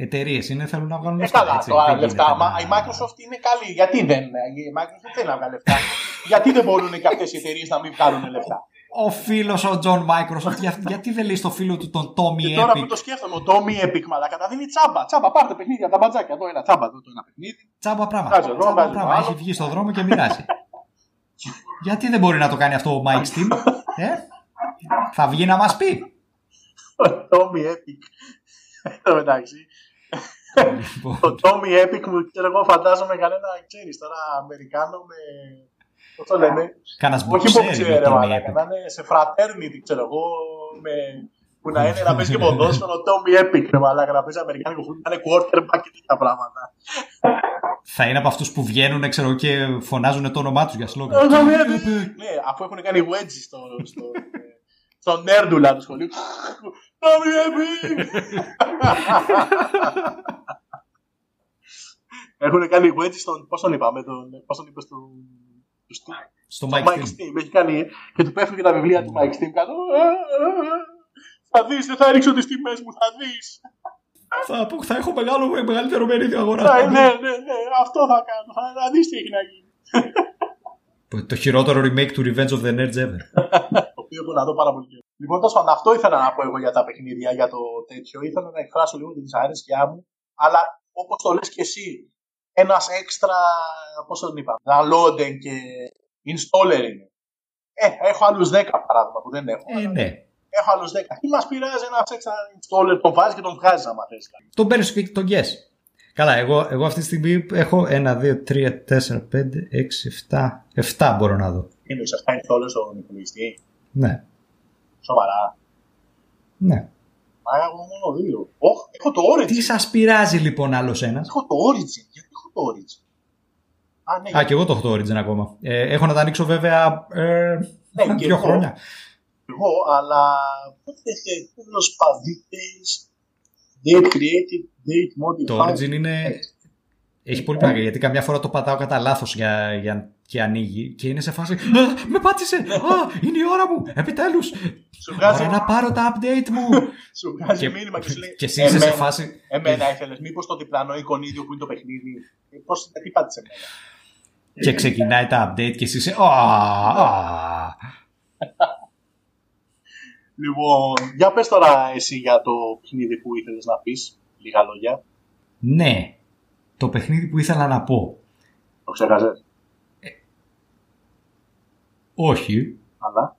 C: εταιρείες είναι, θέλουν να βγάλουν
B: Ε,
C: λεφτά.
B: καλά,
C: έτσι.
B: τώρα
C: Δεν
B: λεφτά.
C: γίνεται
B: Μα
C: να-
B: η Microsoft είναι καλή. Γιατί δεν. Η Microsoft θέλει να βγάλει λεφτά. Γιατί δεν μπορούν και αυτές οι εταιρείες να μην βγάλουν λεφτά;
C: Ο φίλος ο John Microsoft, για- γιατί δεν λέει στο φίλο του τον Tommy
B: Και τώρα
C: Epic;
B: που το σκέφτομαι, ο Tommy Epic μαλάκα τα δίνει τσάμπα. Τσάμπα, πάρτε παιχνίδια από τα μπατζάκια. Εδώ ένα τσάμπα, εδώ το ένα παιχνίδι.
C: Τσάμπα πράγμα.
B: Βάζει εδώ,
C: Τσάμπα
B: βάζει
C: πράγμα.
B: το
C: Έχει
B: άλλο.
C: βγει στον δρόμο και μοιράζει. γιατί δεν μπορεί να το κάνει αυτό ο Mike Steam, ε; Θα βγει να μας πει.
B: Ο Tommy Epic. Εν τω μεταξύ.
C: Λοιπόν,
B: Το Tommy Epic μου, ξέρω εγώ, φαντάζομαι κανένα, ξέρεις τώρα, Αμερικάνο με. Πώς το λένε;
C: Κάνας
B: Όχι
C: μποξέρι
B: μποξέρ,
C: με
B: ρε
C: τον
B: μαλάκα.
C: Epic.
B: Να είναι σε fraternity, ξέρω εγώ, με... που να είναι να παίζει και ποδόσφαιρο, Tommy Epic, ρε μαλάκα, να παίζει αμερικάνικο football, να είναι quarterback και τέτοια πράγματα.
C: Θα είναι από αυτούς που βγαίνουν ξέρω, και φωνάζουν το όνομά τους για slogan.
B: Tommy Epic. Ναι, αφού έχουν κάνει wedgie στο, στο, στο nerdουλα του σχολείου. Tommy Epic! Έχουν κάνει wedgie στον, πώς τον είπαμε, τον, πώς τον είπες στον, στον
C: Στο
B: στο
C: Mike
B: Mike
C: Steam.
B: Steam. Έχει κάνει και του πέφτουν και τα βιβλία του Mike Steam κάτω. Θα δεις, δεν θα ρίξω τις τιμές μου, θα δεις.
C: Θα, πω- θα έχω μεγάλο, μεγαλύτερο μερίδιο αγοράς.
B: Ναι, ναι, ναι, ναι, αυτό θα κάνω. Θα, θα δεις τι έχει να γίνει.
C: Το χειρότερο remake του Revenge of the Nerds ever.
B: Το οποίο έχω να δω πάρα πολύ καιρό. Λοιπόν, τόσο πάντων, αυτό ήθελα να πω εγώ για τα παιχνίδια, για το τέτοιο. Ήθελα να εκφράσω λίγο τη δυσαρέσκειά μου. Αλλά όπως το λες και εσύ, ένας έξτρα, πώς τον είπα, downloading και installer είναι. Ε, έχω άλλους 10 παράδειγμα που δεν έχω.
C: Ε, ναι.
B: Έχω άλλους 10. Τι μας πειράζει ένας έξτρα installer, τον βάζεις και τον βγάζεις άμα θες.
C: Τον παίρνεις και τον guess. Καλά, εγώ, εγώ αυτή τη στιγμή έχω 1, 2, 3, 4, 5, 6, 7. 7 μπορώ να δω.
B: Είναι σε αυτά installer στον υπολογιστή.
C: Ναι.
B: Σοβαρά.
C: ναι.
B: Μα έχω μόνο δύο. Όχ, έχω το Origin.
C: Τι σας πειράζει λοιπόν άλλος ένας;
B: Έχω το Origin. Γιατί έχω το Origin. Α, ναι,
C: Α, και εγώ το έχω το Origin ακόμα. Ε, έχω να τα ανοίξω βέβαια ε,
B: Ναι, και
C: δύο
B: εγώ.
C: χρόνια.
B: εγώ, αλλά πότε έχει τέλο details, date created, date
C: Το
B: modified.
C: Origin είναι. Έχει πολύ πλάκα γιατί καμιά φορά το πατάω κατά λάθος για, για, και ανοίγει και είναι σε φάση. Α, με πάτησε! Α, είναι η ώρα μου! Επιτέλους!
B: Σου βγάζει,
C: Ώρα να πάρω τα update μου!
B: σου βγάζει
C: και,
B: μήνυμα και σου λέει.
C: και εσύ είσαι σε
B: «Εμένα-
C: φάση.
B: Εμένα ήθελες, μήπως το διπλανό εικονίδιο που είναι το παιχνίδι. Πώ τι πάτησε εμένα.
C: Και ξεκινάει τα update και εσύ είσαι. «Α, α».
B: Λοιπόν, για πες τώρα εσύ για το παιχνίδι που ήθελες να πεις, λίγα λόγια.
C: Ναι, το παιχνίδι που ήθελα να πω.
B: Το ξέχασες,
C: Όχι.
B: αλλά.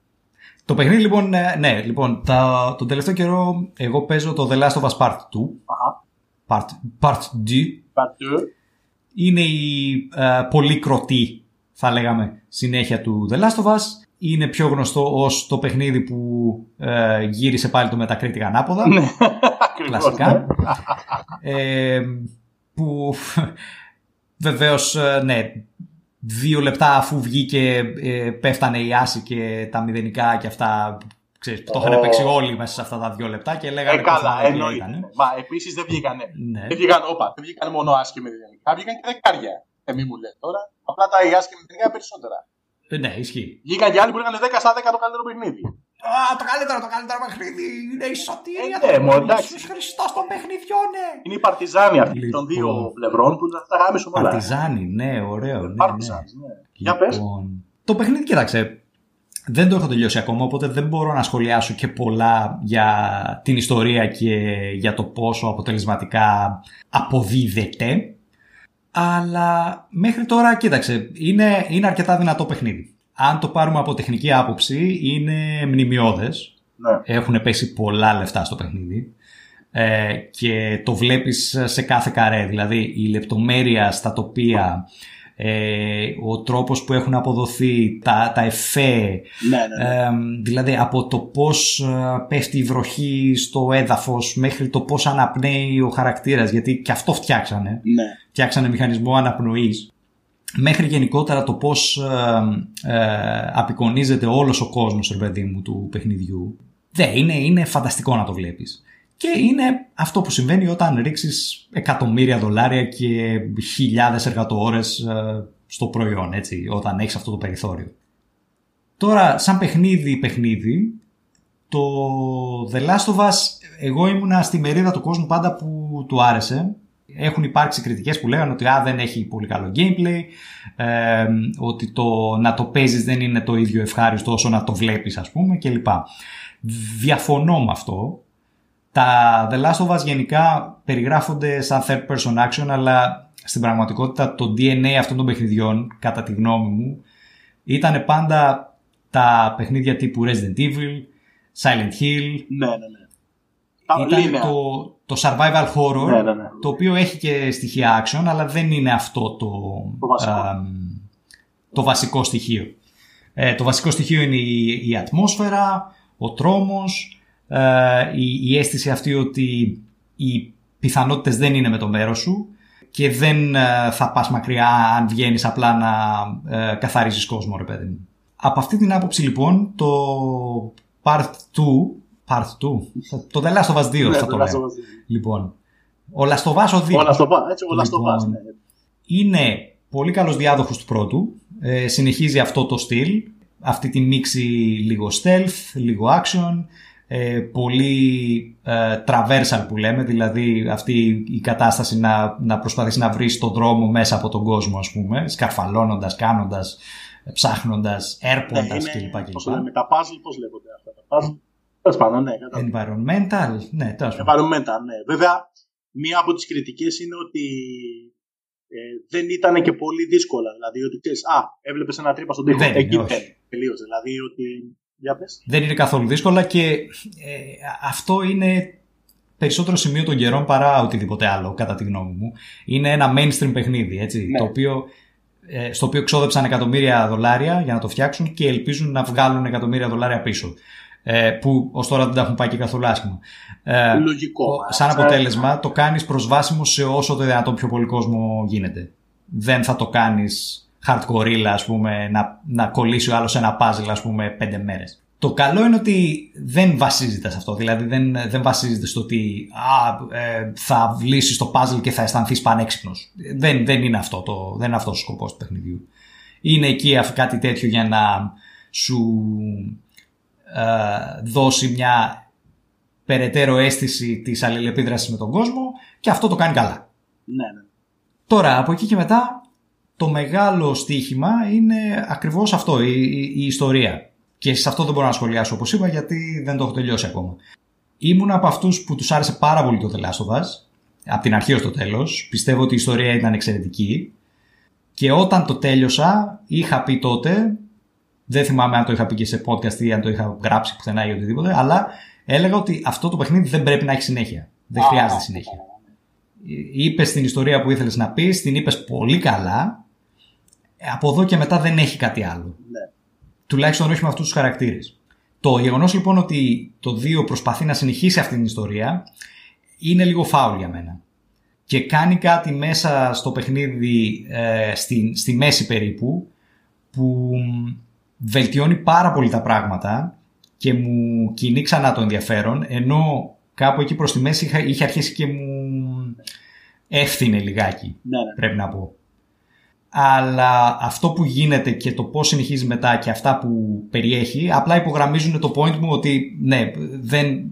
C: Το παιχνίδι λοιπόν, ε, ναι, λοιπόν, τα, τον τελευταίο καιρό εγώ παίζω το The Last of Us Part 2.
B: Αχα.
C: Part, part 2.
B: Πατού.
C: Είναι η ε, πολύ κροτή, θα λέγαμε, συνέχεια του The Last of Us. Είναι πιο γνωστό ως το παιχνίδι που ε, γύρισε πάλι το Metacritic ανάποδα.
B: Ναι, ακριβώς.
C: Κλασικά. ε, που βεβαίως, ε, ναι, δύο λεπτά αφού βγήκε ε, πέφτανε οι άσοι και τα μηδενικά και αυτά, ξέρεις, το είχαν
B: Ω.
C: παίξει όλοι μέσα σε αυτά τα δύο λεπτά και
B: Ε,
C: λέγανε
B: καλά,
C: πόσο άκυρα
B: εννοείται.
C: ήταν.
B: Μα επίσης δεν βγήκανε.
C: Ναι.
B: Δεν βγήκαν, όπα, δεν βγήκαν μόνο άσχημοι μηδενικά, βγήκαν και δεκάρια. Ε, μη μου λέτε τώρα. Απλά τα οι άσχημοι μηδενικά περισσότερα.
C: Ε, ναι, ισχύει.
B: Βγήκαν και άλλοι που είχαν 10 στα 10 το καλύτερο παιχνίδι.
C: Α, το καλύτερο, το καλύτερο παιχνίδι είναι η σωτηρία
B: Ε, ναι,
C: των
B: μου, εντάξει.
C: Ιησούς Χριστός των παιχνιδιών, ναι.
B: Είναι οι παρτιζάνοι αυτοί των
C: Λοιπόν.
B: δύο πλευρών που θα τα γάμισουν όλα.
C: Παρτιζάνι, ναι, ωραίο. Ναι, ναι.
B: Παρτιζάνοι, ναι. Για πες.
C: Λοιπόν, το παιχνίδι, κοίταξε, δεν το έχω τελειώσει ακόμα, οπότε δεν μπορώ να σχολιάσω και πολλά για την ιστορία και για το πόσο αποτελεσματικά αποδίδεται. Αλλά μέχρι τώρα, κοίταξε, είναι, είναι αρκετά δυνατό παιχνίδι. Αν το πάρουμε από τεχνική άποψη, είναι μνημειώδες.
B: Ναι.
C: Έχουν πέσει πολλά λεφτά στο παιχνίδι. Ε, και το βλέπεις σε κάθε καρέ. Δηλαδή η λεπτομέρεια στα τοπία, ε, ο τρόπος που έχουν αποδοθεί, τα, τα εφέ,
B: Ναι, ναι, ναι.
C: ε, δηλαδή από το πώς ε, πέφτει η βροχή στο έδαφος μέχρι το πώς αναπνέει ο χαρακτήρας, γιατί και αυτό φτιάξανε
B: ναι.
C: φτιάξανε μηχανισμό αναπνοής μέχρι γενικότερα το πώς ε, ε, απεικονίζεται όλος ο κόσμος ρε παιδί μου του παιχνιδιού δεν είναι, είναι φανταστικό να το βλέπεις. Και είναι αυτό που συμβαίνει όταν ρίξεις εκατομμύρια δολάρια και χιλιάδες εργατοώρες ε, στο προϊόν έτσι, όταν έχεις αυτό το περιθώριο. Τώρα σαν παιχνίδι παιχνίδι το The Last of Us εγώ ήμουνα στη μερίδα του κόσμου πάντα που του άρεσε έχουν υπάρξει κριτικές που λέγανε ότι α, δεν έχει πολύ καλό gameplay, ε, ότι το να το παίζεις δεν είναι το ίδιο ευχάριστο όσο να το βλέπεις ας πούμε κλπ. Διαφωνώ με αυτό. Τα The Last of Us γενικά περιγράφονται σαν third person action αλλά στην πραγματικότητα το DNA αυτών των παιχνιδιών κατά τη γνώμη μου ήταν πάντα τα παιχνίδια τύπου Resident Evil, Silent Hill,
B: Ναι, ναι, ναι. Τα
C: ήταν
B: linear.
C: το, το survival horror
B: Ναι, ναι, ναι.
C: το οποίο έχει και στοιχεία action αλλά δεν είναι αυτό το,
B: Το βασικό.
C: αμ, το βασικό στοιχείο. Ε, το βασικό στοιχείο είναι η, η ατμόσφαιρα, ο τρόμος, ε, η, η αίσθηση αυτή ότι οι πιθανότητες δεν είναι με το μέρος σου και δεν ε, θα πας μακριά αν βγαίνεις απλά να ε, καθαρίζεις κόσμο ρε παιδί μου. Από αυτή την άποψη λοιπόν το Part 2 Part 2 Το The Last of Us 2
B: Ναι,
C: θα
B: το
C: το
B: Last
C: λέω.
B: of Us.
C: Λοιπόν, ο Λαστοβάσο 2
B: Όλα στο πα, έτσι, όλα στο πα.
C: Λοιπόν,
B: ναι.
C: είναι πολύ καλός διάδοχος του πρώτου. Ε, συνεχίζει αυτό το στυλ. Αυτή τη μίξη λίγο stealth, λίγο action. Ε, πολύ ε, traversal που λέμε, δηλαδή αυτή η κατάσταση να, να προσπαθείς να βρεις τον δρόμο μέσα από τον κόσμο ας πούμε, σκαρφαλώνοντας, κάνοντας, ε, ψάχνοντας,
B: Ναι,
C: έρποντας
B: είναι,
C: κλπ.
B: πώς
C: κλπ.
B: λέμε, τα puzzle, πώς λέγονται αυτά τα puzzle; Τέλος πάντων, ναι, κατάλαβα.
C: Environmental, ναι, τέλος πάντων.
B: Environmental, ναι. Βέβαια, μία από τις κριτικές είναι ότι ε, δεν ήταν και πολύ δύσκολα. Δηλαδή, ότι ξέρεις, α, έβλεπες ένα τρύπα στον τοίχο.
C: Δεν είναι,
B: Εκεί
C: όχι.
B: δεν. Τελείωσε. Δηλαδή, ότι. Για πες.
C: Δεν είναι καθόλου δύσκολα και ε, αυτό είναι περισσότερο σημείο των καιρών παρά οτιδήποτε άλλο, κατά τη γνώμη μου. Είναι ένα mainstream παιχνίδι, έτσι,
B: Ναι.
C: το οποίο, ε, στο οποίο ξόδεψαν εκατομμύρια δολάρια για να το φτιάξουν και ελπίζουν να βγάλουν εκατομμύρια δολάρια πίσω. Ε, που ως τώρα δεν τα έχουν πάει και καθόλου άσχημα. Ε,
B: Λογικό.
C: ο- σαν αποτέλεσμα το κάνεις προσβάσιμο σε όσο το δυνατόν πιο πολύ κόσμο γίνεται. Δεν θα το κάνεις hardcore, ας πούμε, να, να κολλήσει ο άλλος ένα puzzle, ας πούμε, πέντε μέρες. Το καλό είναι ότι δεν βασίζεται σε αυτό. Δηλαδή δεν, δεν βασίζεται στο ότι α, ε, θα λύσεις το puzzle και θα αισθανθείς πανέξυπνος. Δεν, δεν, είναι αυτό το, δεν είναι αυτός ο σκοπός του παιχνιδιού. Είναι εκεί αφ- κάτι τέτοιο για να σου ε, δώσει μια περαιτέρω αίσθηση της αλληλεπίδρασης με τον κόσμο και αυτό το κάνει καλά.
B: Ναι, ναι.
C: Τώρα, από εκεί και μετά, το μεγάλο στοίχημα είναι ακριβώς αυτό, η, η- η ιστορία. Και σε αυτό δεν μπορώ να σχολιάσω όπως είπα γιατί δεν το έχω τελειώσει ακόμα. Ήμουν από αυτούς που τους άρεσε πάρα πολύ το The Last of Us, από την αρχή ως το τέλος. Πιστεύω ότι η ιστορία ήταν εξαιρετική. Και όταν το τέλειωσα, είχα πει τότε, δεν θυμάμαι αν το είχα πει και σε podcast ή αν το είχα γράψει πουθενά ή οτιδήποτε, αλλά έλεγα ότι αυτό το παιχνίδι δεν πρέπει να έχει συνέχεια. Δεν
B: Α,
C: χρειάζεται
B: α,
C: συνέχεια.
B: κατάλαβα.
C: Είπες την ιστορία που ήθελες να πεις, την είπες πολύ καλά. Ε, Από εδώ και μετά δεν έχει κάτι άλλο.
B: Ναι.
C: Τουλάχιστον όχι με αυτούς τους χαρακτήρες. Το γεγονός λοιπόν ότι το 2 προσπαθεί να συνεχίσει αυτή την ιστορία είναι λίγο φάουλ για μένα. Και κάνει κάτι μέσα στο παιχνίδι, ε, στη, στη μέση περίπου, που βελτιώνει πάρα πολύ τα πράγματα και μου κινεί ξανά το ενδιαφέρον, ενώ κάπου εκεί προς τη μέση είχα, είχε αρχίσει και μου εύθυνε λιγάκι,
B: Ναι, ναι.
C: πρέπει να πω. Αλλά αυτό που γίνεται και το πώς συνεχίζει μετά και αυτά που περιέχει, απλά υπογραμμίζουν το point μου ότι ναι, δεν,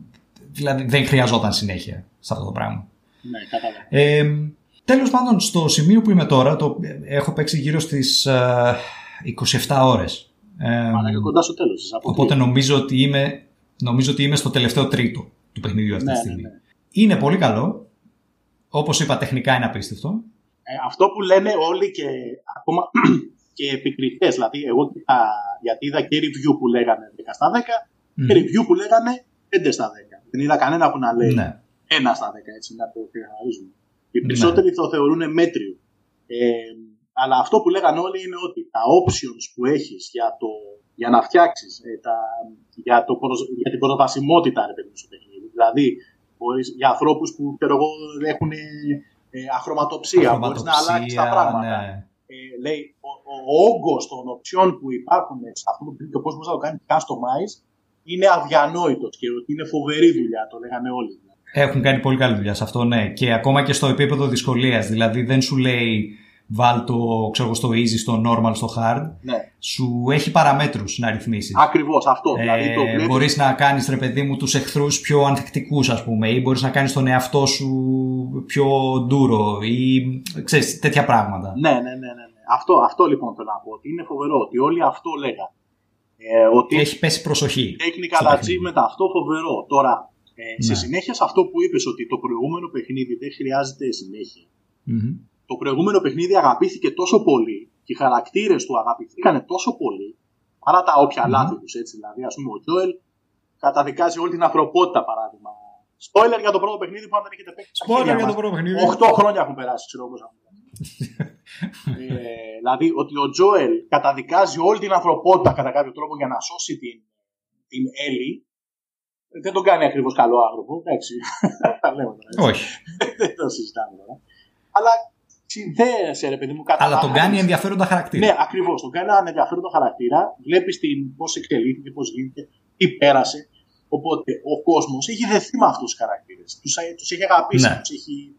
C: δηλαδή δεν χρειαζόταν συνέχεια σε αυτό το πράγμα.
B: Ναι, κατάλαβα.
C: Ε, τέλος πάντων, στο σημείο που είμαι τώρα, το, έχω παίξει γύρω στις ε, 27 ώρες. Ε,
B: Αλλά και κοντά στο τέλος.
C: οπότε νομίζω ότι, είμαι, νομίζω ότι είμαι στο τελευταίο τρίτο του παιχνιδιού αυτή
B: Ναι,
C: τη
B: ναι,
C: στιγμή.
B: ναι.
C: Είναι πολύ καλό. Όπως είπα, τεχνικά είναι απίστευτο.
B: Ε, αυτό που λένε όλοι και ακόμα και επικριτές, δηλαδή εγώ κοίτα, γιατί είδα και review που λέγανε 10 στα 10
C: Μμμ.
B: και review που λέγανε 5 στα 10. Δεν είδα κανένα που να λέει
C: Ναι.
B: 1 στα 10, έτσι να το ξεκαθαρίζουμε. Οι περισσότεροι το θεωρούν μέτριο. Ε, αλλά αυτό που λέγανε όλοι είναι ότι τα options που έχεις για, το, για να φτιάξεις ε, τα, για, το, προσ- για την προσβασιμότητα ρε παιδί μου, στο παιχνίδι. Δηλαδή, μπορείς, για ανθρώπους που ξέρω εγώ, έχουν ε, ε, αχρωματοψία, μπορείς να αλλάξεις τα πράγματα.
C: ναι.
B: Ε, λέει, ο, ο, ο όγκος των οψιών που υπάρχουν σε αυτό το παιχνίδι και ο πώς μπορείς να το κάνεις customize είναι αδιανόητος και ότι είναι φοβερή δουλειά, το λέγανε όλοι.
C: Έχουν κάνει πολύ καλή δουλειά σε αυτό, ναι. Και ακόμα και στο επίπεδο δυσκολίας. Δηλαδή δεν σου λέει βάλ το ξέρω, εγώ, στο easy, στο normal, στο hard.
B: Ναι,
C: Σου έχει παραμέτρους να ρυθμίσεις.
B: ακριβώς αυτό. δηλαδή το
C: Ε,
B: βλέπεις,
C: μπορείς να κάνεις ρε παιδί μου τους εχθρούς πιο ανθεκτικούς ας πούμε ή μπορείς να κάνεις τον εαυτό σου πιο ντούρο ή ξέρεις τέτοια πράγματα.
B: Ναι, ναι, ναι, ναι, ναι. Αυτό, αυτό λοιπόν θέλω να πω. Ότι είναι φοβερό ότι όλοι αυτό λέγανε. Ε, ότι
C: Έχει πέσει προσοχή.
B: technical
C: στο παιχνίδι.
B: achievement αυτό φοβερό. Τώρα, ε, σε
C: Ναι.
B: συνέχεια σε αυτό που είπες ότι το προηγούμενο παιχνίδι δεν χρειάζεται συνέχεια.
C: Μμμ.
B: Το προηγούμενο παιχνίδι αγαπήθηκε τόσο πολύ και οι χαρακτήρες του αγαπηθήκανε τόσο πολύ παρά τα όποια
C: Μμμ.
B: λάθη τους έτσι. Δηλαδή, ας πούμε, ο Τζόελ καταδικάζει όλη την ανθρωπότητα παράδειγμα. Spoiler για το πρώτο παιχνίδι που αν δεν έχετε παίξει. τα
C: Spoiler
B: χέρια
C: για το
B: μας.
C: πρώτο παιχνίδι.
B: 8 χρόνια έχουν περάσει, ξέρω εγώ πώς έχουν περάσει. ε, δηλαδή ότι ο Τζόελ καταδικάζει όλη την ανθρωπότητα κατά κάποιο τρόπο για να σώσει την, την Έλλη. Δεν τον κάνει ακριβώς καλό άνθρωπο. Εντάξει. Τα λέμε τώρα. έτσι.
C: Όχι.
B: Δεν το συζητάμε τώρα. Αλλά συνδέεσαι, ρε παιδί μου, κατά
C: Αλλά τον κάνει ενδιαφέροντα χαρακτήρα.
B: Ναι, ακριβώς. Τον κάνει έναν ενδιαφέροντα χαρακτήρα. Βλέπεις πώς εξελίχθηκε, πώς γίνεται, τι πέρασε. Οπότε ο κόσμος έχει δεθεί με αυτούς τους χαρακτήρες. Τους τους έχει αγαπήσει.
C: Ναι.
B: Τους έχει...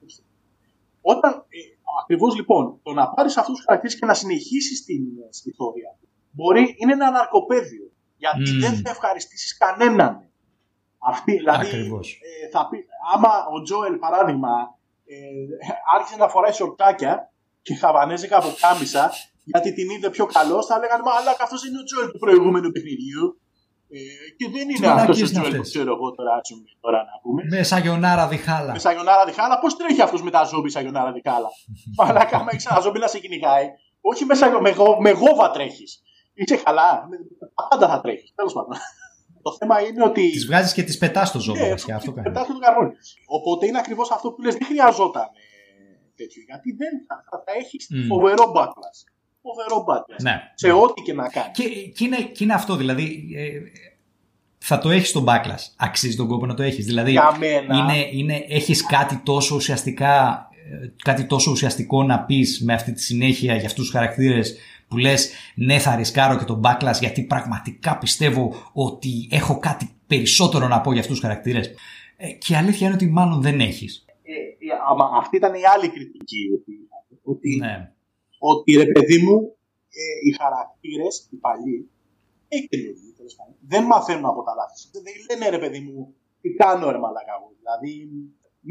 B: Όταν. Ε, Ακριβώς λοιπόν, το να πάρεις αυτούς τους χαρακτήρες και να συνεχίσεις την, ε, στην ιστορία μπορεί είναι ένα ναρκοπαίδιο. Γιατί
C: Μμμ.
B: δεν θα ευχαριστήσεις κανέναν. Αυτή, δηλαδή,
C: Ακριβώς.
B: ε, θα πει, άμα ο Τζόελ παράδειγμα ε, άρχισε να φοράει σορτάκια και χαβανέζικα από κάμισα γιατί την είδε πιο καλός, θα λέγανε Μα αλλά αυτός είναι ο Τζόελ του προηγούμενου παιχνιδιού. Ε, και δεν είναι
C: Τι
B: αυτός ο
C: μαλακίες είναι
B: Τζοέλ που
C: αυτές;
B: ξέρω εγώ τώρα, ας πούμε, τώρα να πούμε.
C: Με σαγιονάρα διχάλα.
B: Με σαγιονάρα διχάλα, πώς τρέχει αυτός με τα ζόμπι σαγιονάρα διχάλα; Μαλάκα, άμα έχει ένα ζόμπι να σε κυνηγάει, όχι με, σαγιο- με, γο- με γόβα τρέχεις. Είσαι καλά, με- τα πάντα θα τρέχεις. Τέλος πάντων. Το θέμα είναι ότι.
C: Τις βγάζεις και τις πετάς στο ζώο.
B: Ναι,
C: βασικά, αυτό κάνει.
B: πετάς το καρβόνι. Οπότε είναι ακριβώς αυτό που λες, δεν χρειαζόταν ε, τέτοιο. Γιατί δεν θα, θα, θα έχεις
C: Μμ.
B: φοβερό backlash. Φοβερό backlash.
C: Ναι.
B: Σε ό,τι και να κάνεις.
C: Και, και, είναι, και είναι αυτό, δηλαδή. ε, θα το έχεις τον backlash. Αξίζει τον κόπο να το έχεις. Δηλαδή,
B: Για μένα.
C: είναι, είναι, έχεις κάτι τόσο ουσιαστικά ε, κάτι τόσο ουσιαστικό να πεις με αυτή τη συνέχεια για αυτούς τους χαρακτήρες που λες ναι θα ρισκάρω και τον backlash γιατί πραγματικά πιστεύω ότι έχω κάτι περισσότερο να πω για αυτούς τους χαρακτήρες ε, και η αλήθεια είναι ότι μάλλον δεν έχεις
B: Ε, ε, άμα, αυτή ήταν η άλλη κριτική. Ότι, ότι,
C: ναι.
B: ότι ρε παιδί μου, ε, οι χαρακτήρες, οι παλιοί, ή και καινούργοι, τέλος πάντων, δεν μαθαίνουν από τα λάθη. τους. Δεν λένε ρε παιδί μου, τι κάνω ρε μαλακά εγώ. Δηλαδή,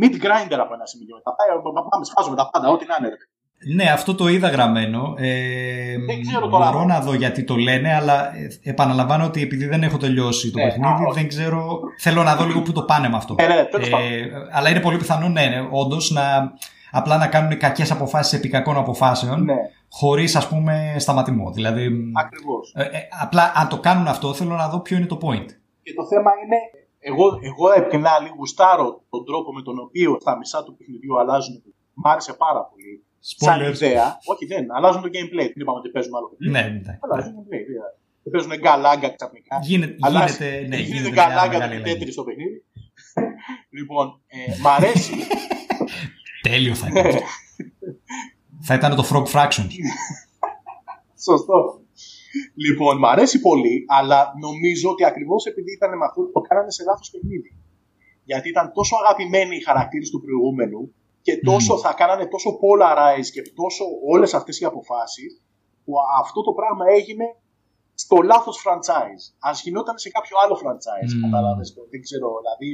B: meat grinder από ένα σημείο. Τα πάει, πάμε, σφάζουμε τα πάντα, ό,τι να είναι ρε παιδί.
C: Ναι αυτό το είδα γραμμένο ε,
B: Δεν ξέρω τώρα.
C: μπορώ να δω γιατί το λένε αλλά ε, επαναλαμβάνω ότι επειδή δεν έχω τελειώσει το
B: Ναι,
C: παιχνίδι
B: α, όχι.
C: δεν ξέρω θέλω να δω λίγο που το πάνε με αυτό
B: Ε, ναι, ναι, τέλος πάντων.
C: Ε, αλλά είναι πολύ πιθανό, ναι, ναι όντως να, απλά να κάνουν κακές αποφάσεις επί κακών αποφάσεων,
B: Ναι,
C: χωρίς ας πούμε σταματημό. Δηλαδή,
B: ακριβώς.
C: ε, ε, απλά αν το κάνουν αυτό, θέλω να δω ποιο είναι το point.
B: Και το θέμα είναι, εγώ, εγώ επ' την άλλη γουστάρω τον τρόπο με τον οποίο στα μισά του παιχνιδιού αλλάζουν. Μ' άρεσε πάρα πολύ. Σαν
C: Spoilers.
B: ιδέα. Όχι, δεν. Αλλάζουν το gameplay. Δεν είπαμε ότι παίζουν άλλο παιχνίδι.
C: Ναι, ναι, ναι.
B: Αλλάζουν το gameplay. βέβαια. Δεν παίζουν γκαλάγκα ξαφνικά.
C: Γίνεται,
B: Αλλάζει-
C: γίνεται, ναι,
B: γίνεται
C: γίνεται μια
B: γκαλάγκα
C: μεγάλη
B: το
C: αλλαγή.
B: τέτρι στο παιχνίδι. λοιπόν, ε, μ' αρέσει.
C: Τέλειο θα ήταν. αυτό. θα ήταν το Frog Fraction.
B: Σωστό. Λοιπόν, μ' αρέσει πολύ, αλλά νομίζω ότι ακριβώς επειδή ήταν με αυτό το κάνανε σε λάθος παιχνίδι. Γιατί ήταν τόσο αγαπημένοι οι χαρακτήρες του προηγούμενου και τόσο θα κάνανε τόσο polarize και τόσο όλες αυτές οι αποφάσεις που αυτό το πράγμα έγινε στο λάθος franchise. Α γινόταν σε κάποιο άλλο franchise,
C: Μμμ.
B: κατάλαβες το, δεν ξέρω. Δηλαδή,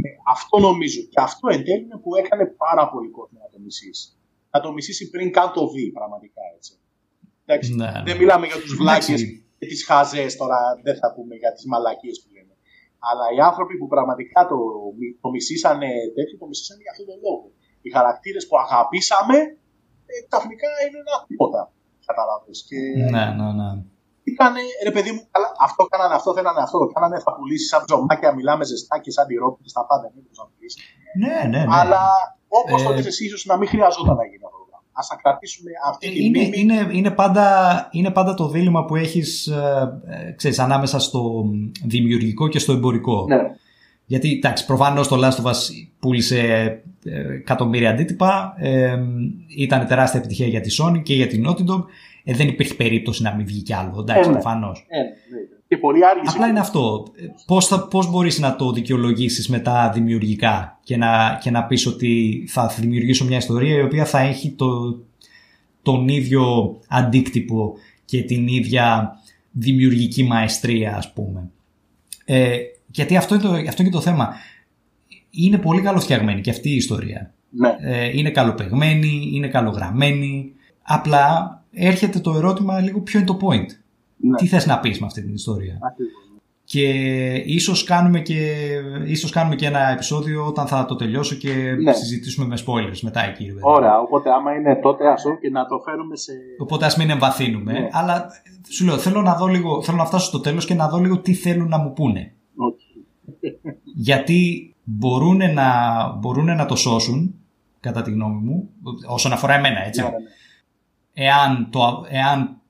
B: με αυτό νομίζω. Και αυτό εν τέλει είναι που έκανε πάρα πολύ κόσμο να το μισήσει. Να το μισήσει πριν καν το δει, πραγματικά έτσι. Εντάξει,
C: Ναι, ναι.
B: δεν μιλάμε για τους βλάκες
C: Εντάξει.
B: και τις χαζές τώρα, δεν θα πούμε για τις μαλακίες που λένε. Αλλά οι άνθρωποι που πραγματικά το, το μισήσανε τέτοιο, το μισήσανε για αυτόν τον λόγο. Οι χαρακτήρες που αγαπήσαμε, ε, ξαφνικά είναι ένα τίποτα. Καταλάβες. Και
C: ναι, ναι, ναι.
B: ήτανε, ρε παιδί μου, καλά, αυτό κάνανε, αυτό θέλανε, αυτό το κάνανε, θα πουλήσεις σαν ψωμάκια, μιλάμε ζεστά και σαν τυρόπιτε, τα πάντα, δεν μπορούσα να πουλήσει.
C: Ναι, ναι, ναι.
B: Αλλά όπως
C: Ε,
B: το είπες εσύ, ίσως να μην χρειαζόταν να γίνει αυτό το πράγμα. Α τα κρατήσουμε αυτή τη
C: Είναι,
B: μνήμη.
C: είναι, είναι, πάντα, είναι πάντα το δίλημα που έχεις ε, ε, ξέρεις, ανάμεσα στο δημιουργικό και στο εμπορικό.
B: Ναι.
C: Γιατί εντάξει, προφανώς το Last of Us πούλησε ε, εκατομμύρια αντίτυπα. Ε, ήταν τεράστια επιτυχία για τη Sony και για την Naughty Dog. Ε, δεν υπήρχε περίπτωση να μην βγει κι άλλο. Εντάξει,
B: Ε, ναι.
C: προφανώς.
B: Ε, ναι, ναι. Και πολύ άργησε.
C: Απλά είναι αυτό. Ε, Πώς, θα, πώς μπορείς να το δικαιολογήσεις μετά δημιουργικά και να, και να πεις ότι θα δημιουργήσω μια ιστορία η οποία θα έχει το, τον ίδιο αντίκτυπο και την ίδια δημιουργική μαεστρία ας πούμε. Ε, γιατί αυτό είναι, το, αυτό είναι και το θέμα. Είναι πολύ καλοφτιαγμένη και αυτή η ιστορία.
B: Ναι.
C: Ε, είναι καλοπεγμένη, είναι καλογραμμένη. Απλά έρχεται το ερώτημα λίγο ποιο είναι το point.
B: Ναι.
C: Τι θες να πεις με αυτή την ιστορία;
B: Ακριβώς.
C: Και ίσως κάνουμε και, ίσως κάνουμε και ένα επεισόδιο όταν θα το τελειώσω και
B: Ναι.
C: συζητήσουμε με spoilers μετά εκεί. ρε παιδί.
B: Ωραία, οπότε άμα είναι τότε άσο και να το φέρουμε σε.
C: Οπότε ας μην εμβαθύνουμε.
B: Ναι.
C: Αλλά σου λέω, θέλω να, δω λίγο, θέλω να φτάσω στο τέλος και να δω λίγο τι θέλουν να μου πούνε.
B: Οκ.
C: Γιατί μπορούν να, μπορούν να το σώσουν, κατά τη γνώμη μου, όσον αφορά εμένα, έτσι.
B: Ναι, ναι, ναι.
C: Εάν, το, εάν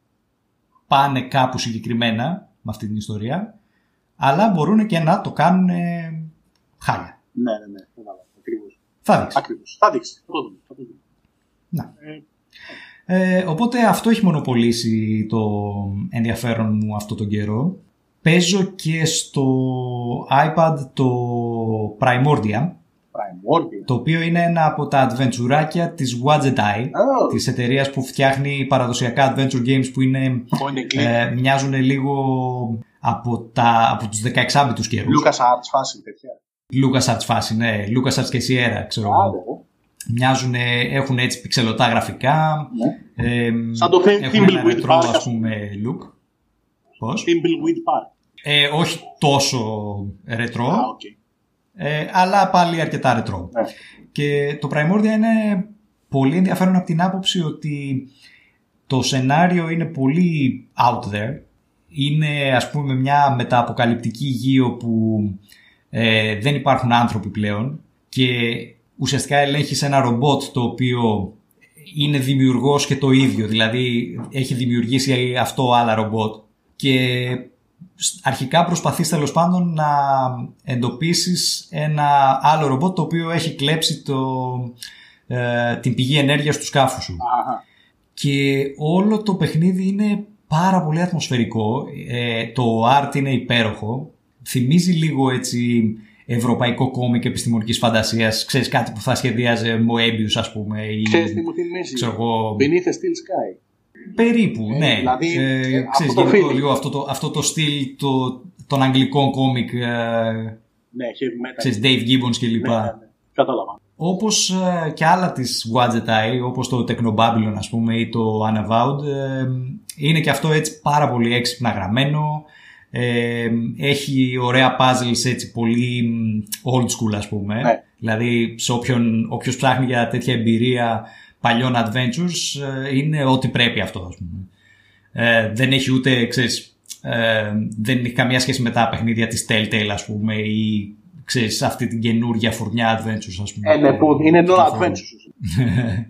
C: πάνε κάπου συγκεκριμένα με αυτή την ιστορία, αλλά μπορούν και να το κάνουν ε, χάλια.
B: Ναι, ναι, ναι. Κατάλαβα. Ακριβώς.
C: Θα δείξει.
B: Ακριβώς. Θα δείξει. Θα το δούμε. Θα το δούμε.
C: Να.
B: Ε,
C: Ε, οπότε αυτό έχει μονοπολίσει το ενδιαφέρον μου αυτό τον καιρό. Παίζω και στο iPad το Primordia,
B: Primordial.
C: το οποίο είναι ένα από τα adventureάκια της Wadget Eye,
B: Oh,
C: της εταιρείας που φτιάχνει παραδοσιακά adventure games που είναι,
B: point and click.
C: ε, μοιάζουν λίγο από, τα, από τους 16 καιρούς.
B: Lucas Arts φάση τέτοια.
C: LucasArts φάση, ναι. LucasArts και Sierra, ξέρω εγώ.
B: Άντε, ε.
C: Μοιάζουν, έχουν έτσι πιξελωτά γραφικά.
B: Ναι.
C: Ε,
B: Σαν το Thim-
C: έχουν ένα
B: Thimbleweed
C: ρετρό,
B: Park,
C: ας πούμε, look. Πώς;
B: Thimbleweed Park.
C: Ε, όχι τόσο ρετρό,
B: Α, οκ.
C: ε, αλλά πάλι αρκετά ρετρό.
B: Ναι.
C: Και το Primordia είναι πολύ ενδιαφέρον από την άποψη ότι το σενάριο είναι πολύ out there. Είναι ας πούμε μια μεταποκαλυπτική γη όπου ε, δεν υπάρχουν άνθρωποι πλέον και ουσιαστικά ελέγχεις ένα ρομπότ το οποίο είναι δημιουργός και το ίδιο. Δηλαδή έχει δημιουργήσει αυτό άλλα ρομπότ και αρχικά προσπαθείς τέλος πάντων να εντοπίσεις ένα άλλο ρομπότ το οποίο έχει κλέψει το, ε, την πηγή ενέργειας του σκάφους σου.
B: Αχα.
C: Και όλο το παιχνίδι είναι πάρα πολύ ατμοσφαιρικό. Ε, το art είναι υπέροχο. Θυμίζει λίγο έτσι ευρωπαϊκό κόμικ επιστημονικής φαντασίας. Ξέρεις κάτι που θα σχεδίαζε Moebius ας πούμε. Ή,
B: Ξέρεις τι μου θυμίζει;
C: ξέρω εγώ,
B: Beneath a Steel Sky.
C: Περίπου,
B: Ε,
C: ναι.
B: δηλαδή, ε,
C: ξέρεις,
B: αυτό το
C: γενικό
B: feeling.
C: λίγο αυτό το, αυτό το στυλ το, των αγγλικών κόμικ, ε,
B: Ναι, heavy metal.
C: ξέρεις, Dave Gibbons κλπ.
B: Ναι, ναι, ναι. Κατάλαβα.
C: Όπως ε, και άλλα της Gadget Eye, όπως το Technobabylon ας πούμε ή το Unavowed, ε, είναι και αυτό έτσι πάρα πολύ έξυπνα γραμμένο. Ε, έχει ωραία puzzles έτσι πολύ μ, old school ας πούμε.
B: Ναι.
C: Δηλαδή σε όποιον, όποιος ψάχνει για τέτοια εμπειρία παλιών adventures ε, είναι ό,τι πρέπει αυτό ας πούμε. Ε, δεν έχει ούτε, ξέρεις, ε, δεν έχει καμία σχέση με τα παιχνίδια της Telltale ας πούμε ή ξέρεις αυτή την καινούργια φουρνιά adventures ας πούμε.
B: Ε, ναι, που είναι
C: Του
B: non
C: κυκλοφορούν.
B: adventures.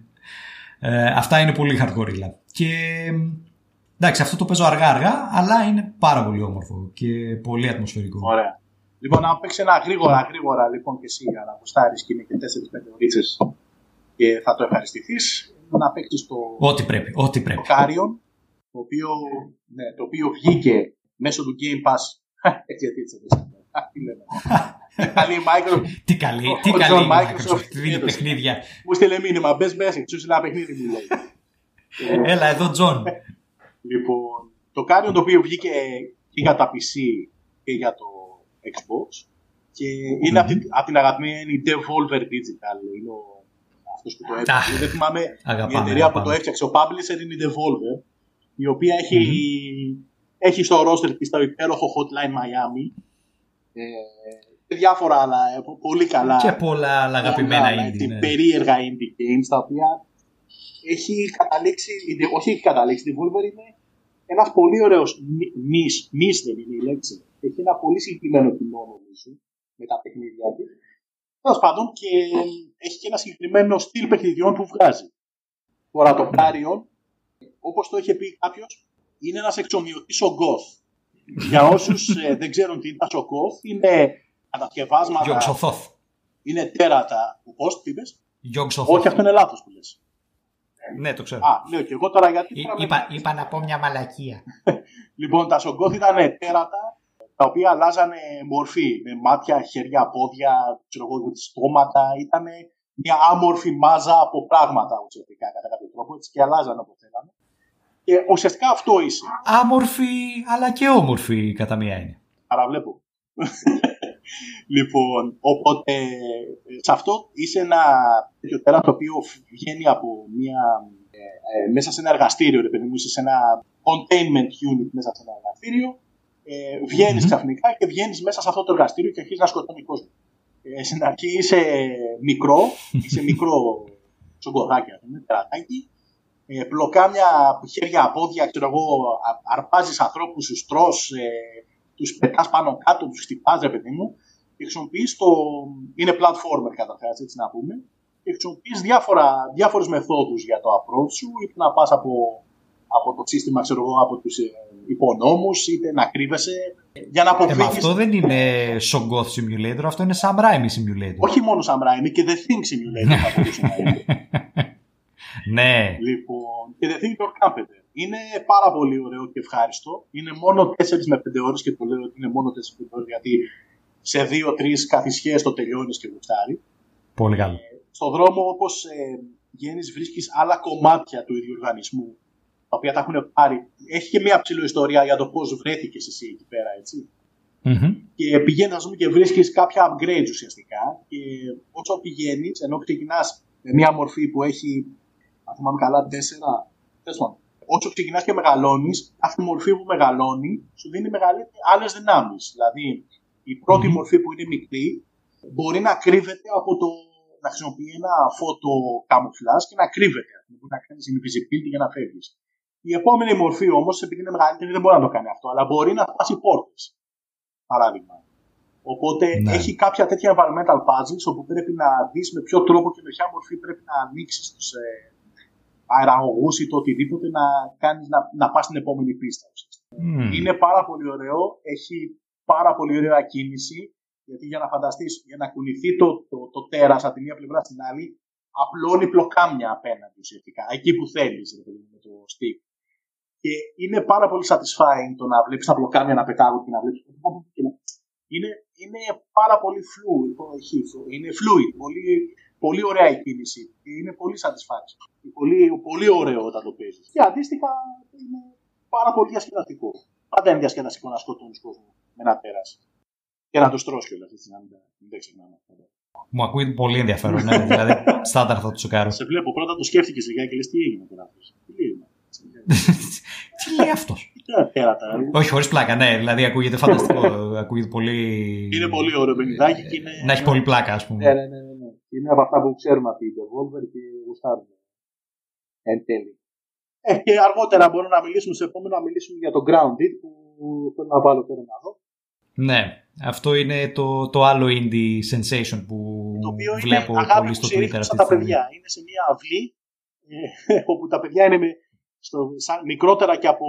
C: Ε, αυτά είναι πολύ hardcore. Και εντάξει, αυτό το παίζω αργά-αργά, αλλά είναι πάρα πολύ όμορφο και πολύ ατμοσφαιρικό.
B: Ωραία. Λοιπόν, να παίξεις ένα γρήγορα, γρήγορα λοιπόν και εσύ για να γουστάρεις και είναι και 4-5 ωρίτσες και θα το ευχαριστηθείς. Να παίξεις το,
C: Ό,τι πρέπει, ό,τι
B: το
C: πρέπει.
B: Carrion, το οποίο, ναι, το οποίο βγήκε μέσω του Game Pass. Έτσι, έτσι, έτσι. έτσι. Α, Τι λέμε. Καλή η Microsoft.
C: Τι καλή,
B: Ο-
C: τι
B: ο
C: καλή
B: John
C: η
B: Microsoft
C: Microsoft, δίνει
B: έδωσε.
C: παιχνίδια.
B: Μου 'στειλε μήνυμα, μπες μέσα, σου ένα παιχνίδι μου λέει. Ε,
C: Έλα εδώ, Τζον.
B: Λοιπόν, το Carrion το οποίο βγήκε και για τα PC και για το Xbox και είναι από, την, απ' την αγαπημένη Devolver Digital. Είναι ο, αυτός που το
C: Αχ,
B: έφτιαξε. Δεν θυμάμαι η
C: Αγαπάμε,
B: εταιρεία που το
C: αγαπάμε.
B: έφτιαξε. Ο publisher είναι η Devolver, η οποία έχει, έχει στο roster της το υπέροχο Hotline Miami ε, και διάφορα άλλα ε, πολύ καλά
C: Και πολλά άλλα αγαπημένα
B: πολλά,
C: indie.
B: έτσι,
C: ναι.
B: περίεργα indie games τα οποία έχει καταλήξει, η- όχι έχει καταλήξει, η Devolver είναι ένας πολύ ωραίος νης, νης δεν είναι η λέξη. Έχει ένα πολύ συγκεκριμένο κοινό νομίζω με τα παιχνίδια της. Τέλος πάντων και έχει και ένα συγκεκριμένο στυλ παιχνιδιών που βγάζει. Τώρα το Carrion, όπως το είχε πει κάποιος, είναι ένας εξομοιωτής ο Goth. Για όσους ε, δεν ξέρουν τι είναι ο Goth, είναι κατασκευάσματα,
C: Γιοξοθόθ.
B: είναι τέρατα. Πώς, τι είπες;
C: Γιοξοθόθ.
B: Όχι, αυτό είναι λάθος που λες.
C: Ναι, το ξέρω.
B: Α, λέω και εγώ τώρα γιατί.
C: Εί-
B: τώρα με-
C: Είπα, είπα να πω μια μαλακία.
B: Λοιπόν, τα σογκόθ ήταν τέρατα τα οποία αλλάζανε μορφή με μάτια, χέρια, πόδια, ξέρω εγώ, στόματα. Ήταν μια άμορφη μάζα από πράγματα ουσιαστικά κατά κάποιο τρόπο έτσι, και αλλάζανε όπως θέλανε. Και ουσιαστικά αυτό είσαι.
C: Άμορφη, αλλά και όμορφη κατά μία έννοια.
B: Παραβλέπω. λοιπόν, οπότε σε αυτό είσαι ένα τέτοιο τέρα το οποίο βγαίνει από μια. ε, ε, μέσα σε ένα εργαστήριο, ρε παιδί μου, είσαι σε ένα containment unit μέσα σε ένα εργαστήριο. Ε, βγαινεις ξαφνικά και βγαίνεις μέσα σε αυτό το εργαστήριο και αρχίζεις να σκοτώνεις κόσμο. Ε, στην αρχή είσαι μικρό, είσαι μικρό σογκοδάκι, ας πούμε, τερατάκι. Ε, πλοκάμια, χέρια, πόδια, ξέρω εγώ, α- αρπάζεις ανθρώπους, τους τρως, ε, τους πετάς πάνω κάτω, τους χτυπάς, ρε παιδί μου, και χρησιμοποιείς το... είναι platformer καταρχάς, έτσι να πούμε, και χρησιμοποιείς διάφορα, διάφορες μεθόδους για το approach σου, είτε να πας από, από το σύστημα, ξέρω εγώ, από τους ε, υπονόμους, είτε να κρύβεσαι, για να
C: Ε, μα
B: αποφύγεις...
C: αυτό δεν είναι Shoggoth Simulator, αυτό είναι Sam Raimi Simulator.
B: Όχι μόνο Sam Raimi και The Thing Simulator θα μπορούσε να είναι.
C: Ναι.
B: Λοιπόν, και The Thing Your Carpenter. Είναι πάρα πολύ ωραίο και ευχάριστο. Είναι μόνο 4 με 5 ώρες και το λέω ότι είναι μόνο 4 με 5 ώρες γιατί σε 2-3 καθισιές το τελειώνεις και γουστάρει.
C: Πολύ καλό.
B: Στον δρόμο όπως ε, βγαίνεις βρίσκεις άλλα κομμάτια του ίδιου οργανισμού τα οποία τα έχουν πάρει. Έχει και μια ψηλοϊστορία για το πώς βρέθηκες εσύ εκεί πέρα, έτσι
C: Μμμ.
B: και πηγαίνεις ας πούμε, και βρίσκεις κάποια upgrades ουσιαστικά. Και όσο πηγαίνεις, ενώ ξεκινάς με μια μορφή που έχει, αν θυμάμαι καλά, τέσσερα, τέσσερα, όσο ξεκινάς και μεγαλώνεις, αυτή η μορφή που μεγαλώνει σου δίνει άλλες δυνάμεις. Δηλαδή, η πρώτη μορφή που είναι μικρή μπορεί να κρύβεται από το να χρησιμοποιεί ένα φώτο καμουφλάζ και να κρύβεται. Μπορεί να κάνεις invisibility για να φεύγεις. Η επόμενη μορφή όμως, επειδή είναι μεγαλύτερη, δεν μπορεί να το κάνει αυτό, αλλά μπορεί να σπάσει πόρτες. Παράδειγμα. Οπότε
C: Ναι.
B: έχει κάποια τέτοια environmental puzzles όπου πρέπει να δεις με ποιο τρόπο και με ποια μορφή πρέπει να ανοίξεις τους ε, αεραγωγούς ή το οτιδήποτε να, κάνεις, να, να πας στην επόμενη πίστα. ουσιαστικά.
C: Μμμ.
B: Είναι πάρα πολύ ωραίο, έχει πάρα πολύ ωραία κίνηση, γιατί για να φανταστείς, για να κουνηθεί το, το, το τέρας από τη μία πλευρά στην άλλη, απλώνει πλοκάμια απέναντι ουσιαστικά, εκεί που θέλεις ρε παιδί μου, με το stick. Και είναι πάρα πολύ satisfying το να βλέπεις τα πλοκάμια να πετάγουν και να βλέπεις... και να- Είναι, είναι πάρα πολύ fluid, όχι, είναι fluid, πολύ, πολύ ωραία η κίνηση. και Είναι πολύ satisfying. Πολύ, πολύ ωραίο όταν το παίζεις. Και αντίστοιχα είναι πάρα πολύ διασκεδαστικό. Πάντα είναι διασκεδαστικό να σκοτώνεις κόσμο με ένα τέρας. Και να του τρώσει κιόλας, έτσι να μην τα- μην τα ξεχνάμε.
C: Μου ακούει πολύ ενδιαφέρον. Ναι, δηλαδή, στάνταρ θα το τσεκάρω.
B: Σε βλέπω πρώτα το σκέφτηκες λιγάκι και λες τι έγινε τώρα. αυτός. Τι έγινε;
C: Τι λέει αυτός;
B: Τι ωραία τέρατα. ε.
C: Όχι, χωρίς πλάκα, ναι. Δηλαδή ακούγεται φανταστικό. ακούγεται πολύ.
B: Είναι πολύ ωραίο παιχνιδάκι και είναι.
C: Να έχει πολύ πλάκα, ας πούμε.
B: Ναι, ναι, ναι, ναι, ναι. Είναι από αυτά που ξέρουμε από την Devolver και γουστάρουμε. Εν τέλει. Ε, και αργότερα μπορούμε να μιλήσουμε στο επόμενο να μιλήσουμε για το Grounded που θέλω να βάλω τώρα να δω.
C: Ναι, αυτό είναι το, το άλλο indie sensation που
B: Το οποίο είναι
C: βλέπω
B: αγάπη
C: πολύ
B: που
C: στο Twitter
B: συρρήκνωσαν
C: αυτή
B: τα
C: τη στιγμή.
B: παιδιά. Είναι σε μια αυλή ε, όπου τα παιδιά είναι με, στο, σαν, μικρότερα και από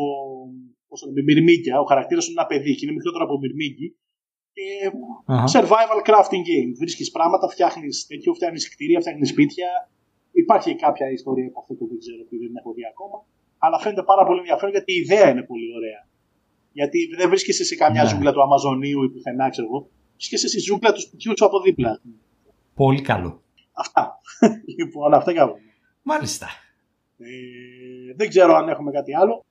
B: πώς το λέμε, μυρμήγκια. Ο χαρακτήρας είναι ένα παιδί και είναι μικρότερο από μυρμήγκι. Και
C: Αχα.
B: survival crafting game. Βρίσκεις πράγματα, φτιάχνεις τέτοιο, φτιάχνεις κτίρια, φτιάχνεις σπίτια. Υπάρχει κάποια ιστορία από αυτό που δεν ξέρω που δεν έχω δει ακόμα. Αλλά φαίνεται πάρα πολύ ενδιαφέρον γιατί η ιδέα είναι πολύ ωραία. Γιατί δεν βρίσκεσαι σε καμιά
C: Ναι.
B: ζούγκλα του Αμαζονίου ή πουθενά, ξέρω εγώ. Βρίσκεσαι στη ζούγκλα του σπιτιού σου από δίπλα.
C: Πολύ καλό.
B: Αυτά. λοιπόν, αυτά για όλα.
C: Μάλιστα.
B: Ε, δεν ξέρω αν έχουμε κάτι άλλο.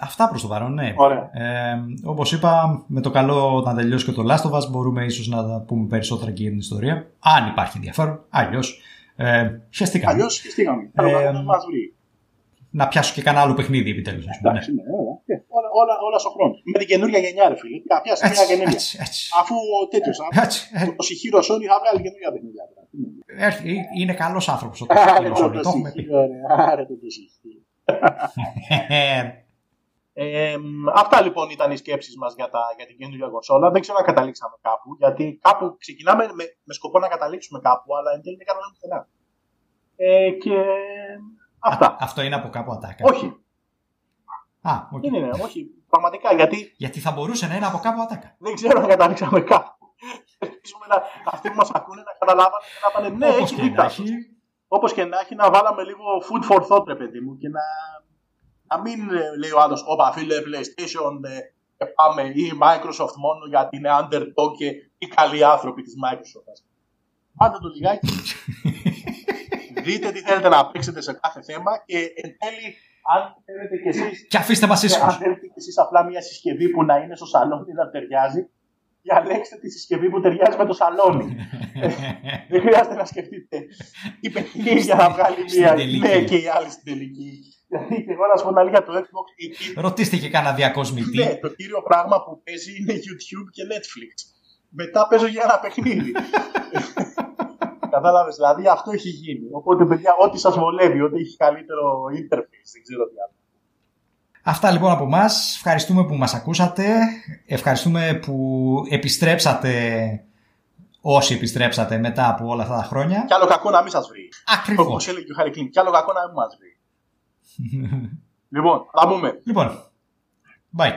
C: Αυτά προς το παρόν, ναι.
B: Ωραία.
C: Ε, όπως είπα, με το καλό να τελειώσει και το Last of Us μπορούμε ίσως να τα πούμε περισσότερα και για την ιστορία. Αν υπάρχει ενδιαφέρον. Αλλιώς, ε, χαιστήκαμε.
B: Αλλιώς σχεστήκαμε. Θέλω
C: Ε,
B: να μας βρει.
C: Να πιάσω και κανένα άλλο παιχνίδι επιτέλους. ας πούμε, ναι.
B: Εντάξει, ναι, όλα. Ε, όλα, όλα, όλα στον χρόνος. Με την καινούργια γενιά, ρε φίλε. Να πιάσει μια
C: Έτσι,
B: καινούργια.
C: έτσι, έτσι.
B: Αφού ο τέτοιος.
C: Έτσι, ε,
B: Ο Σιχύρο Σόνι θα βγάλει καινούργια παιχνίδια.
C: Έρχει- είναι καλός άνθρωπος ο
B: Άρε
C: Τόσος,
B: το
C: το έχουμε πει.
B: Σιχύρο, ρε. Άρε το Σιχύρο.
C: Ε,
B: Ε, αυτά λοιπόν ήταν οι σκέψεις μας για, τα- για την καινούργια κονσόλα. Δεν ξέρω αν καταλήξαμε κάπου, γιατί κάπου ξεκινάμε με, με σκοπό να καταλήξουμε κάπου, αλλά εν τέλει δεν κάναμε πουθενά. Ε, και αυτά.
C: Αυτό είναι από κάπου ατάκα.
B: όχι,
C: Α, οκ.
B: δεν είναι, όχι. Πραγματικά, γιατί
C: Γιατί θα μπορούσε να είναι από κάπου ατάκα.
B: δεν ξέρω αν καταλήξαμε κάπου. Ελπίζουμε να, αυτοί που μας ακούνε να καταλάβανε και να πάνε ναι,
C: Όπως
B: έχει
C: και
B: δίκιο.
C: να έχει.
B: Όπως και να έχει, να βάλαμε λίγο food for thought, ρε παιδί μου, και να, να μην ε, λέει ο άλλος, Όπα, φίλε, PlayStation ε, και πάμε, ή Microsoft μόνο γιατί είναι underdog και οι καλοί άνθρωποι της Microsoft. Πάτε το λιγάκι, δείτε τι θέλετε να παίξετε σε κάθε θέμα και εν τέλει, αν θέλετε κι εσείς
C: Και αφήστε μας
B: και αν
C: ήσυχους.
B: θέλετε κι εσείς απλά μια συσκευή που να είναι στο σαλόνι να ταιριάζει, διαλέξτε τη συσκευή που ταιριάζει με το σαλόνι. Δεν χρειάζεται να σκεφτείτε η παιχνίδι για να βγάλει
C: Στην
B: μία
C: τελική.
B: ναι και η άλλη στην τελική. Δηλαδή και εγώ να σου πω την αλήθεια το Xbox εκεί,
C: Ρωτήστε και κανένα διακοσμητή.
B: ναι, το κύριο πράγμα που παίζει είναι YouTube και Netflix. Μετά παίζω για ένα παιχνίδι. Κατάλαβες, δηλαδή αυτό έχει γίνει. Οπότε παιδιά, ό,τι σας βολεύει, ό,τι έχει καλύτερο interface, δεν ξέρω τι άλλο.
C: Αυτά λοιπόν από εμά. Ευχαριστούμε που μας ακούσατε. Ευχαριστούμε που επιστρέψατε όσοι επιστρέψατε μετά από όλα αυτά τα χρόνια.
B: Κι άλλο κακό να μην σας βρει.
C: Ακριβώς.
B: Όπως έλεγε και ο Χάρη Κλίν, κι άλλο κακό να μην μας βρει. λοιπόν, θα πούμε.
C: λοιπόν, bye.